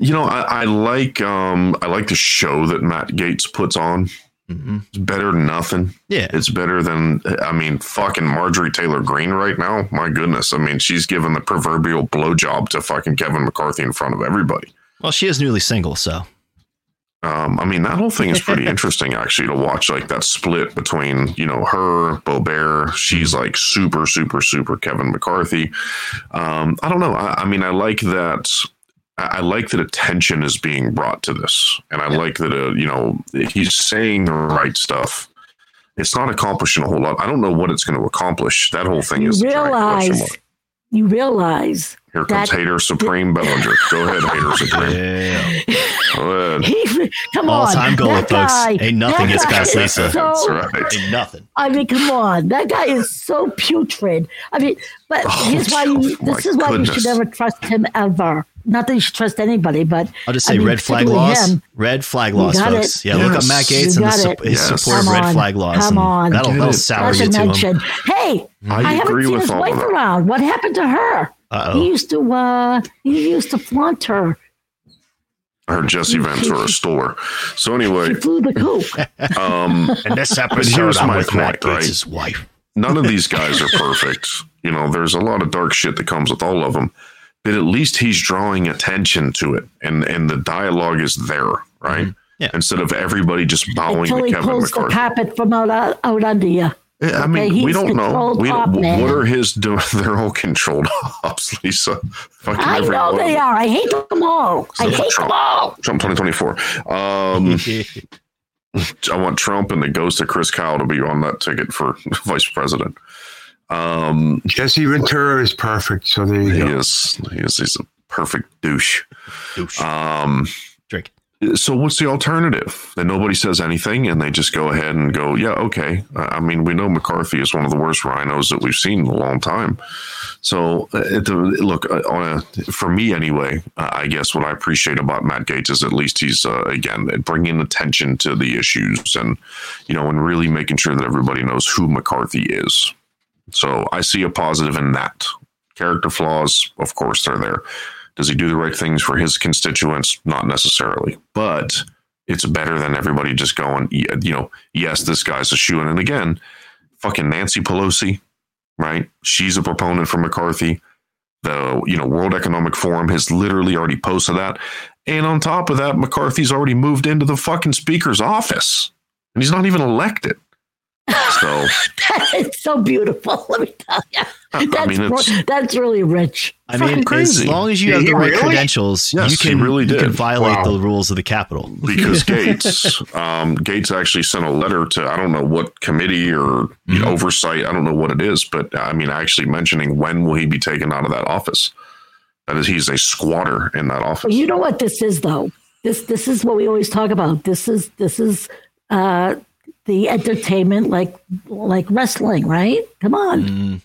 You know, I, I like um I like the show that Matt Gaetz puts on. Mm-hmm. It's better than nothing. Yeah, It's better than I mean, fucking Marjorie Taylor Greene right now. My goodness. I mean, she's giving the proverbial blowjob to fucking Kevin McCarthy in front of everybody. well, she is newly single, so Um, I mean, that whole thing is pretty interesting actually to watch like that split between, you know, her, Boebert. She's like super, super, super Kevin McCarthy. Um, I don't know. I, I mean, I like that. I I like that attention is being brought to this, and I like that uh, you know he's saying the right stuff. it's not accomplishing a whole lot. I don't know what it's going to accomplish. That whole thing You is a giant realize, you realize Here comes that- Hater Supreme Belanger. Go ahead, Hater Supreme. Yeah. Go ahead. he, come on, All-time goalie, that guy, folks. Ain't nothing that gets past is Lisa. So, That's right. Ain't nothing. I mean, come on, that guy is so putrid. I mean, but Oh, here's why you. This is why you should never trust him ever. Not that you should trust anybody, but I'll just I say mean, red flag particularly laws. him. Red flag laws, got folks. it. Yeah, look up Matt You Gaetz and the, su- his Yes. support of red flag laws. Come on. That'll, Get that'll it. sour Not you to to him. hey, I I, haven't seen his wife that. around. What happened to her? Uh-oh. He used to. uh He used to flaunt her. Her Jesse Ventura store. So anyway, She flew the coop. um, In this here's episode, I'm my with Matt point, right? Gaetz' wife. none of these guys are perfect. You know, there's a lot of dark shit that comes with all of them. But at least he's drawing attention to it, and and the dialogue is there, right? Yeah. Instead of everybody just bowing Until to he Kevin pulls the McCarthy. carpet from out, out under you. Yeah, I Okay, mean, we don't know. We don't, what are his doing? They're all controlled ops, Lisa. Fucking I every know one they are. I hate them all. I hate them Trump. all. Trump 2024. Um, I want Trump and the ghost of Chris Kyle to be on that ticket for vice president. Um, Jesse Ventura is perfect. So there you he go. is. He is. He's a perfect douche. Douche. Um, Drink. so what's the alternative? That nobody says anything and they just go ahead and go, yeah, okay. I I mean, we know McCarthy is one of the worst RINOs that we've seen in a long time. So, uh, look, uh, on a, for me anyway, uh, I guess what I appreciate about Matt Gaetz is at least he's uh, again bringing attention to the issues and you know, and really making sure that everybody knows who McCarthy is. So I see a positive in that. Character flaws, of course, they're there. Does he do the right things for his constituents? Not necessarily, but it's better than everybody just going, you know, yes, this guy's a shoe. And again, fucking Nancy Pelosi, right? She's a proponent for McCarthy. The you know World Economic Forum has literally already posted that, and on top of that, McCarthy's already moved into the fucking speaker's office, and he's not even elected. So it's so beautiful. Let me tell you. I That's, mean, it's that's really rich. I mean, crazy. as long as you Did have the right really? credentials, Yes, you can really you can violate Wow. the rules of the Capitol. because Gaetz, um, Gaetz actually sent a letter to I don't know what committee or you know, oversight. I don't know what it is, but I mean, actually mentioning when will he be taken out of that office? That is, he's a squatter in that office. But you know what this is, though. This this is what we always talk about. This is this is uh, the entertainment, like like wrestling, right? Come on. Mm,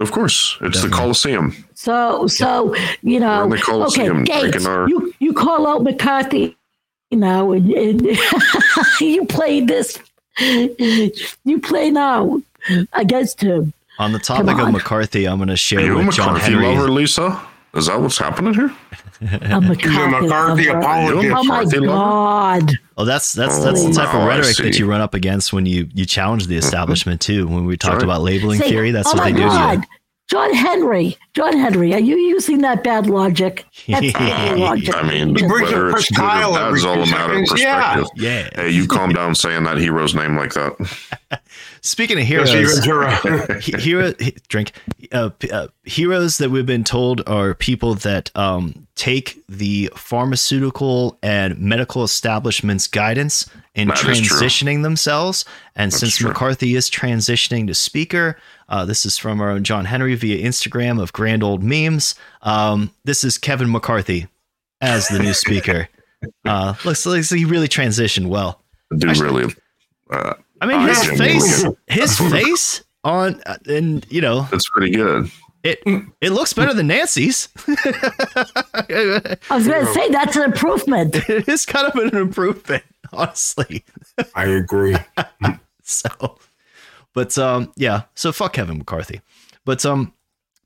Of course, it's the Coliseum. So so you know, the okay, Gaetz, our- you you call out McCarthy, you know, and, and you play this, you play now against him. on the topic of. McCarthy, I'm going to Are share you a with John McCarthy Henry. lover, Lisa? Is that what's happening here? A McCarthy, McCarthy apologist. Oh my God! Oh, that's that's Oh, that's the type now of rhetoric that you run up against when you you challenge the establishment too. When we talked right. about labeling Say, theory, that's oh what my they do to God. John Henry, John Henry, are you using that bad logic? That's bad logic. I mean, He brings whether up it's good or Kyle bad every is all a two matter of seconds. Yeah. perspective. Yeah. Hey, you calm down saying that hero's name like that. Speaking of heroes, hero drink uh, uh, heroes that we've been told are people that um, take the pharmaceutical and medical establishment's guidance in That transitioning themselves. And since true. McCarthy is transitioning to speaker, uh, this is from our own John Henry via Instagram of grand old memes. Um, this is Kevin McCarthy as the new speaker. Uh, looks like he really transitioned well. Do really. I mean, his genuinely- face, his face on, uh, and you know, that's pretty good. it it looks better than Nancy's. I was going to say that's an improvement. it is kind of an improvement, honestly. I agree. So, but um, yeah. So fuck Kevin McCarthy. But um,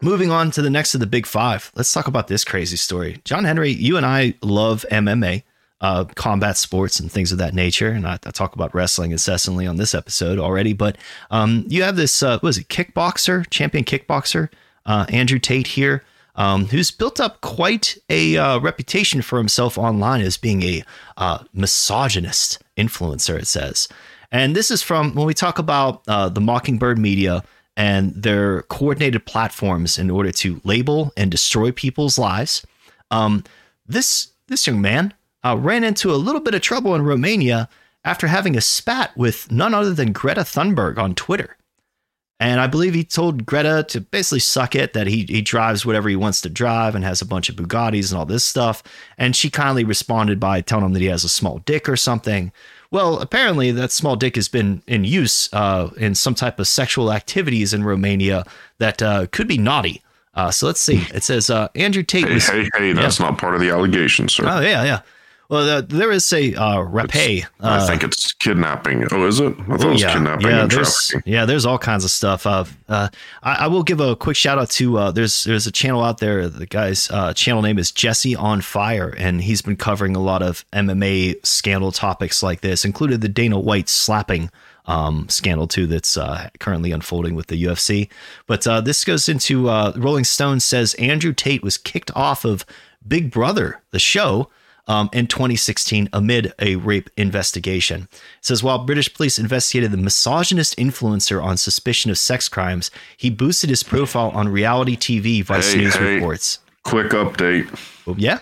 moving on to the next of the big five. Let's talk about this crazy story. John Henry, you and I love MMA, uh, combat sports, and things of that nature. And I, I talk about wrestling incessantly on this episode already. But um, you have this, uh, what is it, kickboxer, champion kickboxer, uh, Andrew Tate here. Um, who's built up quite a uh, reputation for himself online as being a uh, misogynist influencer, it says. And this is from when we talk about uh, the Mockingbird media and their coordinated platforms in order to label and destroy people's lives. Um, this this young man uh, ran into a little bit of trouble in Romania after having a spat with none other than Greta Thunberg on Twitter. And I believe he told Greta to basically suck it, that he, he drives whatever he wants to drive and has a bunch of Bugattis and all this stuff. And she kindly responded by telling him that he has a small dick or something. Well, apparently that small dick has been in use uh, in some type of sexual activities in Romania that uh, could be naughty. Uh, so let's see. It says uh, Andrew Tate Hey, was. hey, hey, that's not part of the allegation, sir. Oh yeah, yeah. Well, uh, there is a uh, rapé. I Uh, think it's kidnapping. Oh, is it? I thought it was yeah, kidnapping yeah, and there's trafficking. yeah, there's all kinds of stuff. Uh, uh, I, I will give a quick shout out to uh, there's there's a channel out there. The guy's uh, channel name is Jesse on Fire, and he's been covering a lot of MMA scandal topics like this, included the Dana White slapping um, scandal too that's uh, currently unfolding with the UFC. But uh, this goes into uh, Rolling Stone says Andrew Tate was kicked off of Big Brother, the show, um, in 2016 amid a rape investigation. It says while British police investigated the misogynist influencer on suspicion of sex crimes, he boosted his profile on reality TV. Vice Hey, News hey. reports. Quick update. Well, yeah,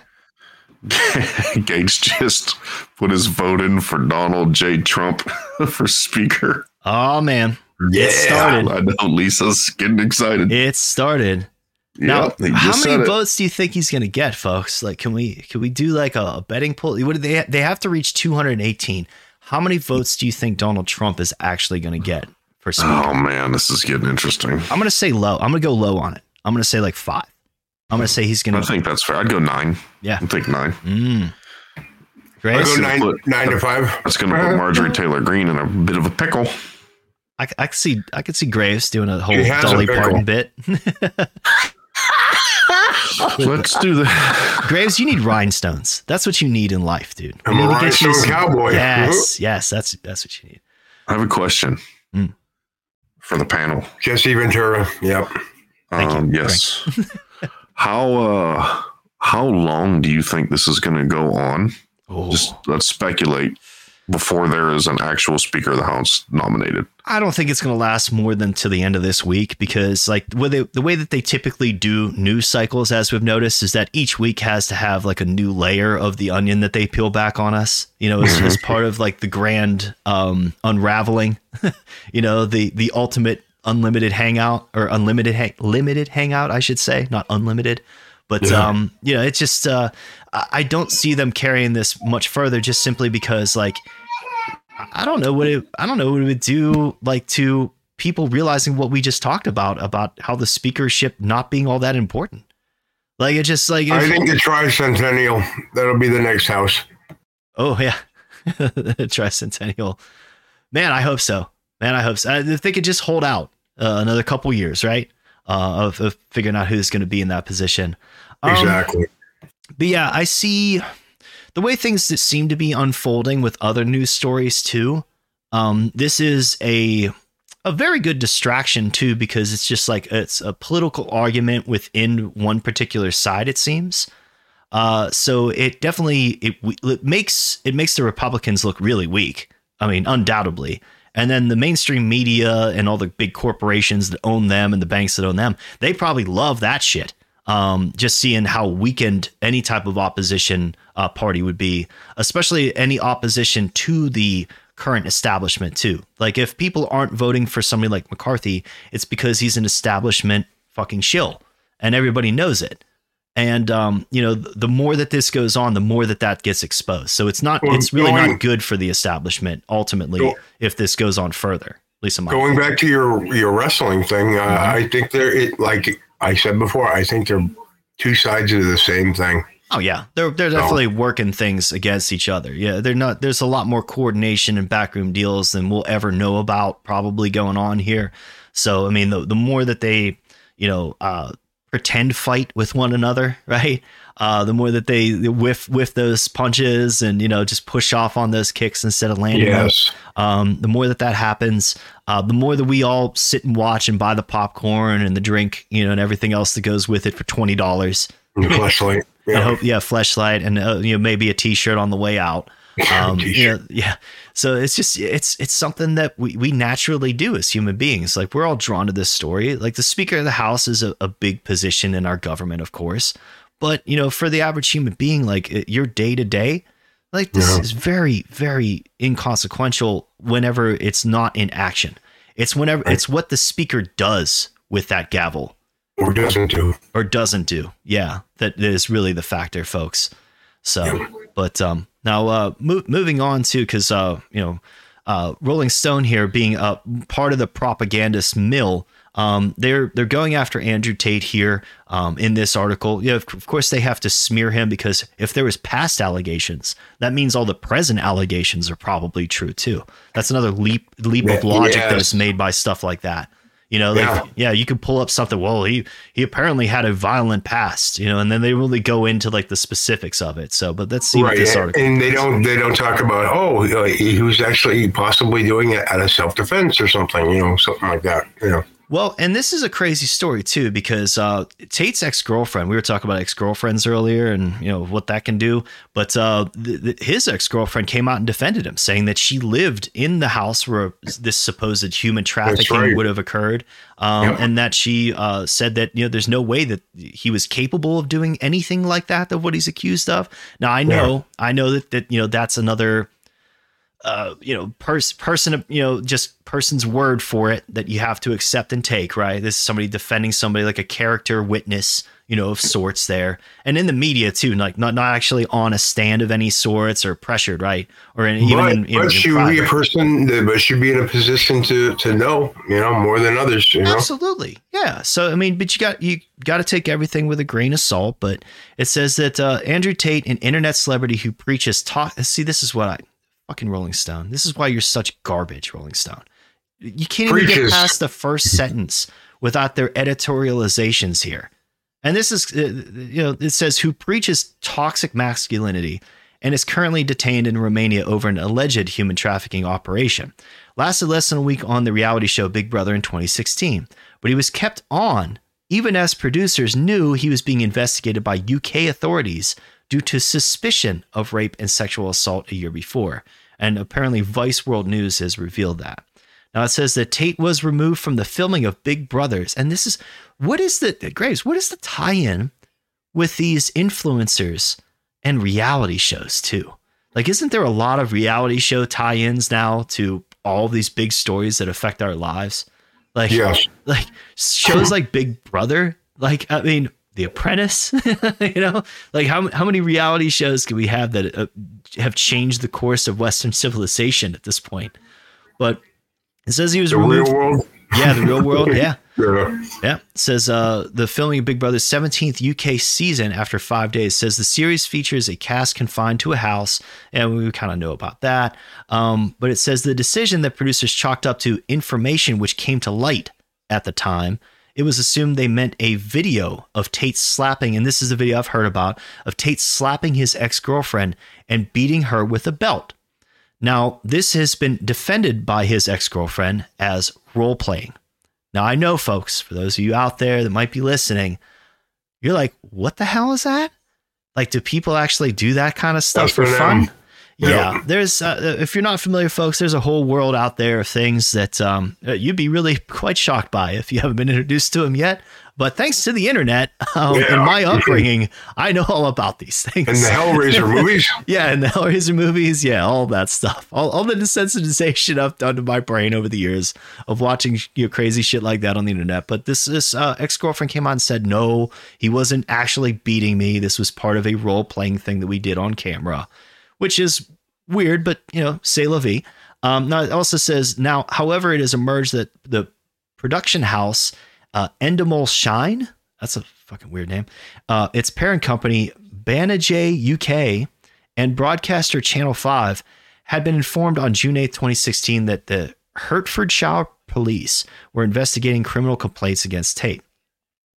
Gaetz just put his vote in for Donald J. Trump for speaker. oh man, Yeah. it started. I know Lisa's getting excited. It started. Now, yeah, how many said it. votes do you think he's going to get, folks? Like, can we can we do like a, a betting poll? What do they they have to reach 218? How many votes do you think Donald Trump is actually going to get for speaker? Oh man, this is getting interesting. I'm going to say low. I'm going to go low on it. I'm going to say like five. I'm going to say he's going to. I think that's fair. I'd go nine. Yeah. I think nine. Mm. I Grace, go nine, nine to five. That's going to put Marjorie Taylor Greene in a bit of a pickle. I, I could see I could see Graves doing a whole He has a Dolly pickle. Parton bit. Let's do the. Graves, you need rhinestones. That's what you need in life, dude. I'm a need to get you rhinestone some- cowboy. Yes, yes, that's that's what you need. I have a question Mm. for the panel. Jesse Ventura. Yep. Thank you. Um, yes. how uh, how long do you think this is going to go on? Oh. Just let's speculate before there is an actual Speaker of the House nominated. I don't think it's going to last more than to the end of this week because, like, the way, the way that they typically do news cycles, as we've noticed, is that each week has to have like a new layer of the onion that they peel back on us. You know, as, as part of like the grand um, unraveling. you know, the the ultimate unlimited hangout or unlimited hang- limited hangout, I should say, not unlimited. But Yeah. um, you know, it's just uh, I don't see them carrying this much further, just simply because like I don't know what it I don't know what it would do like to people realizing what we just talked about about how the speakership not being all that important. Like it just like I think the tricentennial, that'll be the next house. oh yeah, tricentennial. Man, I hope so. Man, I hope so. If they could just hold out uh, another couple years, right? Uh, of, of figuring out who's going to be in that position. Um, Exactly. But yeah, I see the way things seem to be unfolding with other news stories too. Um, this is a a very good distraction too because it's just like it's a political argument within one particular side. It seems. Uh, so it definitely it, it makes it makes the Republicans look really weak. I mean, undoubtedly. And then the mainstream media and all the big corporations that own them and the banks that own them, they probably love that shit. Um, just seeing how weakened any type of opposition uh, party would be, especially any opposition to the current establishment, too. Like if people aren't voting for somebody like McCarthy, it's because he's an establishment fucking shill, and everybody knows it. And um, you know, the more that this goes on, the more that that gets exposed. So it's not, Well, it's really going- not good for the establishment ultimately Go- if this goes on further. At least in my Going back to your your wrestling thing, uh, Mm-hmm. I think they're it, like I said before. I think they're two sides of the same thing. Oh yeah, they're they're definitely working things against each other. Yeah, they're not. There's a lot more coordination and backroom deals than we'll ever know about probably going on here. So I mean, the the more that they, you know, uh, pretend fight with one another, right? Uh, the more that they whiff whiff those punches and you know just push off on those kicks instead of landing them. Yes. Um, the more that that happens, uh, the more that we all sit and watch and buy the popcorn and the drink, you know, and everything else that goes with it for twenty dollars. Flashlight. I Yeah. hope, yeah, fleshlight and uh, you know maybe a T-shirt on the way out. Um, you know, yeah. So it's just it's it's something that we we naturally do as human beings. Like we're all drawn to this story. Like the Speaker of the House is a, a big position in our government, of course, but you know, for the average human being, like your day to day, Like this Yeah. is very, very inconsequential whenever it's not in action. It's whenever it's what the speaker does with that gavel Or doesn't do. or doesn't do. Yeah, that is really the factor, folks. So, but um, now uh, mo- moving on to because uh, you know, uh, Rolling Stone here being a part of the propagandist mill. Um, they're they're going after Andrew Tate here um, in this article. Yeah, of, of course they have to smear him because if there was past allegations, that means all the present allegations are probably true too. That's another leap leap of logic that yes. is made by stuff like that. You know, like, Yeah. yeah, you could pull up something. Well, he he apparently had a violent past, you know, and then they really go into like the specifics of it. So, but let's see what this article. and they don't they don't talk about oh he was actually possibly doing it out of self defense or something you know something like that you know Well, and this is a crazy story too because uh, Tate's ex girlfriend. We were talking about ex girlfriends earlier, and you know what that can do. But uh, th- th- his ex girlfriend came out and defended him, saying that she lived in the house where this supposed human trafficking right. would have occurred, um, Yep. and that she uh, said that you know there's no way that he was capable of doing anything like that of what he's accused of. Now I know, I know that that you know that's another uh, you know, pers- person, you know, just person's word for it that you have to accept and take, right? This is somebody defending somebody like a character witness, you know, of sorts there. And in the media too, like not, not actually on a stand of any sorts or pressured, right? Or in, even but, in, you know, but she be a person that but she'd be in a position to to know you know more than others you know Absolutely. Yeah. So I mean, but you got you got to take everything with a grain of salt. But it says that uh, Andrew Tate, an internet celebrity who preaches talk. See, this is what I fucking Rolling Stone. This is why you're such garbage, Rolling Stone. You can't even get past the first sentence without their editorializations here. And this is, uh, you know, it says who preaches toxic masculinity and is currently detained in Romania over an alleged human trafficking operation. Lasted less than a week on the reality show Big Brother in 2016, but he was kept on even as producers knew he was being investigated by UK authorities due to suspicion of rape and sexual assault a year before. And apparently, Vice World News has revealed that. Now it says that Tate was removed from the filming of Big Brothers. And this is what is the Graves, what is the tie-in with these influencers and reality shows too? Like, isn't there a lot of reality show tie-ins now to all these big stories that affect our lives? Like, Yes. like shows like Big Brother. Like, I mean, The Apprentice. you know, like how how many reality shows can we have that uh, have changed the course of Western civilization at this point? But it says he was the removed. real world Yeah, the real world. Yeah. yeah. Yeah. It says uh, the filming of Big Brother's 17th UK season after five days says the series features a cast confined to a house. And we kind of know about that. Um, but it says the decision that producers chalked up to information which came to light at the time. It was assumed they meant a video of Tate slapping, and this is the video I've heard about, of Tate slapping his ex girlfriend and beating her with a belt. Now, this has been defended by his ex girlfriend as role playing. Now, I know, folks, for those of you out there that might be listening, you're like, what the hell is that? Like, do people actually do that kind of stuff That's for for fun? them. Yeah, Yeah. there's, uh, if you're not familiar, folks, there's a whole world out there of things that um, uh, you'd be really quite shocked by if you haven't been introduced to them yet. But thanks to the internet um, and my upbringing, I know all about these things. and the Hellraiser movies Yeah, and the Hellraiser movies, yeah, all that stuff, all, all the desensitization I've done to my brain over the years of watching you know, crazy shit like that on the internet. But this this uh, ex girlfriend came on and said no, he wasn't actually beating me. This was part of a role playing thing that we did on camera, which is weird, but you know, say la vie. Um, now it also says now, however, it has emerged that the production house uh, Endemol Shine. That's a fucking weird name. Uh, its parent company, Banijay UK, and broadcaster Channel 5 had been informed on June 8, 2016, that the Hertfordshire police were investigating criminal complaints against Tate.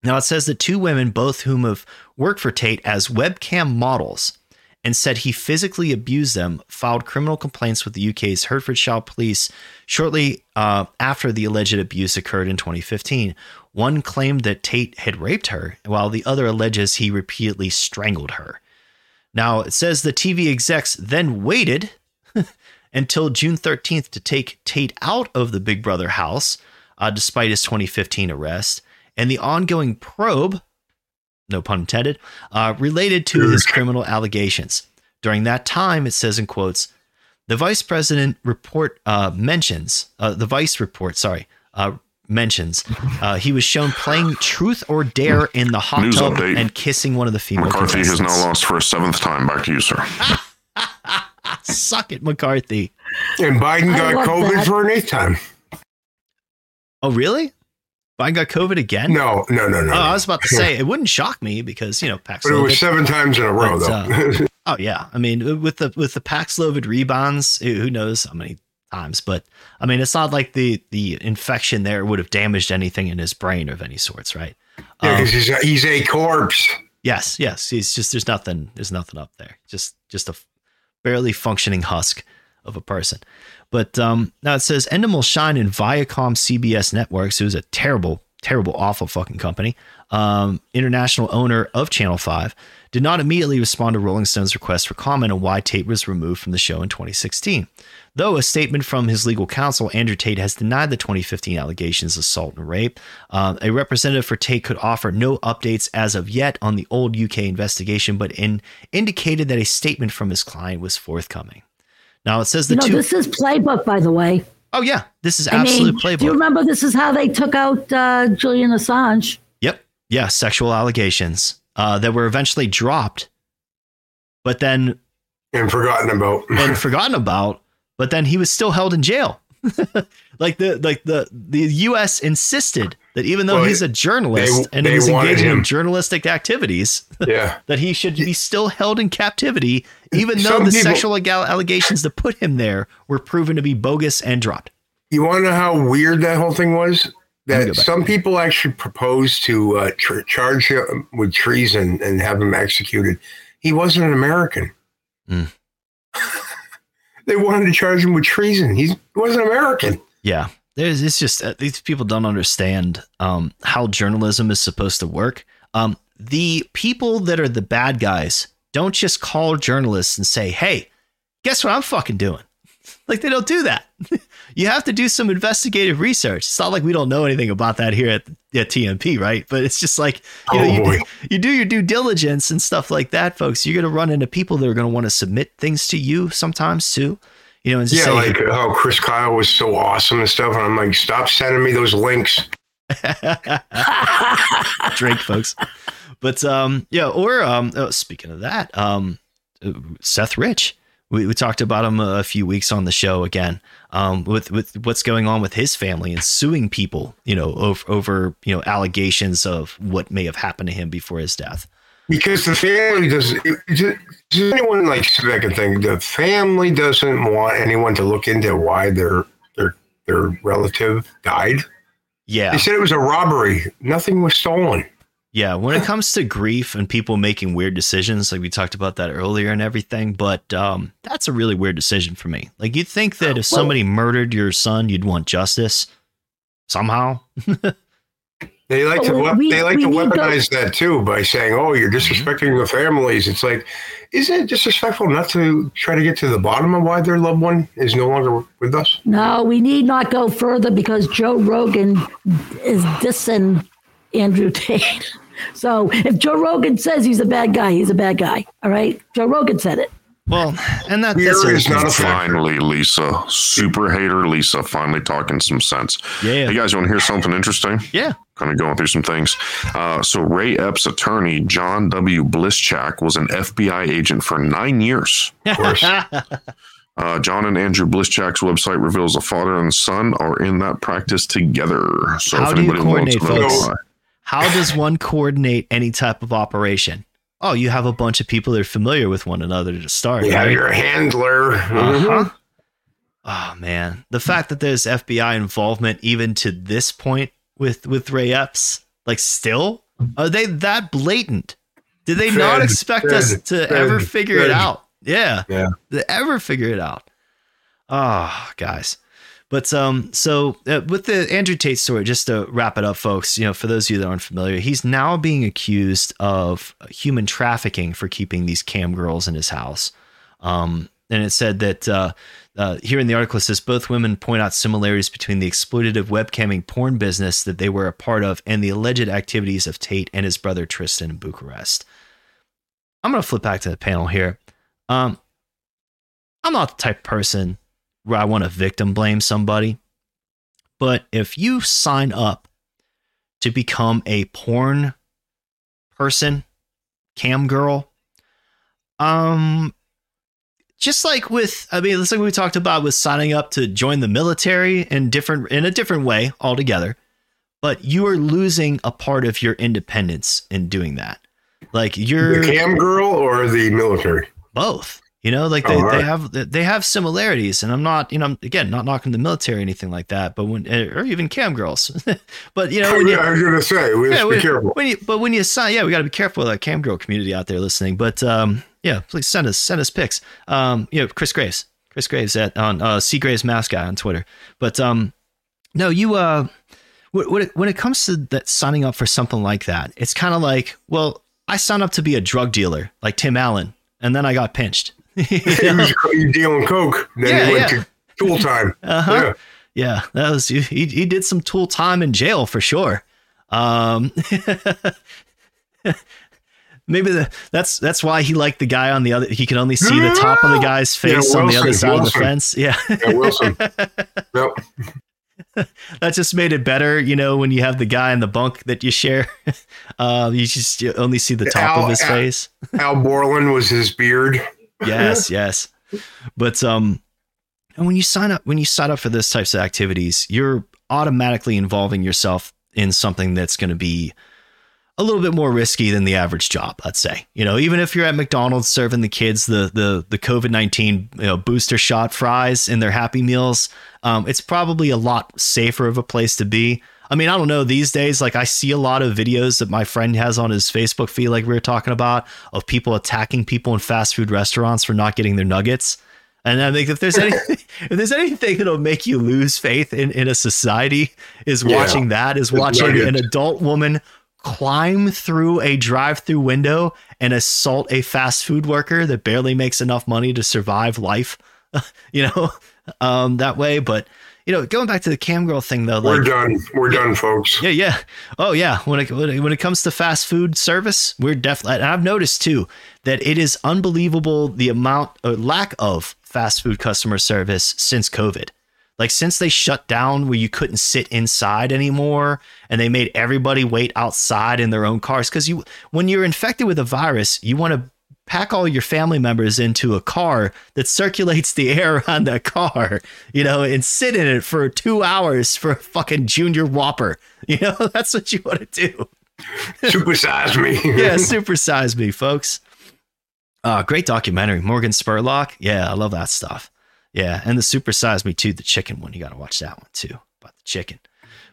Now, it says that two women, both whom have worked for Tate as webcam models, and said he physically abused them, filed criminal complaints with the UK's Hertfordshire police shortly uh, after the alleged abuse occurred in 2015. One claimed that Tate had raped her, while the other alleges he repeatedly strangled her. Now, it says the TV execs then waited until June 13th to take Tate out of the Big Brother house, uh, despite his 2015 arrest, and the ongoing probe no pun intended, uh, related to his criminal allegations. During that time, it says in quotes, the vice president report uh, mentions uh, the vice report. Sorry, uh, mentions uh, he was shown playing Truth or Dare in the hot News tub update. and kissing one of the female. McCarthy has now lost for a seventh time. Back to you, sir. Suck it, McCarthy. And Biden got COVID that. for an eighth time. Oh, really? Biden got COVID again? No, no, no, no. Oh, I was about to say it wouldn't shock me because you know but it was seven times in a row, But, though. Oh yeah, I mean with the with the Paxlovid rebounds, who knows how many times? But I mean, it's not like the the infection there would have damaged anything in his brain of any sorts, right? yeah, Um, because he's, a- he's a corpse. Yes, yes. He's just there's nothing there's nothing up there. Just just a barely functioning husk of a person. But um now it says Endemol Shine and Viacom CBS Networks, who's a terrible, terrible, awful fucking company, um, international owner of Channel 5, did not immediately respond to Rolling Stone's request for comment on why Tate was removed from the show in 2016. Though a statement from his legal counsel, Andrew Tate, has denied the 2015 allegations of assault and rape. Um, a representative for Tate could offer no updates as of yet on the old UK investigation, but in, indicated that a statement from his client was forthcoming. Now it says the You know, two this is playbook, by the way. oh yeah, this is I absolute mean, playbook. do you remember this is how they took out uh, Julian Assange? Yep. Yeah, sexual allegations uh, that were eventually dropped, but then and forgotten about. and forgotten about. But then he was still held in jail. like the like the the U.S. insisted that even though Well, he's a journalist they- and they he's engaging in journalistic activities, yeah. that he should be still held in captivity, even though Some the people- sexual allegations that put him there were proven to be bogus and dropped. You want to know how weird that whole thing was? That some people actually proposed to uh, tr- charge him with treason and have him executed. He wasn't an American. Mm. they wanted to charge him with treason. He's, he wasn't American. Yeah, there's it's just uh, these people don't understand um, how journalism is supposed to work. Um, the people that are the bad guys don't just call journalists and say, "Hey, guess what I'm fucking doing." Like they don't do that. you have to do some investigative research. It's not like we don't know anything about that here at, at TNP, right? But it's just like you know, Oh, you, do, you do your due diligence and stuff like that, folks. You're gonna run into people that are gonna want to submit things to you sometimes too. You know, and Yeah, say, like how Chris Kyle was so awesome and stuff. And I'm like, stop sending me those links. Drake, folks. But um, yeah, or um, oh, speaking of that, um, Seth Rich. We, we talked about him a few weeks on the show again. Um, with with what's going on with his family and suing people, you know, over over you know allegations of what may have happened to him before his death. Because the family does. Does anyone like sit back and think the family doesn't want anyone to look into why their their their relative died? Yeah, They said it was a robbery. Nothing was stolen. Yeah, when it comes to grief and people making weird decisions, like we talked about that earlier and everything, but um, that's a really weird decision for me. Like you'd think that if somebody murdered your son, you'd want justice somehow. They like to we- they like we to need weaponize that too by saying, "Oh, you're mm-hmm. disrespecting the families." It's like, isn't it disrespectful not to try to get to the bottom of why their loved one is no longer with us? No, we need not go further because Joe Rogan is dissing Andrew Tate. So if Joe Rogan says he's a bad guy, he's a bad guy. All right, Joe Rogan said it. Well, and that, Fear that's the other is not a Finally, Lisa, super hater Lisa, finally talking some sense. Yeah. Hey guys, you want to hear something interesting? Yeah. Kind of going through some things. Uh, so Ray Epps' attorney, John W. Blischak, was an FBI agent for nine years. Of course. Uh, John and Andrew Blischak's website reveals the father and son are in that practice together. So How if do you anybody wants to coordinate, know folks? why- How does one coordinate any type of operation? Oh, you have a bunch of people that are familiar with one another to start. You have your handler. Uh-huh. Oh man, the fact that there's FBI involvement even to this point with with Ray Epps, like still, are they that blatant? Did they not expect us to ever figure it out? Yeah, Yeah. to ever figure it out. Oh, guys. But um, so uh, with the Andrew Tate story, just to wrap it up, folks, you know, for those of you that aren't familiar, he's now being accused of human trafficking for keeping these cam girls in his house. Um, and it said that uh, uh, here in the article it says both women point out similarities between the exploitative webcamming porn business that they were a part of and the alleged activities of Tate and his brother Tristan in Bucharest. I'm going to flip back to the panel here. Um, I'm not the type of person where I want to victim blame somebody, but if you sign up to become a porn person, cam girl, um, just like with, I mean, it's like we talked about with signing up to join the military in different in a different way altogether, but you are losing a part of your independence in doing that. Like you're The cam girl or the military? both. You know, like they, right. they have they have similarities, and I'm not, you know, I'm, again, not knocking the military or anything like that, but when or even cam girls, but you know, when you, I was gonna say, we yeah, be when, careful. when you, but when you sign, yeah, we got to be careful of that cam girl community out there listening. But um, yeah, please send us send us pics. Um, you know, Chris Graves, Chris Graves at on uh, C Graves Guy on Twitter. But um, no, you uh, when when it, when it comes to that signing up for something like that, it's kind of like, well, I signed up to be a drug dealer like Tim Allen, and then I got pinched. You He was dealing coke. Then Yeah, he went yeah. to tool time. Uh-huh. Yeah. Yeah, that was he. He did some tool time in jail for sure. Um, maybe the, that's that's why he liked the guy on the other. He could only see the top of the guy's Yeah, face on the other Wilson, side of the fence. Yeah, Yeah, Wilson. yep. that just made it better. You know, when you have the guy in the bunk that you share, uh, you just you only see the top Al- of his Al- face. Al Borland was his beard. yes, yes. But um, and when you sign up, when you sign up for this types of activities, you're automatically involving yourself in something that's going to be a little bit more risky than the average job. Let's say, you know, even if you're at McDonald's serving the kids the the the COVID nineteen you know, booster shot fries in their Happy Meals, um, it's probably a lot safer of a place to be. I mean, I don't know these days. Like, I see a lot of videos that my friend has on his Facebook feed, like we were talking about, of people attacking people in fast food restaurants for not getting their nuggets. And I think if there's any, if there's anything that'll make you lose faith in, in a society, is Yeah. watching that, is watching an adult woman climb through a drive-through window and assault a fast food worker that barely makes enough money to survive life, you know, um, that way. But you know, going back to the cam girl thing though, We're like done. We're done, folks. yeah, yeah. Oh, yeah. When it when it, when it comes to fast food service, we're definitely. And I've noticed too that it is unbelievable the amount or lack of fast food customer service since COVID. Like since they shut down where you couldn't sit inside anymore, and they made everybody wait outside in their own cars because you when you're infected with a virus, you want to pack all your family members into a car that circulates the air around that car, you know, and sit in it for two hours for a fucking junior whopper. You know, that's what you want to do. Supersize me. Yeah, supersize me, folks. Uh, great documentary. Morgan Spurlock. Yeah, I love that stuff. Yeah, and the supersize me too, the chicken one. You got to watch that one too about the chicken.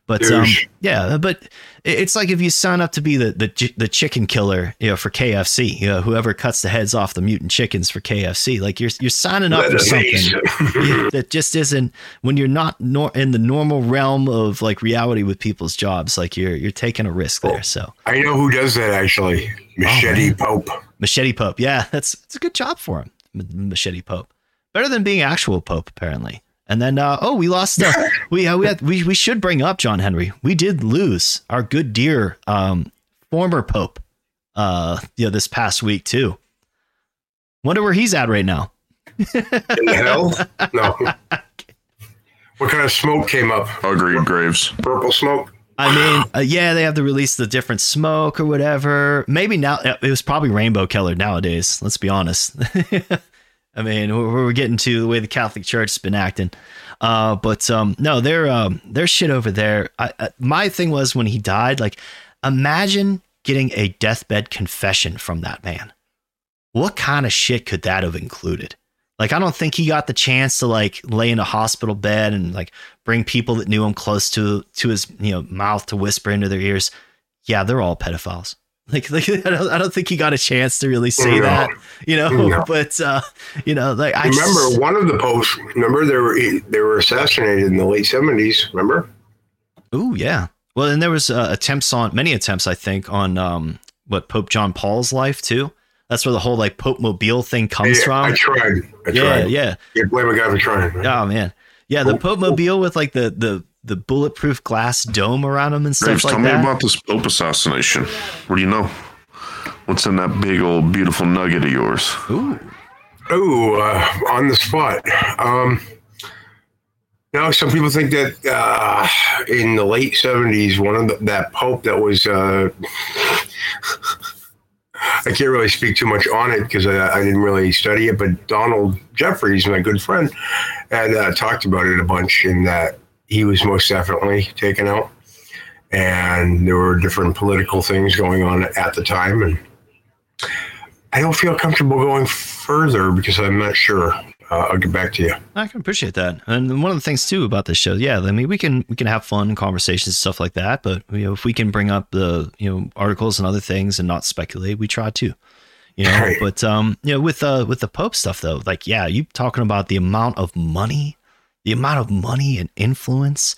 But um, yeah, but it's like if you sign up to be the the the chicken killer, you know, for KFC, you know, whoever cuts the heads off the mutant chickens for KFC, like you're you're signing up for something that just isn't when you're not nor- in the normal realm of like reality with people's jobs. Like you're you're taking a risk there. So I know who does that actually. Machete Pope. Machete Pope, yeah, that's it's a good job for him. Machete Pope, better than being actual Pope apparently. And then uh, oh, we lost. Uh, we uh, we, had, we we should bring up John Henry. We did lose our good dear um, former Pope. Uh, yeah, this past week too. Wonder where he's at right now. In hell? No. What kind of smoke came up? Agreed, Graves. Purple smoke? I mean, uh, yeah, they have to release the different smoke or whatever. Maybe now it was probably rainbow colored nowadays. Let's be honest. I mean, we're, we're getting to the way the Catholic Church has been acting. Uh, but um, no, their um, shit over there. I, I, my thing was when he died, like, imagine getting a deathbed confession from that man. What kind of shit could that have included? Like, I don't think he got the chance to like lay in a hospital bed and like bring people that knew him close to to his you know mouth to whisper into their ears. Yeah, they're all pedophiles. Like, like I, don't, I don't think he got a chance to really say No. that, you know. No. But uh, you know, like I Remember, just- one of the posts. remember, they were, they were assassinated in the late 70s. Remember? Ooh, yeah. Well, and there was uh, attempts on many attempts, I think, on um, what Pope John Paul's life too. That's where the whole like Pope Mobile thing comes Yeah, from. I tried. I yeah, tried. yeah. You blame a guy for trying. Oh man, yeah. The Pope- Pope Mobile with like the the the bulletproof glass dome around him and stuff Graves, like tell that. me about this Pope assassination. What do you know? What's in that big old beautiful nugget of yours? Ooh. Oh, uh, on the spot. Um, now, some people think that uh, in the late seventies, one of the, that pope that was. Uh, I can't really speak too much on it because I, I, didn't really study it. But Donald Jeffries, my good friend, had uh, talked about it a bunch, in that he was most definitely taken out, and there were different political things going on at the time, and I don't feel comfortable going further because I'm not sure. Uh, I'll get back to you. I can appreciate that, and one of the things too about this show, yeah, I mean, we can we can have fun conversations stuff like that, but you know, if we can bring up the you know articles and other things and not speculate, we try to, you know. Right. But um, you know, with uh with the Pope stuff though, like yeah, you talking about the amount of money, the amount of money and influence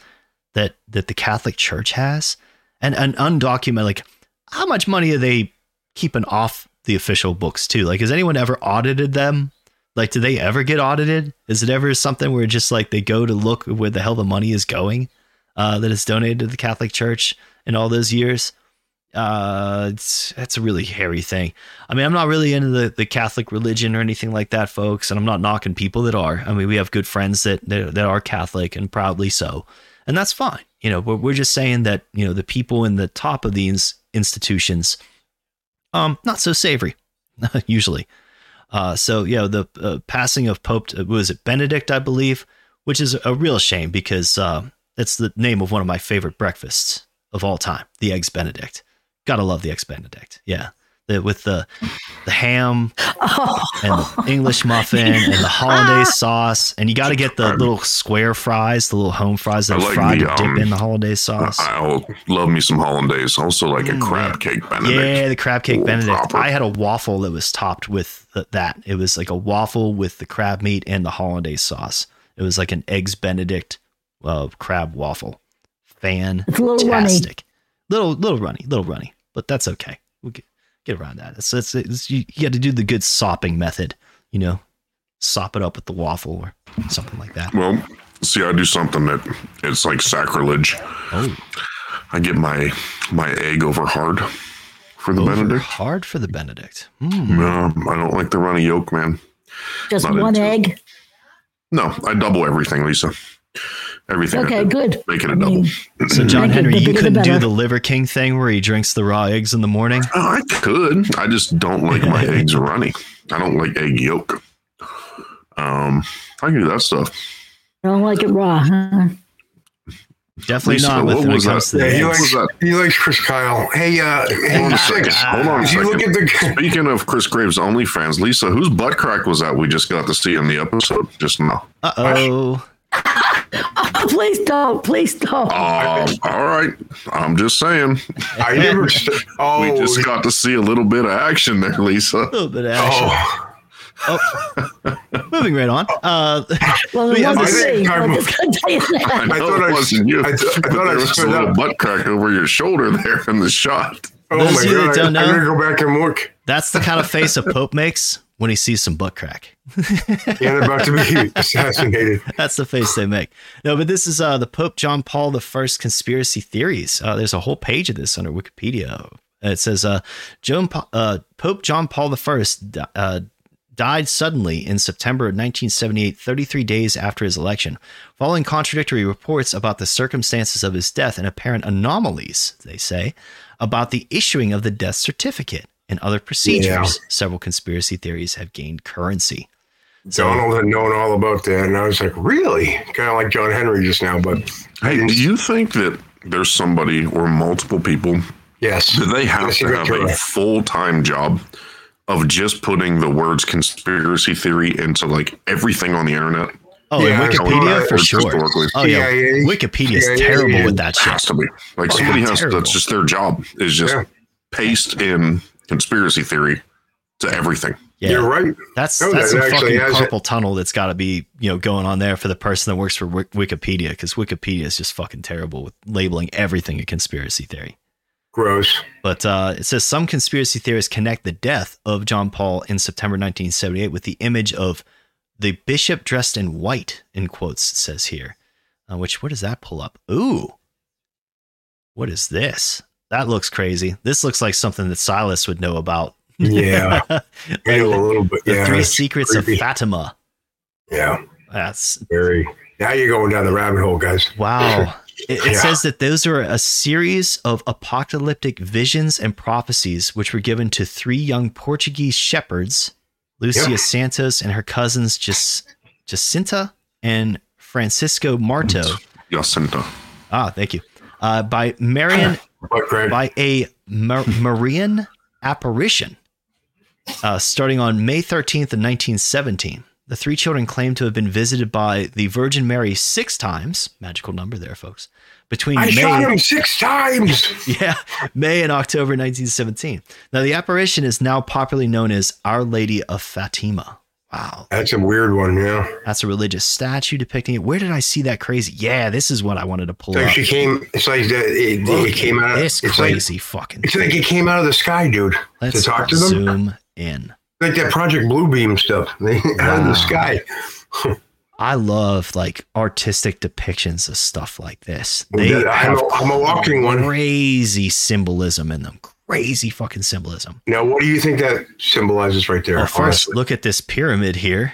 that that the Catholic Church has, and and undocumented, like how much money are they keeping off the official books too? Like, has anyone ever audited them? Like, do they ever get audited? Is it ever something where just like they go to look where the hell the money is going uh, that is donated to the Catholic Church in all those years? Uh, it's that's a really hairy thing. I mean, I'm not really into the, the Catholic religion or anything like that, folks, and I'm not knocking people that are. I mean, we have good friends that that, that are Catholic and proudly so, and that's fine. You know, we're, we're just saying that you know the people in the top of these institutions um, not so savory, usually. Uh, so you know the uh, passing of Pope uh, was it Benedict, I believe, which is a real shame because uh, that's the name of one of my favorite breakfasts of all time, the eggs Benedict. Gotta love the eggs Benedict. Yeah, the, with the the ham oh. and the English muffin and the hollandaise sauce, and you got to get the little square fries, the little home fries that are fried the, um, dip in the hollandaise sauce. I love me some hollandaise. Also, like mm, a crab cake Benedict. Yeah, the crab cake Ooh, Benedict. Proper. I had a waffle that was topped with that. It was like a waffle with the crab meat and the hollandaise sauce. It was like an eggs Benedict uh, crab waffle. Fantastic. It's a little runny. Little little runny, little runny, but that's okay. We'll get, get around that. It's, it's, it's you, you got to do the good sopping method, you know, sop it up with the waffle or something like that. Well, see, I do something that it's like sacrilege. Oh. I get my my egg over hard for the over Benedict. Hard for the Benedict. Mm. No, I don't like the runny yolk, man. Just Not one egg. It. No, I double everything, Lisa everything. Okay, good. Make it a double. So, John Henry, you couldn't do the Liver King thing where he drinks the raw eggs in the morning? Oh, I could. I just don't like my eggs runny. I don't like egg yolk. Um, I can do that stuff. I don't like it raw, huh? Definitely Lisa, not. What was that? Yeah, he likes, he likes Chris Kyle. Hey, uh, hold on a second. Hold on a second. Look at the... Speaking of Chris Graves OnlyFans, Lisa, whose butt crack was that we just got to see in the episode just now? Uh oh. Oh, please don't. Please don't. Oh, all right. I'm just saying. I never. oh, we just got to see a little bit of action there, Lisa. A little bit of action. Oh. Oh. moving right on. Uh, well, I, think, I, I thought I wasn't you. I, th- I thought there was a little butt crack over your shoulder there in the shot. Oh Those my god! I, am gonna go back and look. That's the kind of face a Pope makes when he sees some butt crack. yeah, they're about to be assassinated. That's the face they make. No, but this is uh, the Pope John Paul the First conspiracy theories. Uh, there's a whole page of this under Wikipedia. It says uh, John, uh, Pope John Paul the First uh, died suddenly in September 1978, 33 days after his election, following contradictory reports about the circumstances of his death and apparent anomalies. They say about the issuing of the death certificate and other procedures, yeah. several conspiracy theories have gained currency. So, Donald had known all about that, and I was like, really? Kind of like John Henry just now. But hey, do you think that there's somebody or multiple people? Yes. Do they have to have a full time job of just putting the words conspiracy theory into like everything on the internet? Oh, yeah, Wikipedia for sure. Oh yeah, Wikipedia is terrible with that shit. Has to be like oh, somebody has. To, that's just their job. Is just yeah. paste in conspiracy theory to everything. Yeah, You're right. That's no, that's that some fucking carpal it. tunnel that's got to be you know going on there for the person that works for Wikipedia because Wikipedia is just fucking terrible with labeling everything a conspiracy theory. Gross. But uh, it says some conspiracy theorists connect the death of John Paul in September 1978 with the image of the bishop dressed in white. In quotes, says here. Uh, which what does that pull up? Ooh, what is this? That looks crazy. This looks like something that Silas would know about Yeah, I know a little bit. the Yeah, Three Secrets creepy. of Fatima. Yeah, That's very. Now you're going down the rabbit hole, guys. wow. It, it Yeah. says that those are a series of apocalyptic visions and prophecies which were given to three young Portuguese shepherds, Lucia Yep. Santos and her cousins Jac- Jacinta and Francisco Marto. Jacinta. Ah, thank you. Uh, by Marian What, Craig? By a Mar- Marian apparition uh, starting on May 13th of 1917. The three children claim to have been visited by the Virgin Mary six times, magical number there, folks, between I shot May, him six times. yeah, May and October 1917. Now, the apparition is now popularly known as Our Lady of Fatima. Wow, That's a weird one. Yeah, that's a religious statue depicting it. Where did I see that crazy? Yeah, this is what I wanted to pull like up. she came. It's like that. It, it came out. this it's like crazy fucking. it's like it came out of the sky, dude. Let's to talk to them, zoom in. like that Project Bluebeam stuff. They out of the sky. I love like artistic depictions of stuff like this. They I'm, a, I'm a walking one. crazy symbolism in them. Crazy fucking symbolism. Now, what do you think that symbolizes right there? Well, first, honestly? look at this pyramid here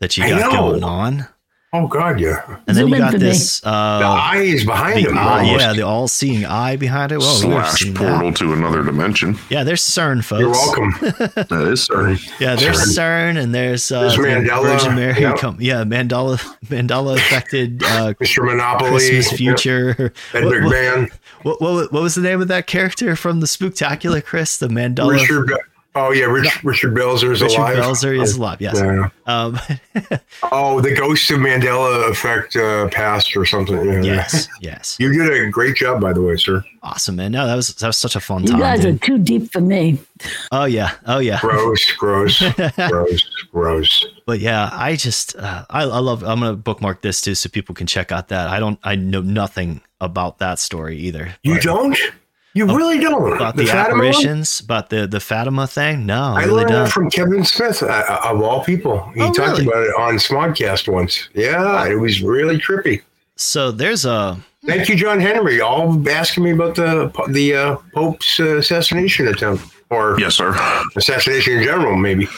that you got going on, oh God, yeah. and then Zoom you got for me. this. The Uh, eye is behind the him. eye, yeah, the all-seeing eye behind it. Well, we've Slash portal that. to another dimension. Yeah, there's CERN, folks. You're welcome. That is sir. Yeah, there's CERN, and there's uh, There's the Mandela, Virgin Mary. yep. Com- yeah, Mandela, Mandela affected uh, Mr. Monopoly. Christmas yeah, future. Ed What- what- McMahon. What, what what was the name of that character from the Spooktacular, Chris? The Mandela. Richard. Be- Oh yeah, Rich, Richard Belzer is Richard alive. Belzer is alive. Yes. Yeah. Um, Oh, the ghost of Mandela effect uh, passed or something. Yeah. yes. Yes. You did a great job, by the way, sir. Awesome, man. No, that was that was such a fun You time. You guys are too deep for me. Oh yeah. Oh yeah. Gross, gross, gross, gross. But yeah, I just uh, I, I love. I'm gonna bookmark this too, so people can check out that. I don't. I know nothing about that story either. You but don't? You really don't. about the, Fatima one? apparitions, about the the Fatima thing. No, I I really learned don't. from Kevin Smith, uh, of all people. He Oh, talked really? about it on Smodcast once. Yeah, it was really trippy. so there's a Thank you, John Henry, all asking me about the the uh, Pope's uh, assassination attempt or Yes, sir. assassination in general, maybe.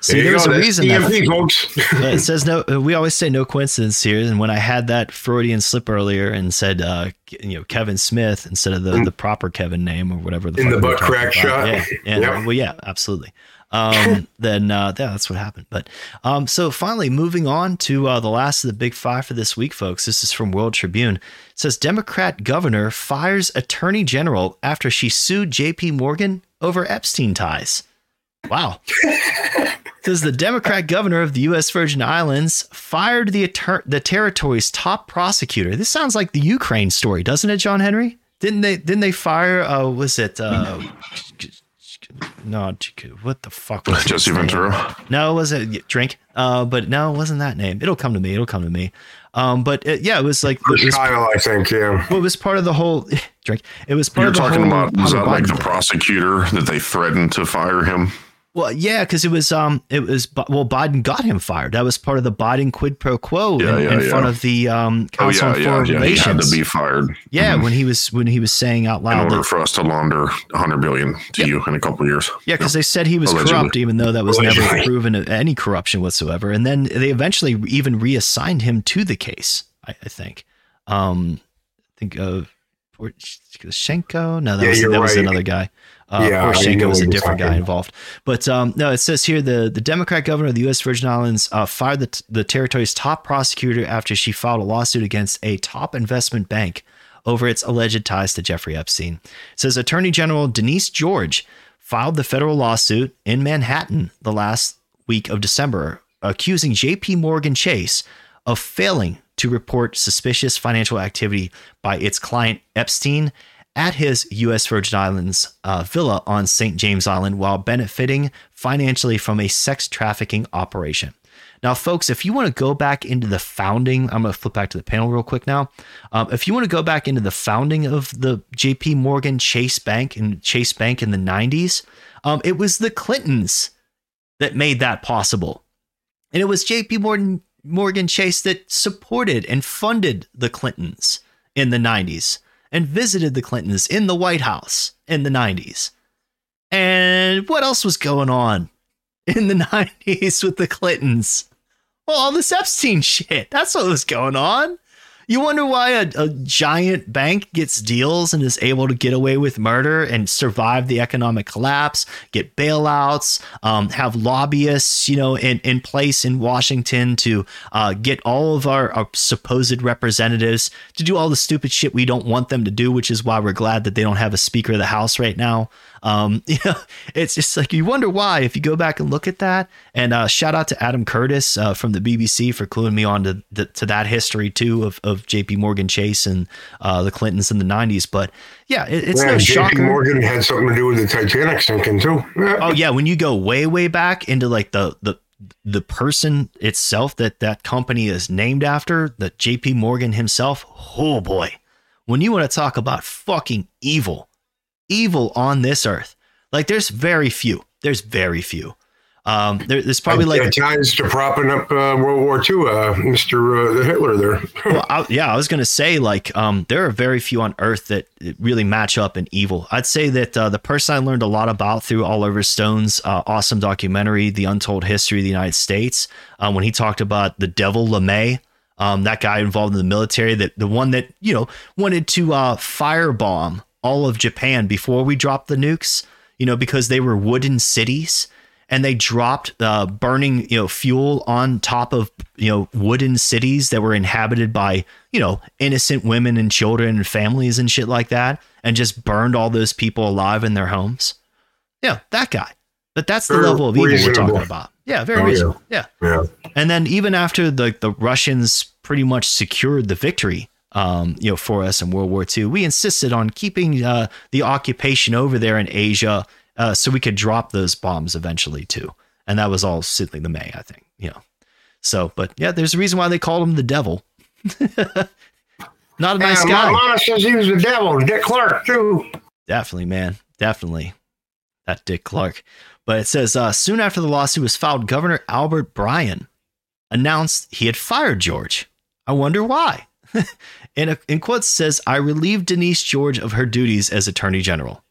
See. There There's go. a reason that folks. Uh, it says no. uh, We always say no coincidence here. And when I had that Freudian slip earlier and said, uh, you know, Kevin Smith instead of the, the proper Kevin name or whatever the In fuck the butt crack shot. Yeah, yeah. Well, yeah, absolutely. Um, then uh, yeah, that's what happened. But um, so finally, moving on to uh, the last of the big five for this week, folks. This is from World Tribune. It says Democrat governor fires attorney general after she sued J.P. Morgan over Epstein ties. Wow. Says the Democrat governor of the U.S. Virgin Islands fired the the territory's top prosecutor. This sounds like the Ukraine story, doesn't it, John Henry? Didn't they? Didn't they fire? Uh, was it? Uh, no, what the fuck was Jesse? Ventura. No, it wasn't drink. Uh, but no, it wasn't that name. It'll come to me. It'll come to me. Um, but it, yeah, it was like it was, Kyle, I think, yeah. well, it was part of the whole drink. It was part You're of the talking whole about was that like the thing. prosecutor that they threatened to fire him? Well, yeah, because it was um, it was well, Biden got him fired. That was part of the Biden quid pro quo Yeah, in, yeah, in yeah. front of the um, Oh Council yeah, on yeah, Foreign yeah. He had Relations. to be fired. yeah, Mhm. when he was when he was saying out loud, in loud order that for us to launder 100 billion to Yeah. you in a couple of years. yeah, because they said he was Allegedly. corrupt, even though that was never Allegedly. proven any corruption whatsoever. And then they eventually even reassigned him to the case. I, I think. Um, I think of Poroshenko. No, that Yeah, was you're that was another guy. Uh, Yeah, Poroshenko was a different guy involved. But um, no, it says here the, the Democrat governor of the U.S. Virgin Islands uh, fired the, the territory's top prosecutor after she filed a lawsuit against a top investment bank over its alleged ties to Jeffrey Epstein. It says Attorney General Denise George filed the federal lawsuit in Manhattan the last week of December, accusing J.P. Morgan Chase of failing to report suspicious financial activity by its client Epstein at his U.S. Virgin Islands uh, villa on St. James Island while benefiting financially from a sex trafficking operation. Now, folks, if you want to go back into the founding, I'm going to flip back to the panel real quick now. Um, if you want to go back into the founding of the J.P. Morgan Chase Bank and Chase Bank in the 90s, um, it was the Clintons that made that possible. And it was J.P. Morgan, Morgan Chase that supported and funded the Clintons in the 90s and visited the Clintons in the White House in the 90s. And what else was going on in the 90s with the Clintons? Well, all this Epstein shit. That's what was going on. You wonder why a, a, giant bank gets deals and is able to get away with murder and survive the economic collapse, get bailouts, um, have lobbyists, you know, in, in place in Washington to uh, get all of our, our supposed representatives to do all the stupid shit we don't want them to do, which is why we're glad that they don't have a Speaker of the House right now. Um, you know, it's just like you wonder why if you go back and look at that. And uh, shout out to Adam Curtis uh, from the BBC for cluing me on to, the, to that history too of, of J.P. Morgan Chase and uh, the Clintons in the '90s. But yeah, it, it's yeah, no J.P. Morgan had something to do with the Titanic sinking too. Yeah. Oh yeah, when you go way way back into like the the the person itself that that company is named after, the J.P. Morgan himself. Oh boy, when you want to talk about fucking evil evil on this earth. Like there's very few. There's very few. Um, there, there's probably like ties to propping up uh, World War II, uh, Mister uh, Hitler. There, well, I, yeah, I was gonna say like um, there are very few on Earth that really match up in evil. I'd say that uh, the person I learned a lot about through Oliver Stone's uh, awesome documentary, "The Untold History of the United States," uh, when he talked about the Devil LeMay, um, that guy involved in the military, that the one that you know wanted to firebomb all of Japan before we dropped the nukes, you know, because they were wooden cities and they dropped uh, burning, you know, fuel on top of, you know, wooden cities that were inhabited by, you know, innocent women and children and families and shit like that and just burned all those people alive in their homes. Yeah, that guy. But that's the very level of evil reasonable. we're talking about. Yeah, very oh, reasonable. Yeah. yeah. yeah. And then even after the the Russians pretty much secured the victory, um, you know, for us in World War II. We insisted on keeping uh, the occupation over there in Asia uh, so we could drop those bombs eventually too. And that was all Sidley the May, I think. You know, so but yeah, there's a reason why they called him the devil. Not a nice yeah, guy. Mama says he was the devil. Dick Clark too. Definitely, man. Definitely, that Dick Clark. But it says uh, soon after the lawsuit was filed, Governor Albert Bryan announced he had fired George. I wonder why. in, a, in quotes says, I relieved Denise George of her duties as Attorney General.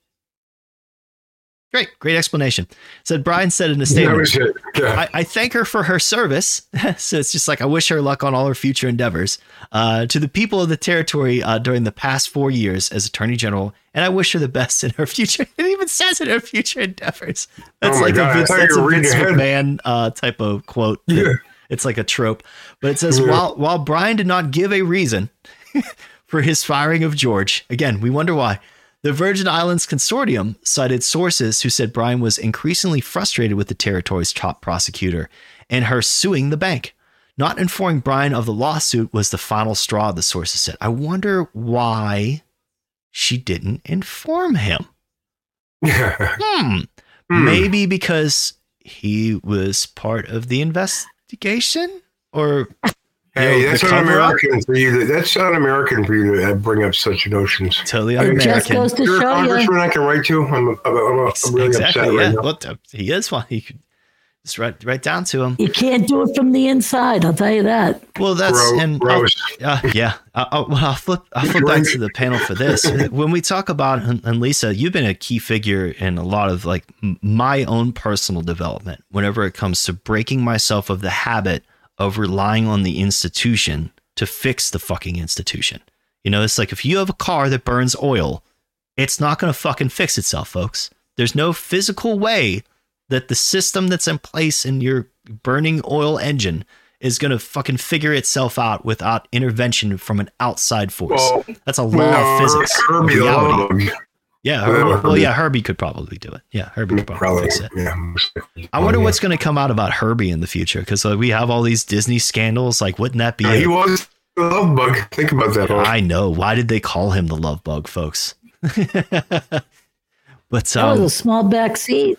Great, great explanation. Said Bryan said in a statement, yeah. I, I, thank her for her service. so it's just like I wish her luck on all her future endeavors. Uh, to the people of the territory uh, during the past four years as Attorney General, and I wish her the best in her future. It even says in her future endeavors. That's oh like God, a Vince, that's a Vince McMahon uh, type of quote. Yeah. It's like a trope. But it says while while Bryan did not give a reason for his firing of George, again, we wonder why. The Virgin Islands Consortium cited sources who said Bryan was increasingly frustrated with the territory's top prosecutor and her suing the bank. Not informing Bryan of the lawsuit was the final straw, the sources said. I wonder why she didn't inform him. hmm. hmm. Maybe because he was part of the investigation or Hey, that's not American for you. To, that's not American for you to bring up such notions. Totally un-American. Just goes to You're show a congressman you. I can write to. I'm, I'm, I'm, I'm really exactly, upset yeah. right now. Well, he is one. He could just right, right down to him. You can't do it from the inside. I'll tell you that. Well, that's Gross. and uh, yeah. I'll, well, I'll flip. I'll flip back to the panel for this. when we talk about and Lisa, you've been a key figure in a lot of like my own personal development. Whenever it comes to breaking myself of the habit of relying on the institution to fix the fucking institution. You know, it's like if you have a car that burns oil, it's not going to fucking fix itself, folks. There's no physical way that the system that's in place in your burning oil engine is going to fucking figure itself out without intervention from an outside force. Well, That's a law of physics. Reality. Yeah, Herbie, well, yeah, Herbie could probably do it. Yeah, Herbie could probably, fix it. Yeah. I wonder what's going to come out about Herbie in the future because uh, we have all these Disney scandals. Like, wouldn't that be? Yeah, he was the love bug. Think about that. I know. Why did they call him the love bug, folks? but um, that was a um, small back seat.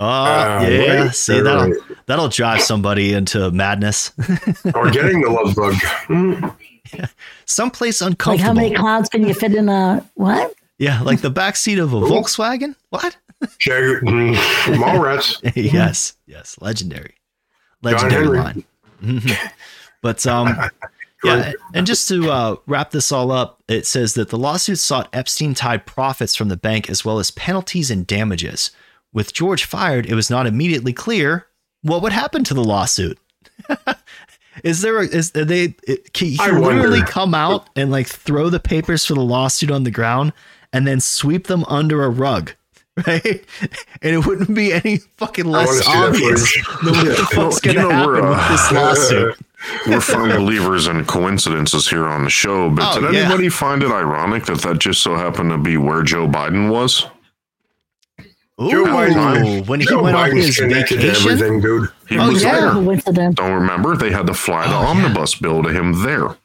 Oh uh, yeah, right, see that'll right. that'll drive somebody into madness. or getting the love bug. Yeah. Someplace uncomfortable. Like how many clowns can you fit in a what? Yeah, like the back seat of a Volkswagen. What? Jagger, mm, Mallrats. yes, yes, legendary, legendary line. but um, yeah, and just to uh, wrap this all up, it says that the lawsuit sought Epstein-tied profits from the bank as well as penalties and damages, with George fired, it was not immediately clear what would happen to the lawsuit. is there a, is are they it, can literally come out and like throw the papers for the lawsuit on the ground and then sweep them under a rug? Right, and it wouldn't be any fucking less see that obvious footage. than what the fuck's You gonna know, we're, happen with uh, this lawsuit. We're firm believers in coincidences here on the show, but Oh, did yeah. anybody find it ironic that that just so happened to be where Joe Biden was? Ooh, Joe Biden- when he Joe went on his connected to vacation. everything, dude. He Oh, was yeah. there. Coincidence. Don't remember they had to fly the Oh, yeah. omnibus bill to him there.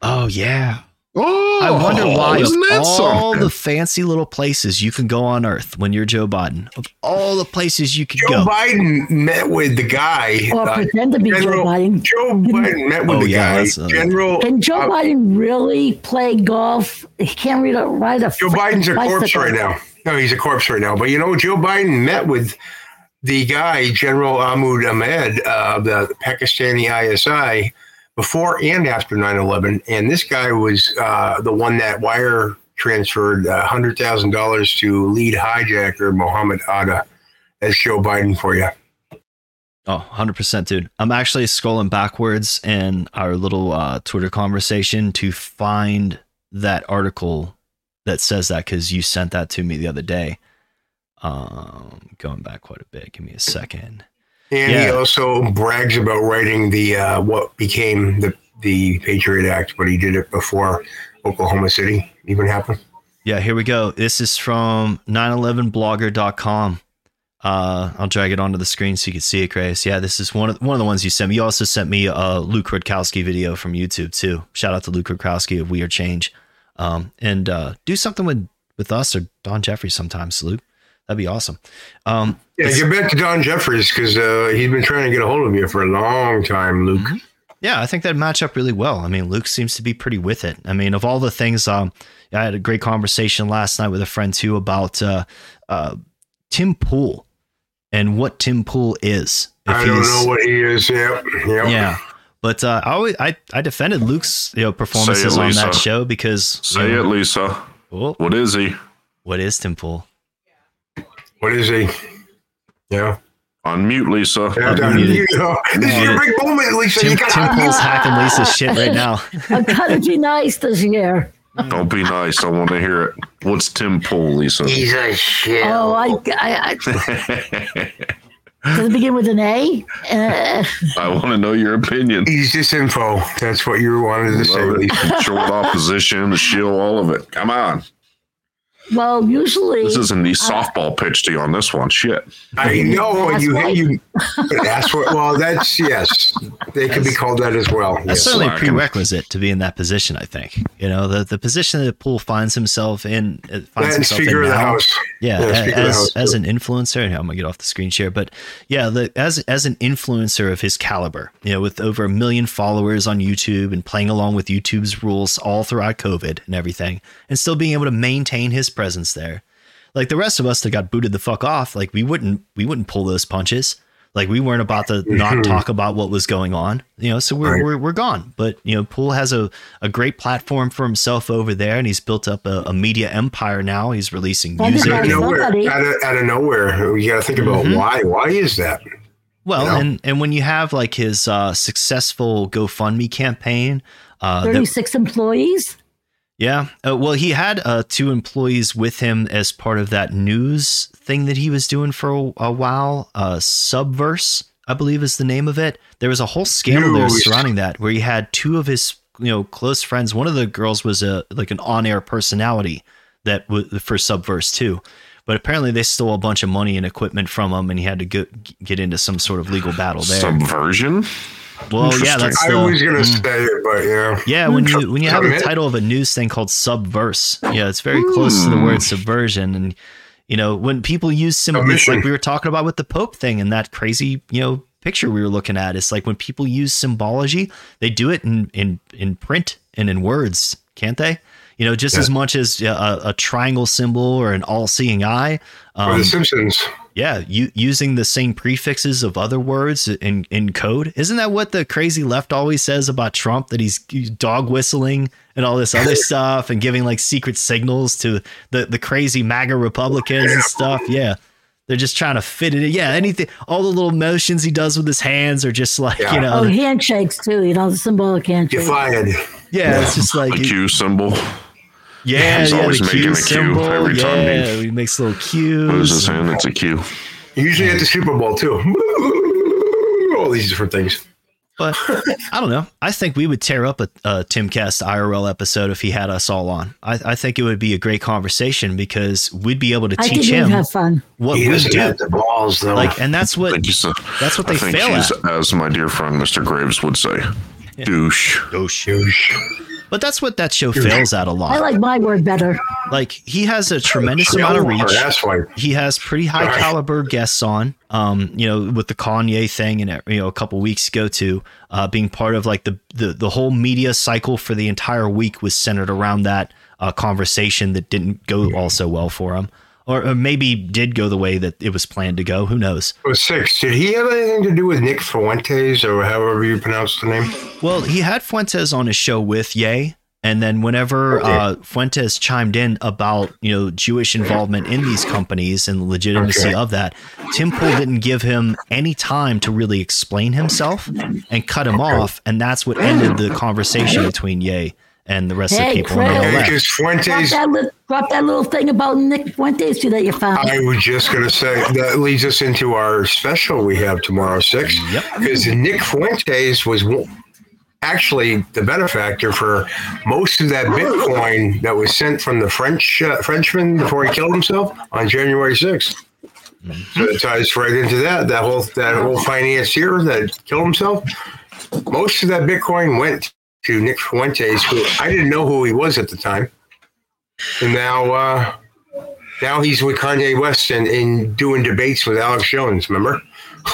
Oh yeah. Oh, I wonder why isn't of that all something? the fancy little places you can go on Earth when you're Joe Biden, of all the places you could Joe go. Biden met with the guy. Or uh, pretend to be Joe Biden. Joe Biden met with Oh, the yeah, guy. that's, uh, General. Can Joe uh, Biden really play golf? He can't read a ride a Joe Biden's a corpse right now. No, he's a corpse right now. But you know, Joe Biden met with the guy, General Ahmad Ahmed of the Pakistani ISI, before and after 9 11. And this guy was uh, the one that wire transferred uh, $100,000 to lead hijacker Mohammed Atta as Joe Biden for you. Oh, 100%, dude. I'm actually scrolling backwards in our little uh, Twitter conversation to find that article that says that because you sent that to me the other day. Um, going back quite a bit. Give me a second. And he also brags about writing the uh, what became the the Patriot Act, but he did it before Oklahoma City even happened. Yeah, here we go. This is from 911blogger.com. Uh, I'll drag it onto the screen so you can see it, Graves. Yeah, this is one of one of the ones you sent me. You also sent me a Luke Rudkowski video from YouTube too. Shout out to Luke Rudkowski of We Are Change. Um, and uh, do something with with us or Don Jeffries sometimes, Luke. That'd be awesome. Um, Yeah, get back to Don Jeffries because uh, he's been trying to get a hold of you for a long time, Luke. Mm-hmm. Yeah, I think that'd match up really well. I mean, Luke seems to be pretty with it. I mean, of all the things, um, I had a great conversation last night with a friend too about uh, uh, Tim Pool and what Tim Pool is. If I don't know what he is. Yeah, yeah. Yeah, but uh, I always I, I defended Luke's you know performances it, on that show because Say you know, it, Lisa. well, What is he? what is Tim Pool? What is he? Yeah. Unmute, Lisa. yeah I'm Don, muted. you know, this is your big moment, Lisa. Tim, you got Tim Pool's hacking Lisa's shit right now. I'm trying to be nice this year. Don't be nice. I want to hear it. What's Tim Pool, Lisa? He's a shit. Oh, I, I, I does it begin with an A? Uh, I want to know your opinion. He's just info. That's what you wanted to say, Love Lisa. Short opposition, the shield, all of it. Come on. Well, usually This isn't the softball pitch to you on this one. Shit. I know That's you right. you. That's what. Well, that's yes. They could be called that as well. That's Yes. certainly a prerequisite to be in that position. I think you know the the position that Pool finds himself in uh, finds And himself Speaker in of the now. House. Yeah, Yeah, a- the as House, as an influencer, I'm gonna get off the screen share, but yeah, the, as as an influencer of his caliber, you know, with over a million followers on YouTube and playing along with YouTube's rules all throughout COVID and everything, and still being able to maintain his presence there, like the rest of us that got booted the fuck off, like we wouldn't we wouldn't pull those punches. Like we weren't about to not talk about what was going on, you know. So we're Right. we're, we're gone. But you know, Pool has a, a great platform for himself over there, and he's built up a, a media empire now. He's releasing And music. out of nowhere, out of, out of nowhere, you got to think about Mhm. why. Why is that? Well, you know? and and when you have like his uh, successful GoFundMe campaign, uh, that- 36 employees. Yeah, uh, well, he had uh, two employees with him as part of that news thing that he was doing for a, a while. Uh, Subverse, I believe, is the name of it. There was a whole scandal there surrounding that, where he had two of his you know close friends. One of the girls was a like an on-air personality that was for Subverse too. But apparently, they stole a bunch of money and equipment from him, and he had to go, get into some sort of legal battle there. Subversion? Well, yeah, Interesting. that's I the, was gonna mm. say it, but yeah. yeah. When you when you have the title of a news thing called Subverse, yeah, it's very close to the word subversion. And you know, when people use symbols like we were talking about with the Pope thing and that crazy you know picture we were looking at, it's like when people use symbology, they do it in in in print and in words, can't they? You know, just Yeah. as much as uh, a, a triangle symbol or an all-seeing eye. Or Um, the Simpsons. Yeah, you, using the same prefixes of other words in, in code. Isn't that what the crazy left always says about Trump? That he's dog whistling and all this other stuff and giving like secret signals to the, the crazy MAGA Republicans and stuff. Yeah. They're just trying to fit it in. Yeah, anything, all the little motions he does with his hands are just like, Yeah. you know, Oh, handshakes too. You know, the symbolic You're handshake. fired. yeah, it's just like, The Q symbol. Yeah, He's yeah, always making Q a Q symbol. every time yeah, he- he makes little cues. Moves his hand. It's a Q. Usually at the Super Bowl too. All these different things. But I don't know. I think we would tear up a, a Timcast IRL episode if he had us all on. I, I think it would be a great conversation because we'd be able to I teach him have fun. what He we do. the balls though. Like, and that's I what think he's uh, that's what I they think fail at. as my dear friend Mr. Graves would say, douche. douche. But that's what that show fails at a lot. I like my word better. Like he has a tremendous amount of reach. He has pretty high Right. caliber guests on. Um, you know, with the Kanye thing and you know a couple weeks ago too, uh, being part of like the, the the whole media cycle for the entire week was centered around that uh, conversation that didn't go all so well for him, or, or maybe did go the way that it was planned to go. Who knows? Six. Did he have anything to do with Nick Fuentes or however you pronounce the name? Well, he had Fuentes on his show with Ye. And then whenever Okay. uh, Fuentes chimed in about you know Jewish involvement in these companies and the legitimacy Okay. of that, Tim Pool didn't give him any time to really explain himself and cut him off, and that's what ended the conversation between Ye and the rest of the people. And they all Chris. left. Because Drop Fuentes, that, li- drop that little thing about Nick Fuentes too that you found. I was just going to say that leads us into our special we have tomorrow, six. Yep. Because Nick Fuentes was actually the benefactor for most of that Bitcoin that was sent from the French uh, Frenchman before he killed himself on January 6th. So it ties right into that. That whole that whole financier that killed himself. Most of that Bitcoin went to Nick Fuentes, who I didn't know who he was at the time, and now uh, now he's with Kanye West and, and doing debates with Alex Jones. Remember?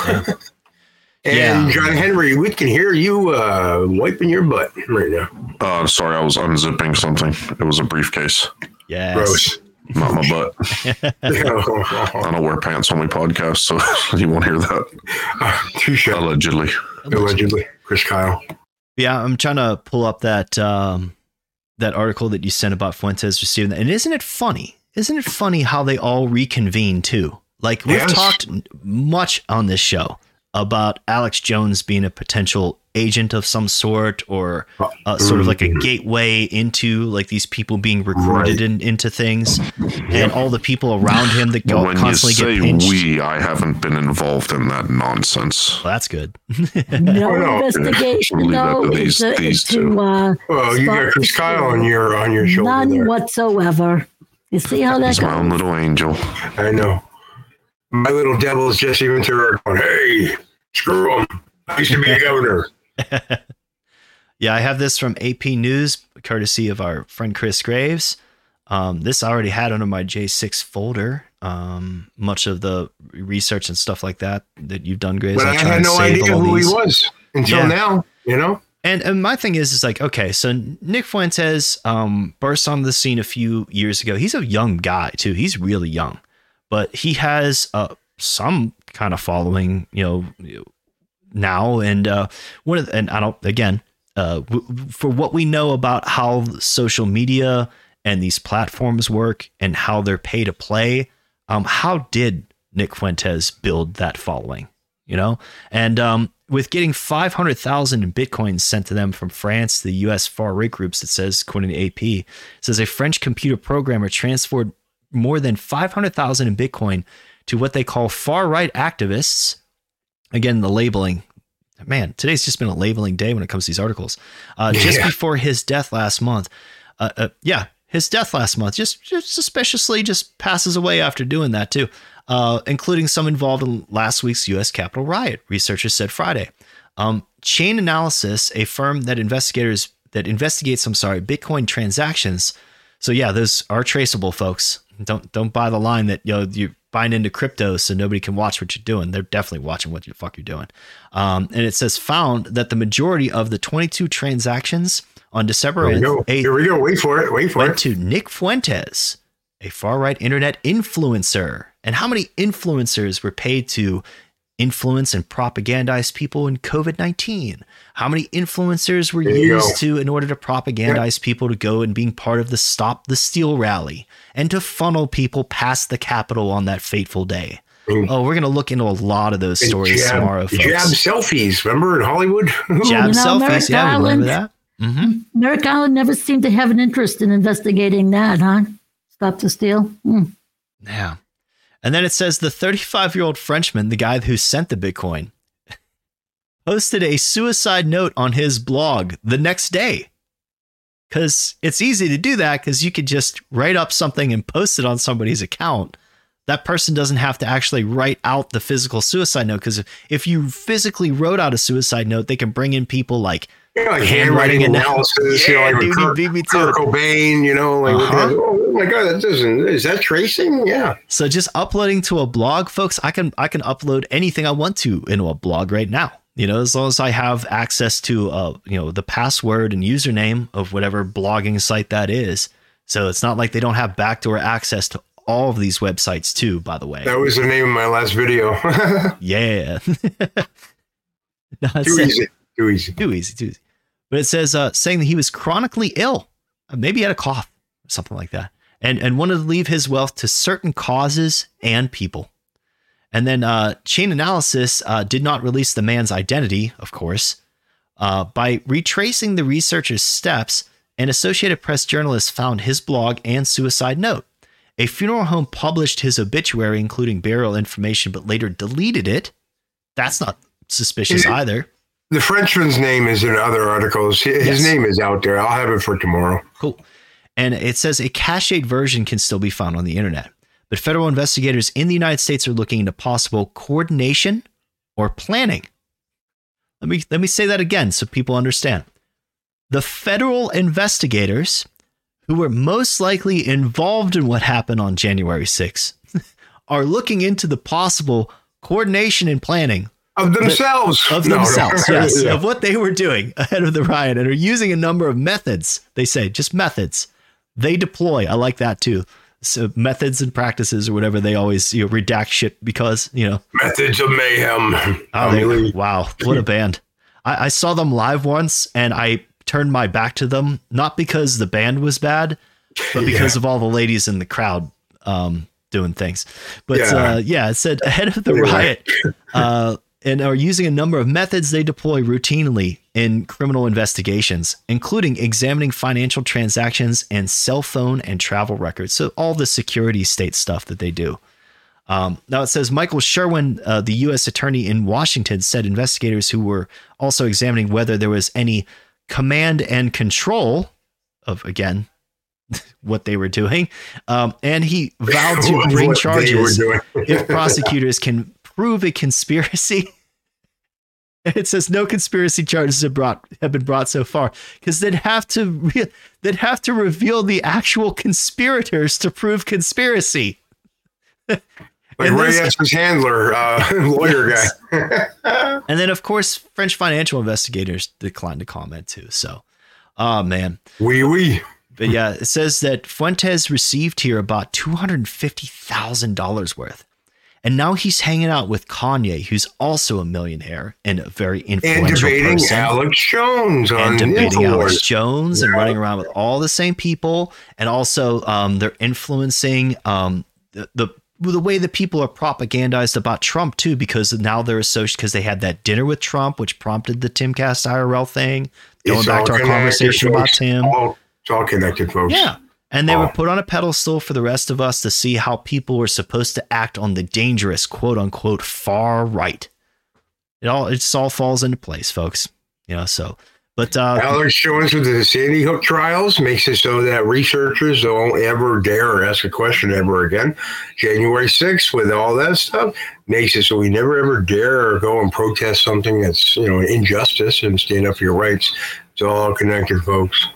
Yeah. and Yeah. John Henry, we can hear you uh, wiping your butt right now. Uh, sorry, I was unzipping something. It was a briefcase, Yes. Gross. not my butt. I don't wear pants on my podcast, so you won't hear that. Uh, Touche. Allegedly. Allegedly, Chris Kyle. Yeah, I'm trying to pull up that um, that article that you sent about Fuentes receiving that. And isn't it funny? Isn't it funny how they all reconvene too? Like we've Yes. talked much on this show about Alex Jones being a potential agent of some sort or uh, sort of like a gateway into like these people being recruited in, into things and all the people around him that go when you constantly say get pinched. we, I haven't been involved in that nonsense. Well, that's good. No no. investigation, Leave that to these- into, these into, two. uh, Well, you got stop Chris Kyle steal. on your on your shoulder None there. whatsoever. You see how that He's my own little angel. I know. My little devil is Jesse Ventura going, hey, screw him. I used to be a governor. Yeah, I have this from AP News, courtesy of our friend Chris Graves. Um, this I already had under my J6 folder. Um, much of the research and stuff like that that you've done, Graves. But I try had no idea who these. he was until Yeah. now, you know? And, and my thing is, is like, okay, so Nick Fuentes um, burst onto the scene a few years ago. He's a young guy too. He's really young, but he has uh, some kind of following, you know, now. And uh, one of the, and I don't again uh, w- for what we know about how social media and these platforms work and how they're pay to play. Um, how did Nick Fuentes build that following? You know, and um, with getting 500,000 in Bitcoin sent to them from France, the US far right groups, it says, according to AP, says a French computer programmer transferred more than 500,000 in Bitcoin to what they call far right activists. Again, the labeling. Man, today's just been a labeling day when it comes to these articles. Uh, just before his death last month. Uh, uh, yeah, his death last month. Just, just suspiciously just passes away after doing that too uh, including some involved in last week's U.S. Capitol riot. Researchers said Friday. Um, Chainalysis, a firm that investigators that investigates, I'm sorry, Bitcoin transactions. So yeah, those are traceable, folks. Don't don't buy the line that you know you're buying into crypto so nobody can watch what you're doing. They're definitely watching what the fuck you're doing. Um, and it says found that the majority of the 22 transactions on December Here we go. 8th, Here we go. Wait for it. Wait for went it. to Nick Fuentes, a far right internet influencer. And how many influencers were paid to influence and propagandize people in COVID 19? How many influencers were used go. to in order to propagandize people to go and being part of the Stop the Steal rally and to funnel people past the Capitol on that fateful day? Oh, we're gonna look into a lot of those And stories jab- tomorrow, folks. Jab selfies, remember in Hollywood? Jab You know, selfies, Merrick yeah, we remember that. Garland. hmm Merrick Garland never seemed to have an interest in investigating that, huh? Stop the steal. Hmm. Yeah. And then it says the 35 year old Frenchman, the guy who sent the Bitcoin, posted a suicide note on his blog the next day. Because it's easy to do that because you could just write up something and post it on somebody's account. That person doesn't have to actually write out the physical suicide note. Because if you physically wrote out a suicide note, they can bring in people like Yeah, like Handwriting handwriting analysis. analysis, you know, Yeah, like dude, Kurt, beat me to Kurt. Cobain, you know, like Uh-huh. oh my god, that doesn't is that tracing? Yeah. So just uploading to a blog, folks, I can I can upload anything I want to into a blog right now. You know, as long as I have access to uh, you know, the password and username of whatever blogging site that is. So it's not like they don't have backdoor access to all of these websites too, by the way. That was the name of my last video. Yeah. No, Too easy. Too easy. too easy, too easy. But it says uh, saying that he was chronically ill, Uh, maybe he had a cough, or something like that, and and wanted to leave his wealth to certain causes and people. And then uh, Chainalysis uh, did not release the man's identity, of course. Uh, by retracing the researcher's steps, an Associated Press journalist found his blog and suicide note. A funeral home published his obituary, including burial information, but later deleted it. That's not suspicious either. The Frenchman's name is in other articles. His Yes. name is out there. I'll have it for tomorrow. Cool. And it says a cached version can still be found on the internet. But federal investigators in the United States are looking into possible coordination or planning. Let me let me say that again so people understand. The federal investigators who were most likely involved in what happened on January 6th are looking into the possible coordination and planning Of themselves. of No, no. themselves, yes, Yeah. of what they were doing ahead of the riot, and are using a number of methods. They say just methods. They deploy. I like that too. So methods and practices or whatever they always you know, redact shit because you know. Methods of Mayhem. Oh, they- wow, what a band! I, I saw them live once, and I turned my back to them not because the band was bad, but because of all the ladies in the crowd um, doing things. But Yeah. uh, yeah, it said ahead of the riot, uh, and are using a number of methods they deploy routinely in criminal investigations, including examining financial transactions and cell phone and travel records. So all the security state stuff that they do. Um, now it says Michael Sherwin, uh, the U.S. attorney in Washington, said investigators who were also examining whether there was any command and control of again what they were doing, um, and he vowed to bring charges if prosecutors can prove a conspiracy. It says no conspiracy charges have brought have been brought so far because they'd have to re- they'd have to reveal the actual conspirators to prove conspiracy. like and Ray Epps's handler, uh, lawyer guy. And then of course French financial investigators declined to comment too. So, oh man. Wee wee. But yeah, it says that Fuentes received here about two hundred fifty thousand dollars worth, and now he's hanging out with Kanye, who's also a millionaire and a very influential And debating person, Alex Jones on and debating Alex. Jones and running around with all the same people, and also um, they're influencing um, the, the the way that people are propagandized about Trump too, because now they're associated because they had that dinner with Trump, which prompted the Timcast IRL thing. Going It's back to our connected, conversation about. Tim. All, it's all connected, folks. Yeah. And they were put on a pedestal for the rest of us to see how people were supposed to act on the dangerous, quote unquote, far right. It all it just all falls into place, folks. You know, so but uh Alex Jones with the Sandy Hook trials makes it so that researchers don't ever dare ask a question ever again. January 6th, with all that stuff, makes it so we never ever dare go and protest something that's, you know, injustice and stand up for your rights. It's all connected, folks.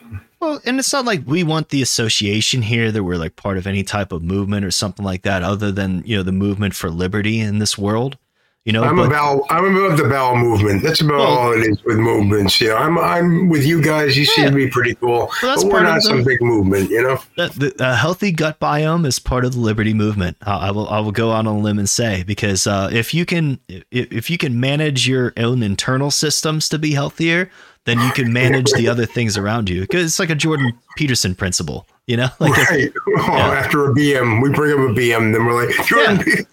Well, and it's not like we want the association here that we're like part of any type of movement or something like that, other than you know the movement for liberty in this world. You know, I'm but- about I'm about the bowel movement. That's about Well- all it is with movements. Yeah, I'm I'm with you guys. You seem to be pretty cool, that's but we're not the- some big movement, you know. the, the, a healthy gut biome is part of the liberty movement. I, I will I will go out on a limb and say because uh, if you can if, if you can manage your own internal systems to be healthier, then you can manage the other things around you. Because it's like a Jordan Peterson principle, you know. Like if- right. Oh, yeah. After a BM, we bring up a BM, then we're like, Jordan,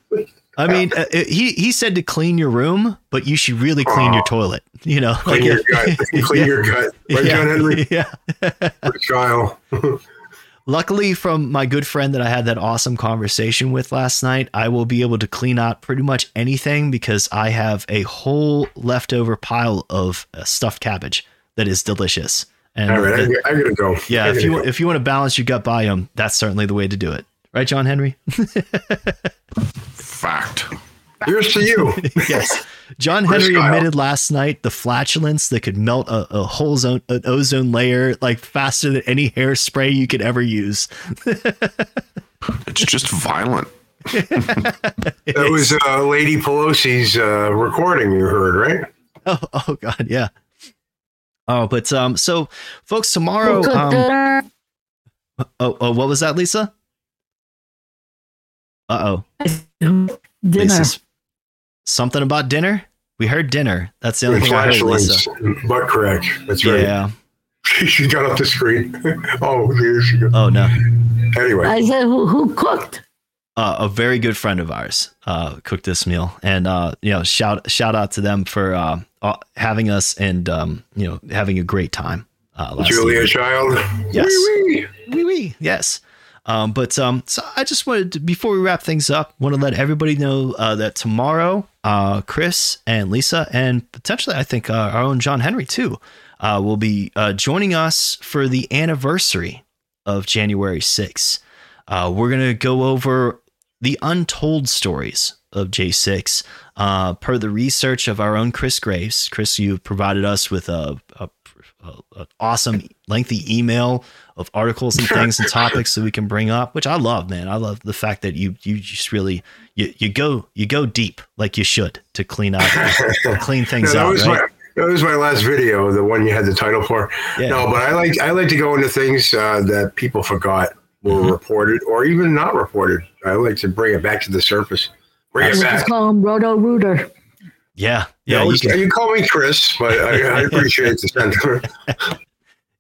I mean, uh, he he said to clean your room, but you should really clean your toilet. You know, Clean your gut. Clean Yeah. your gut. Right, yeah, John Henry? Yeah. For Kyle. Luckily, from my good friend that I had that awesome conversation with last night, I will be able to clean out pretty much anything because I have a whole leftover pile of uh, stuffed cabbage that is delicious. And All right, the- I, gotta go. yeah, if you go. if you want to balance your gut biome, that's certainly the way to do it, right, John Henry? Fact. here's to you. yes. John Chris Henry Kyle. admitted last night the flatulence that could melt a, a whole zone, an ozone layer like faster than any hairspray you could ever use. It's just violent. That was uh, Lady Pelosi's uh, recording you heard, right? Oh, oh God, yeah. Oh, but um, so folks, tomorrow. Um, oh, oh, what was that, Lisa? Uh oh, dinner. Lisa's something about dinner. We heard dinner. That's the only thing I heard, Lisa. butt crack. That's right. Yeah. she got off the screen. oh, there she goes. Oh no. Anyway, I said, who, who cooked? uh, a very good friend of ours uh, cooked this meal, and uh, you know, shout shout out to them for uh, uh, having us and um, you know having a great time. Uh, last Julia evening. Child. Yes. Wee-wee. Wee wee, yes. Um, but um, so I just wanted to, before we wrap things up, want to let everybody know uh, that tomorrow, uh, Chris and Lisa, and potentially I think uh, our own John Henry too, uh, will be uh, joining us for the anniversary of January 6th. Uh, we're gonna go over the untold stories of J6 uh, per the research of our own Chris Graves. Chris, you provided us with a, a, a, a awesome lengthy email of articles and things and topics that we can bring up, which I love, man. I love the fact that you you just really you, you go you go deep like you should to clean up clean No, things that out, was right? my that was my last video, the one you had the title for. Yeah. No, but I like I like to go into things uh, that people forgot were Mm-hmm. reported or even not reported. I like to bring it back to the surface. Bring it Let's back. call him Roto Rooter. Yeah, Yeah, yeah, you you, can, call me Chris, but I, I appreciate the sentiment.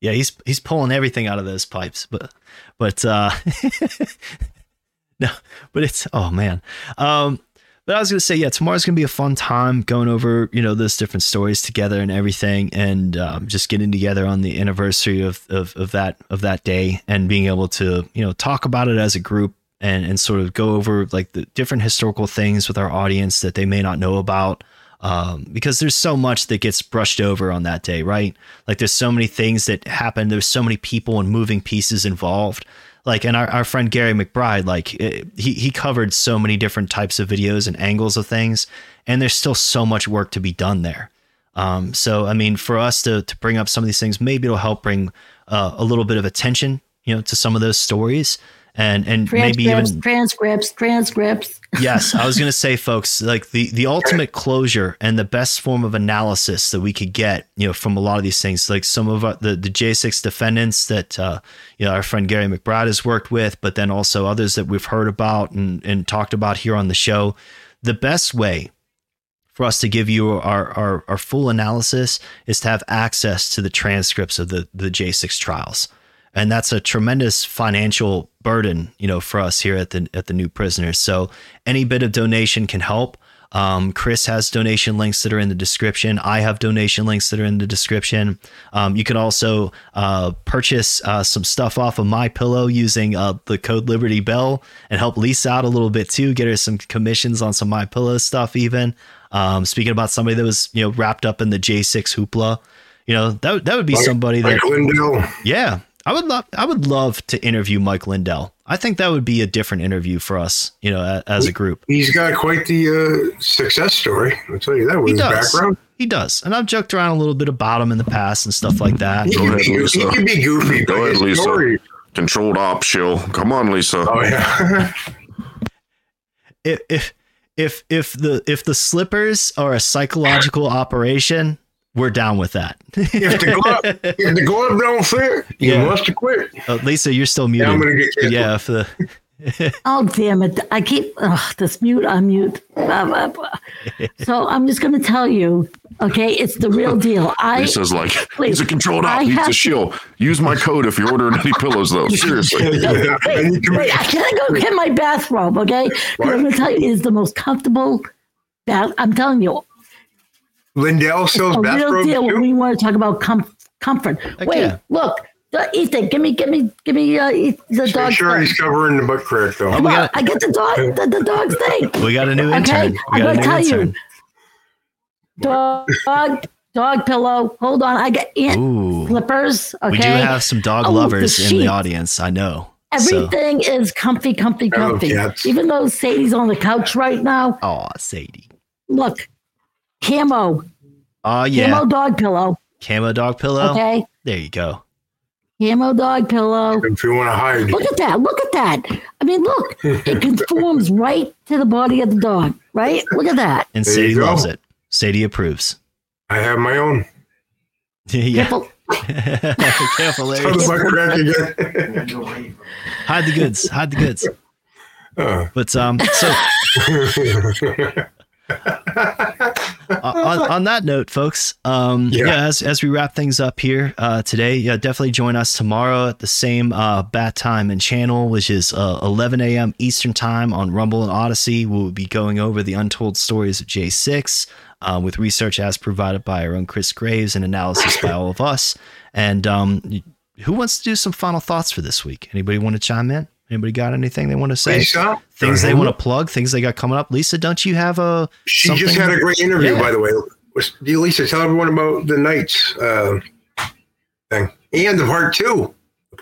yeah. He's he's pulling everything out of those pipes, but but uh, no, but it's oh man. Um, but I was gonna say, yeah, tomorrow's gonna be a fun time going over you know those different stories together and everything, and um, just getting together on the anniversary of, of of that of that day and being able to you know talk about it as a group and and sort of go over like the different historical things with our audience that they may not know about. Um, because there's so much that gets brushed over on that day, right? Like there's so many things that happen. There's so many people and moving pieces involved like and our, our friend gary mcbride like eh, he, he covered so many different types of videos and angles of things and there's still so much work to be done there um, so i mean for us to, to bring up some of these things maybe it'll help bring uh, a little bit of attention you know to some of those stories and and maybe Transcripts, even transcripts, transcripts. yes i was going to say folks like the the ultimate closure and the best form of analysis that we could get you know from a lot of these things like some of our, the the j6 defendants that uh you know our friend gary mcbride has worked with but then also others that we've heard about and and talked about here on the show the best way for us to give you our, our, our full analysis is to have access to the transcripts of the, the J6 trials. And that's a tremendous financial burden, you know, for us here at the at the new prisoners. So any bit of donation can help. Um, Chris has donation links that are in the description. I have donation links that are in the description. Um, you can also uh, purchase uh, some stuff off of my pillow using uh, the code Liberty Bell and help Lisa out a little bit too. Get her some commissions on some my pillow stuff even. Um, speaking about somebody that was you know wrapped up in the J6 hoopla, you know that that would be somebody that Lindell. yeah, I would love I would love to interview Mike Lindell. I think that would be a different interview for us, you know, as a group. He's got quite the uh, success story. I'll tell you that with He his does. background. He does, and I've joked around a little bit about him in the past and stuff like that. He Go can, ahead, be, he Lisa. can be goofy. Go but ahead, Lisa. story- Controlled op shill. Come on, Lisa. Oh yeah. If if if if the if the slippers are a psychological operation, we're down with that. if the glove if the glove don't fit, you Yeah. must have quit. Uh, Lisa, you're still Yeah, muted. I'm gonna get canceled. yeah, if the Oh damn it! I keep ugh, this mute unmute. Blah, blah, blah. So I'm just going to tell you, okay? It's the real deal. I He says like Wait, he's a controlled I op. He's have a to- shill. Use my code if you're ordering any pillows though. Seriously. Yeah, and you can- wait. I gotta go get my bathrobe, okay? 'Cause I'm going to tell you, it is the most comfortable bath. I'm telling you, Lindell sells a real bathrobes deal too. we want to talk about com- comfort. Wait, yeah. look, uh, Ethan, give me, give me, give me uh, the Make dog. sure thing. he's covering the butt crack though. we Come on, got- I get the dog, the, the dog's thing. We got a new Okay, intern. We I'm got gonna tell intern. you, dog, dog, dog pillow. Hold on, I got ant Ooh. flippers. Okay, We do have some dog Oh, the lovers in the audience. I know. So, everything is comfy, comfy, I love comfy. Even though Sadie's on the couch right now, oh, Sadie. look, camo, Oh yeah, camo dog pillow. camo dog pillow. Okay, There you go. camo dog pillow. If you want to hide, Look at that! Look at that! I mean, look, it conforms right to the body of the dog. Right? Look at that. And There Sadie loves it. Sadie approves. I have my own. yeah. Careful. Careful, Tell the Larry. butt crack again. Hide the goods. Hide the goods. Uh, But um, so on, on that note, folks, um, yeah. Yeah. as, as we wrap things up here uh, today, yeah, definitely join us tomorrow at the same uh, bat time and channel, which is uh, 11 a.m. Eastern time on Rumble and Odysee. We'll be going over the untold stories of J6 uh, with research as provided by our own Chris Graves and analysis by all of us. And um, who wants to do some final thoughts for this week? Anybody want to chime in? Anybody got anything they want to say? Lisa, things they want to plug, things they got coming up. Lisa, don't you have a? She just had a great interview, Yeah. by the way. Lisa, tell everyone about the Knights uh, thing and the part two.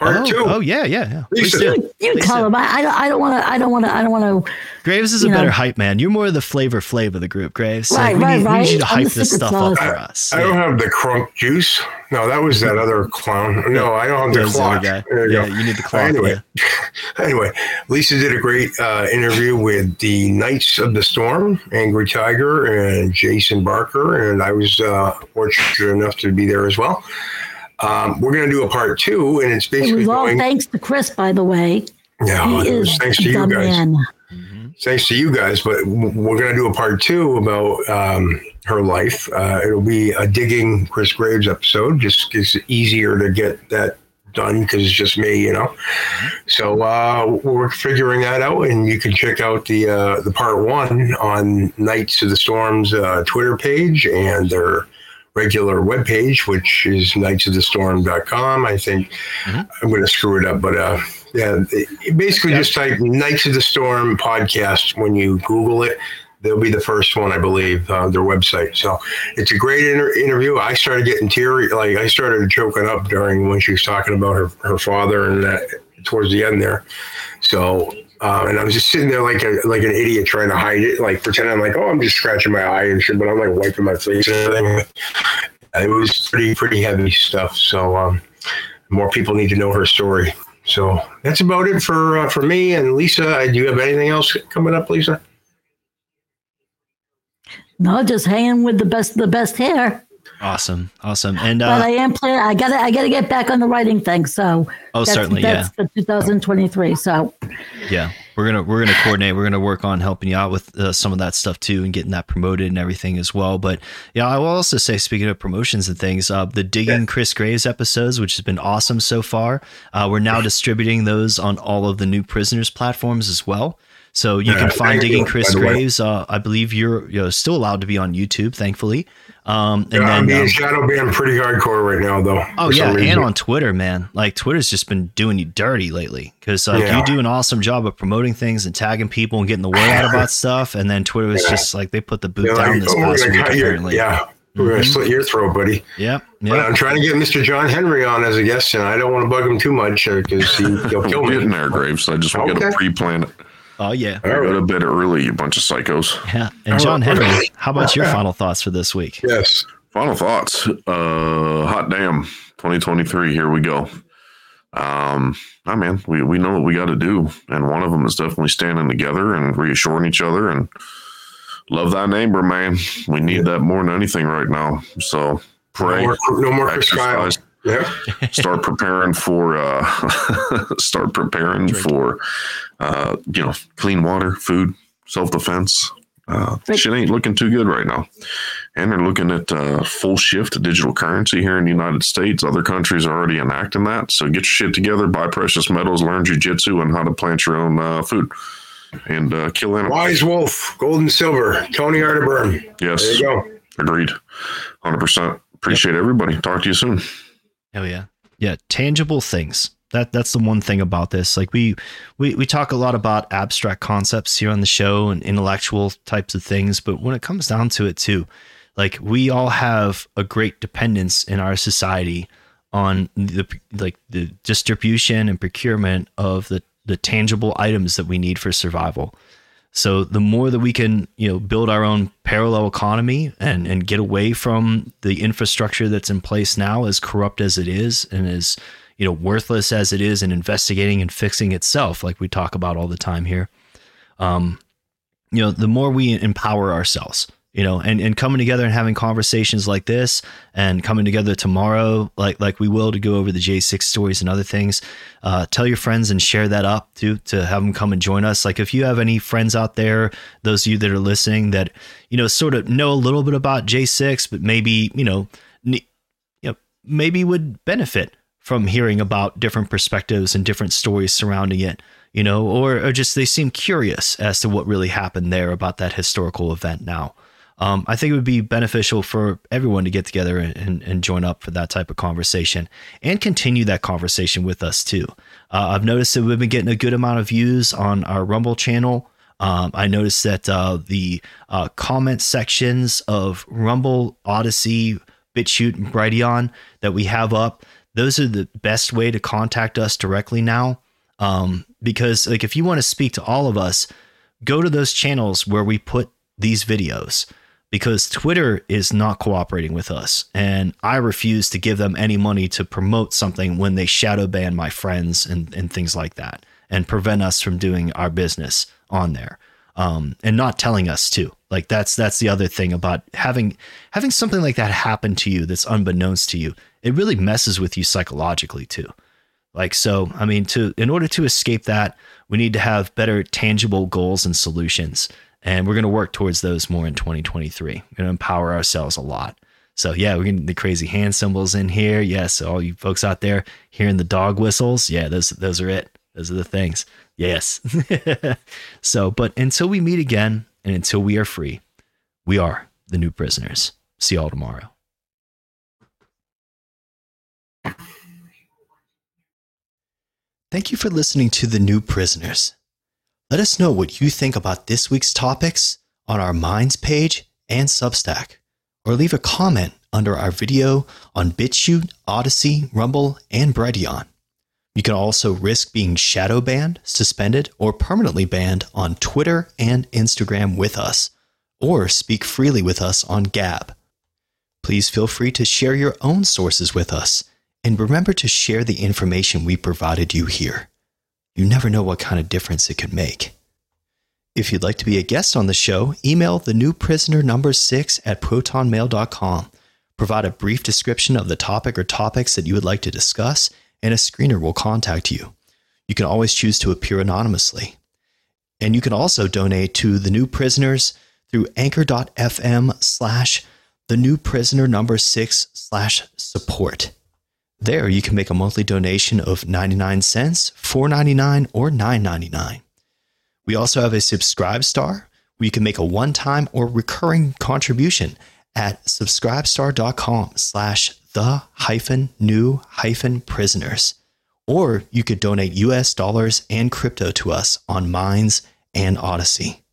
The part oh, two. oh yeah, yeah, yeah. Please Lisa. do. You Please tell do. him. I, I don't. I don't want to. I don't want to. I don't want to. Graves is a you better hype man. You're more of the flavor flav of the group, Graves. So Right, we, right, need, we need you to. I'm hype this secret stuff up for us. I don't have the crunk juice. No, that was that other clown. No, I don't have the There's the clock. guy. There you Yeah, go. you need the clock. Anyway, yeah. anyway, Lisa did a great uh, interview with the Knights of the Storm, Angry Tiger, and Jason Barker, and I was uh, fortunate enough to be there as well. Um, we're going to do a part two, and it's It basically was all going. thanks to Chris, by the way. yeah, He it was thanks to you the guys. man. thanks to you guys. But we're going to do a part two about um, her life. Uh, it'll be a digging Chris Graves episode, just it's easier to get that done because it's just me, you know. So uh, we're figuring that out, and you can check out the uh, the part one on Knights of the Storm's uh, Twitter page and their regular webpage, which is knightsofthestorm.com. I think I'm going to screw it up, but uh, yeah, basically just type Knights of the Storm podcast when you Google it. They'll be the first one, I believe, uh, their website. So it's a great inter- interview. I started getting teary, like I started choking up during when she was talking about her, her father and that towards the end there. So, uh, and I was just sitting there like a like an idiot trying to hide it, like pretending I'm like, oh, I'm just scratching my eye and shit, but I'm like wiping my face and everything. It was pretty pretty heavy stuff. So, um, more people need to know her story. So that's about it for uh, for me and Lisa. uh, Do you have anything else coming up, Lisa? No, just hanging with the best, the best hair. Awesome, awesome, and but I uh, am planning. I gotta, I gotta get back on the writing thing. So oh, that's, certainly, that's for 2023. So yeah. We're gonna we're gonna coordinate. We're gonna work on helping you out with uh, some of that stuff too, and getting that promoted and everything as well. But yeah, I will also say, speaking of promotions and things, uh, the digging Chris Graves episodes, which has been awesome so far, uh, we're now distributing those on all of the new prisoners platforms as well. So you can find digging Chris by the way. Graves. Uh, I believe you're you know, still allowed to be on YouTube, thankfully. Um, and Yeah, I'm then being um, shadow banned pretty hardcore right now, though. Oh yeah, and on Twitter, man. Like Twitter's just been doing you dirty lately because like Yeah. you do an awesome job of promoting things and tagging people and getting the word out about stuff, and then Twitter was Yeah. just like they put the boot They're down like, this "Oh, past week cut your- apparently. yeah, we're gonna Mhm. slit your throat, buddy. Yep. But Yep. I'm trying to get Mr. John Henry on as a guest, and I don't want to bug him too much because he, he'll kill I'm me. getting there, Graves. I just want to Okay. pre-plan it. Oh yeah. All Go right. to bed early, you bunch of psychos. Yeah. And John Henry, how about your final thoughts for this week? Yes. Final thoughts. Uh, hot damn, 2023. Here we go. Um, I man, we, we know what we got to do, and one of them is definitely standing together and reassuring each other and love thy neighbor, man. We need that more than anything right now. So No pray, more, no more exercise. Yeah. start preparing for uh, start preparing Drink. for uh, you know clean water, food, self defense. Uh, shit ain't looking too good right now, and they're looking at uh, full shift to digital currency here in the United States. Other countries are already enacting that. So get your shit together, buy precious metals, learn jujitsu, and how to plant your own uh, food and uh, kill animals. Wise Wolf, Gold and Silver, Tony Arterburn. Yes, There you go. agreed, hundred percent. Appreciate everybody. Talk to you soon. Hell yeah. Yeah, tangible things. That that's the one thing about this. Like we we we talk a lot about abstract concepts here on the show and intellectual types of things, but when it comes down to it too, like we all have a great dependence in our society on the like the distribution and procurement of the the tangible items that we need for survival. So the more that we can, you know, build our own parallel economy and and get away from the infrastructure that's in place now, as corrupt as it is, and as you know worthless as it is in investigating and fixing itself, like we talk about all the time here. Um, you know, the more we empower ourselves, you know, and, and coming together and having conversations like this and coming together tomorrow, like like we will to go over the J6 stories and other things. Uh, tell your friends and share that up too to have them come and join us. Like if you have any friends out there, those of you that are listening that, you know, sort of know a little bit about J6, but maybe, you know, ne- you know, maybe would benefit from hearing about different perspectives and different stories surrounding it, you know, or, or just they seem curious as to what really happened there about that historical event now. Um, I think it would be beneficial for everyone to get together and, and, and join up for that type of conversation and continue that conversation with us too. Uh, I've noticed that we've been getting a good amount of views on our Rumble channel. Um, I noticed that uh, the uh, comment sections of Rumble, Odysee, BitChute, and Brighteon that we have up, those are the best way to contact us directly now. Um, because like if you want to speak to all of us, go to those channels where we put these videos because Twitter is not cooperating with us. And I refuse to give them any money to promote something when they shadow ban my friends and, and things like that and prevent us from doing our business on there. Um, and not telling us to. Like that's that's the other thing about having having something like that happen to you that's unbeknownst to you. It really messes with you psychologically too. Like so, I mean, to in order to escape that, we need to have better tangible goals and solutions, and we're going to work towards those more in 2023. We're going to empower ourselves a lot. So yeah, we're getting the crazy hand symbols in here. Yes, all you folks out there hearing the dog whistles, yeah, those those are it. Those are the things. Yes. so, but until we meet again, and until we are free, we are the new prisoners. See y'all tomorrow. Thank you for listening to The New Prisoners. Let us know what you think about this week's topics on our Minds page and Substack, or leave a comment under our video on BitChute, Odysee, Rumble, and Brighteon. You can also risk being shadow banned, suspended, or permanently banned on Twitter and Instagram with us, or speak freely with us on Gab. Please feel free to share your own sources with us, and remember to share the information we provided you here. You never know what kind of difference it could make. If you'd like to be a guest on the show, email the new prisoner number six at protonmail.com. Provide a brief description of the topic or topics that you would like to discuss, and a screener will contact you. You can always choose to appear anonymously. And you can also donate to the new prisoners through anchor.fm slash the new prisoner number six slash support. There you can make a monthly donation of 99 cents, 4.99 or 9.99. We also have a subscribe star where you can make a one-time or recurring contribution at subscribestar.com slash the hyphen new hyphen prisoners. Or you could donate US dollars and crypto to us on Minds and Odysee.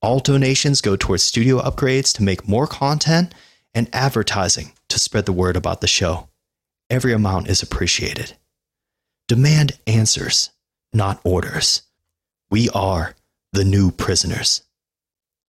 All donations go towards studio upgrades to make more content and advertising to spread the word about the show. Every amount is appreciated. Demand answers, not orders. We are the new prisoners.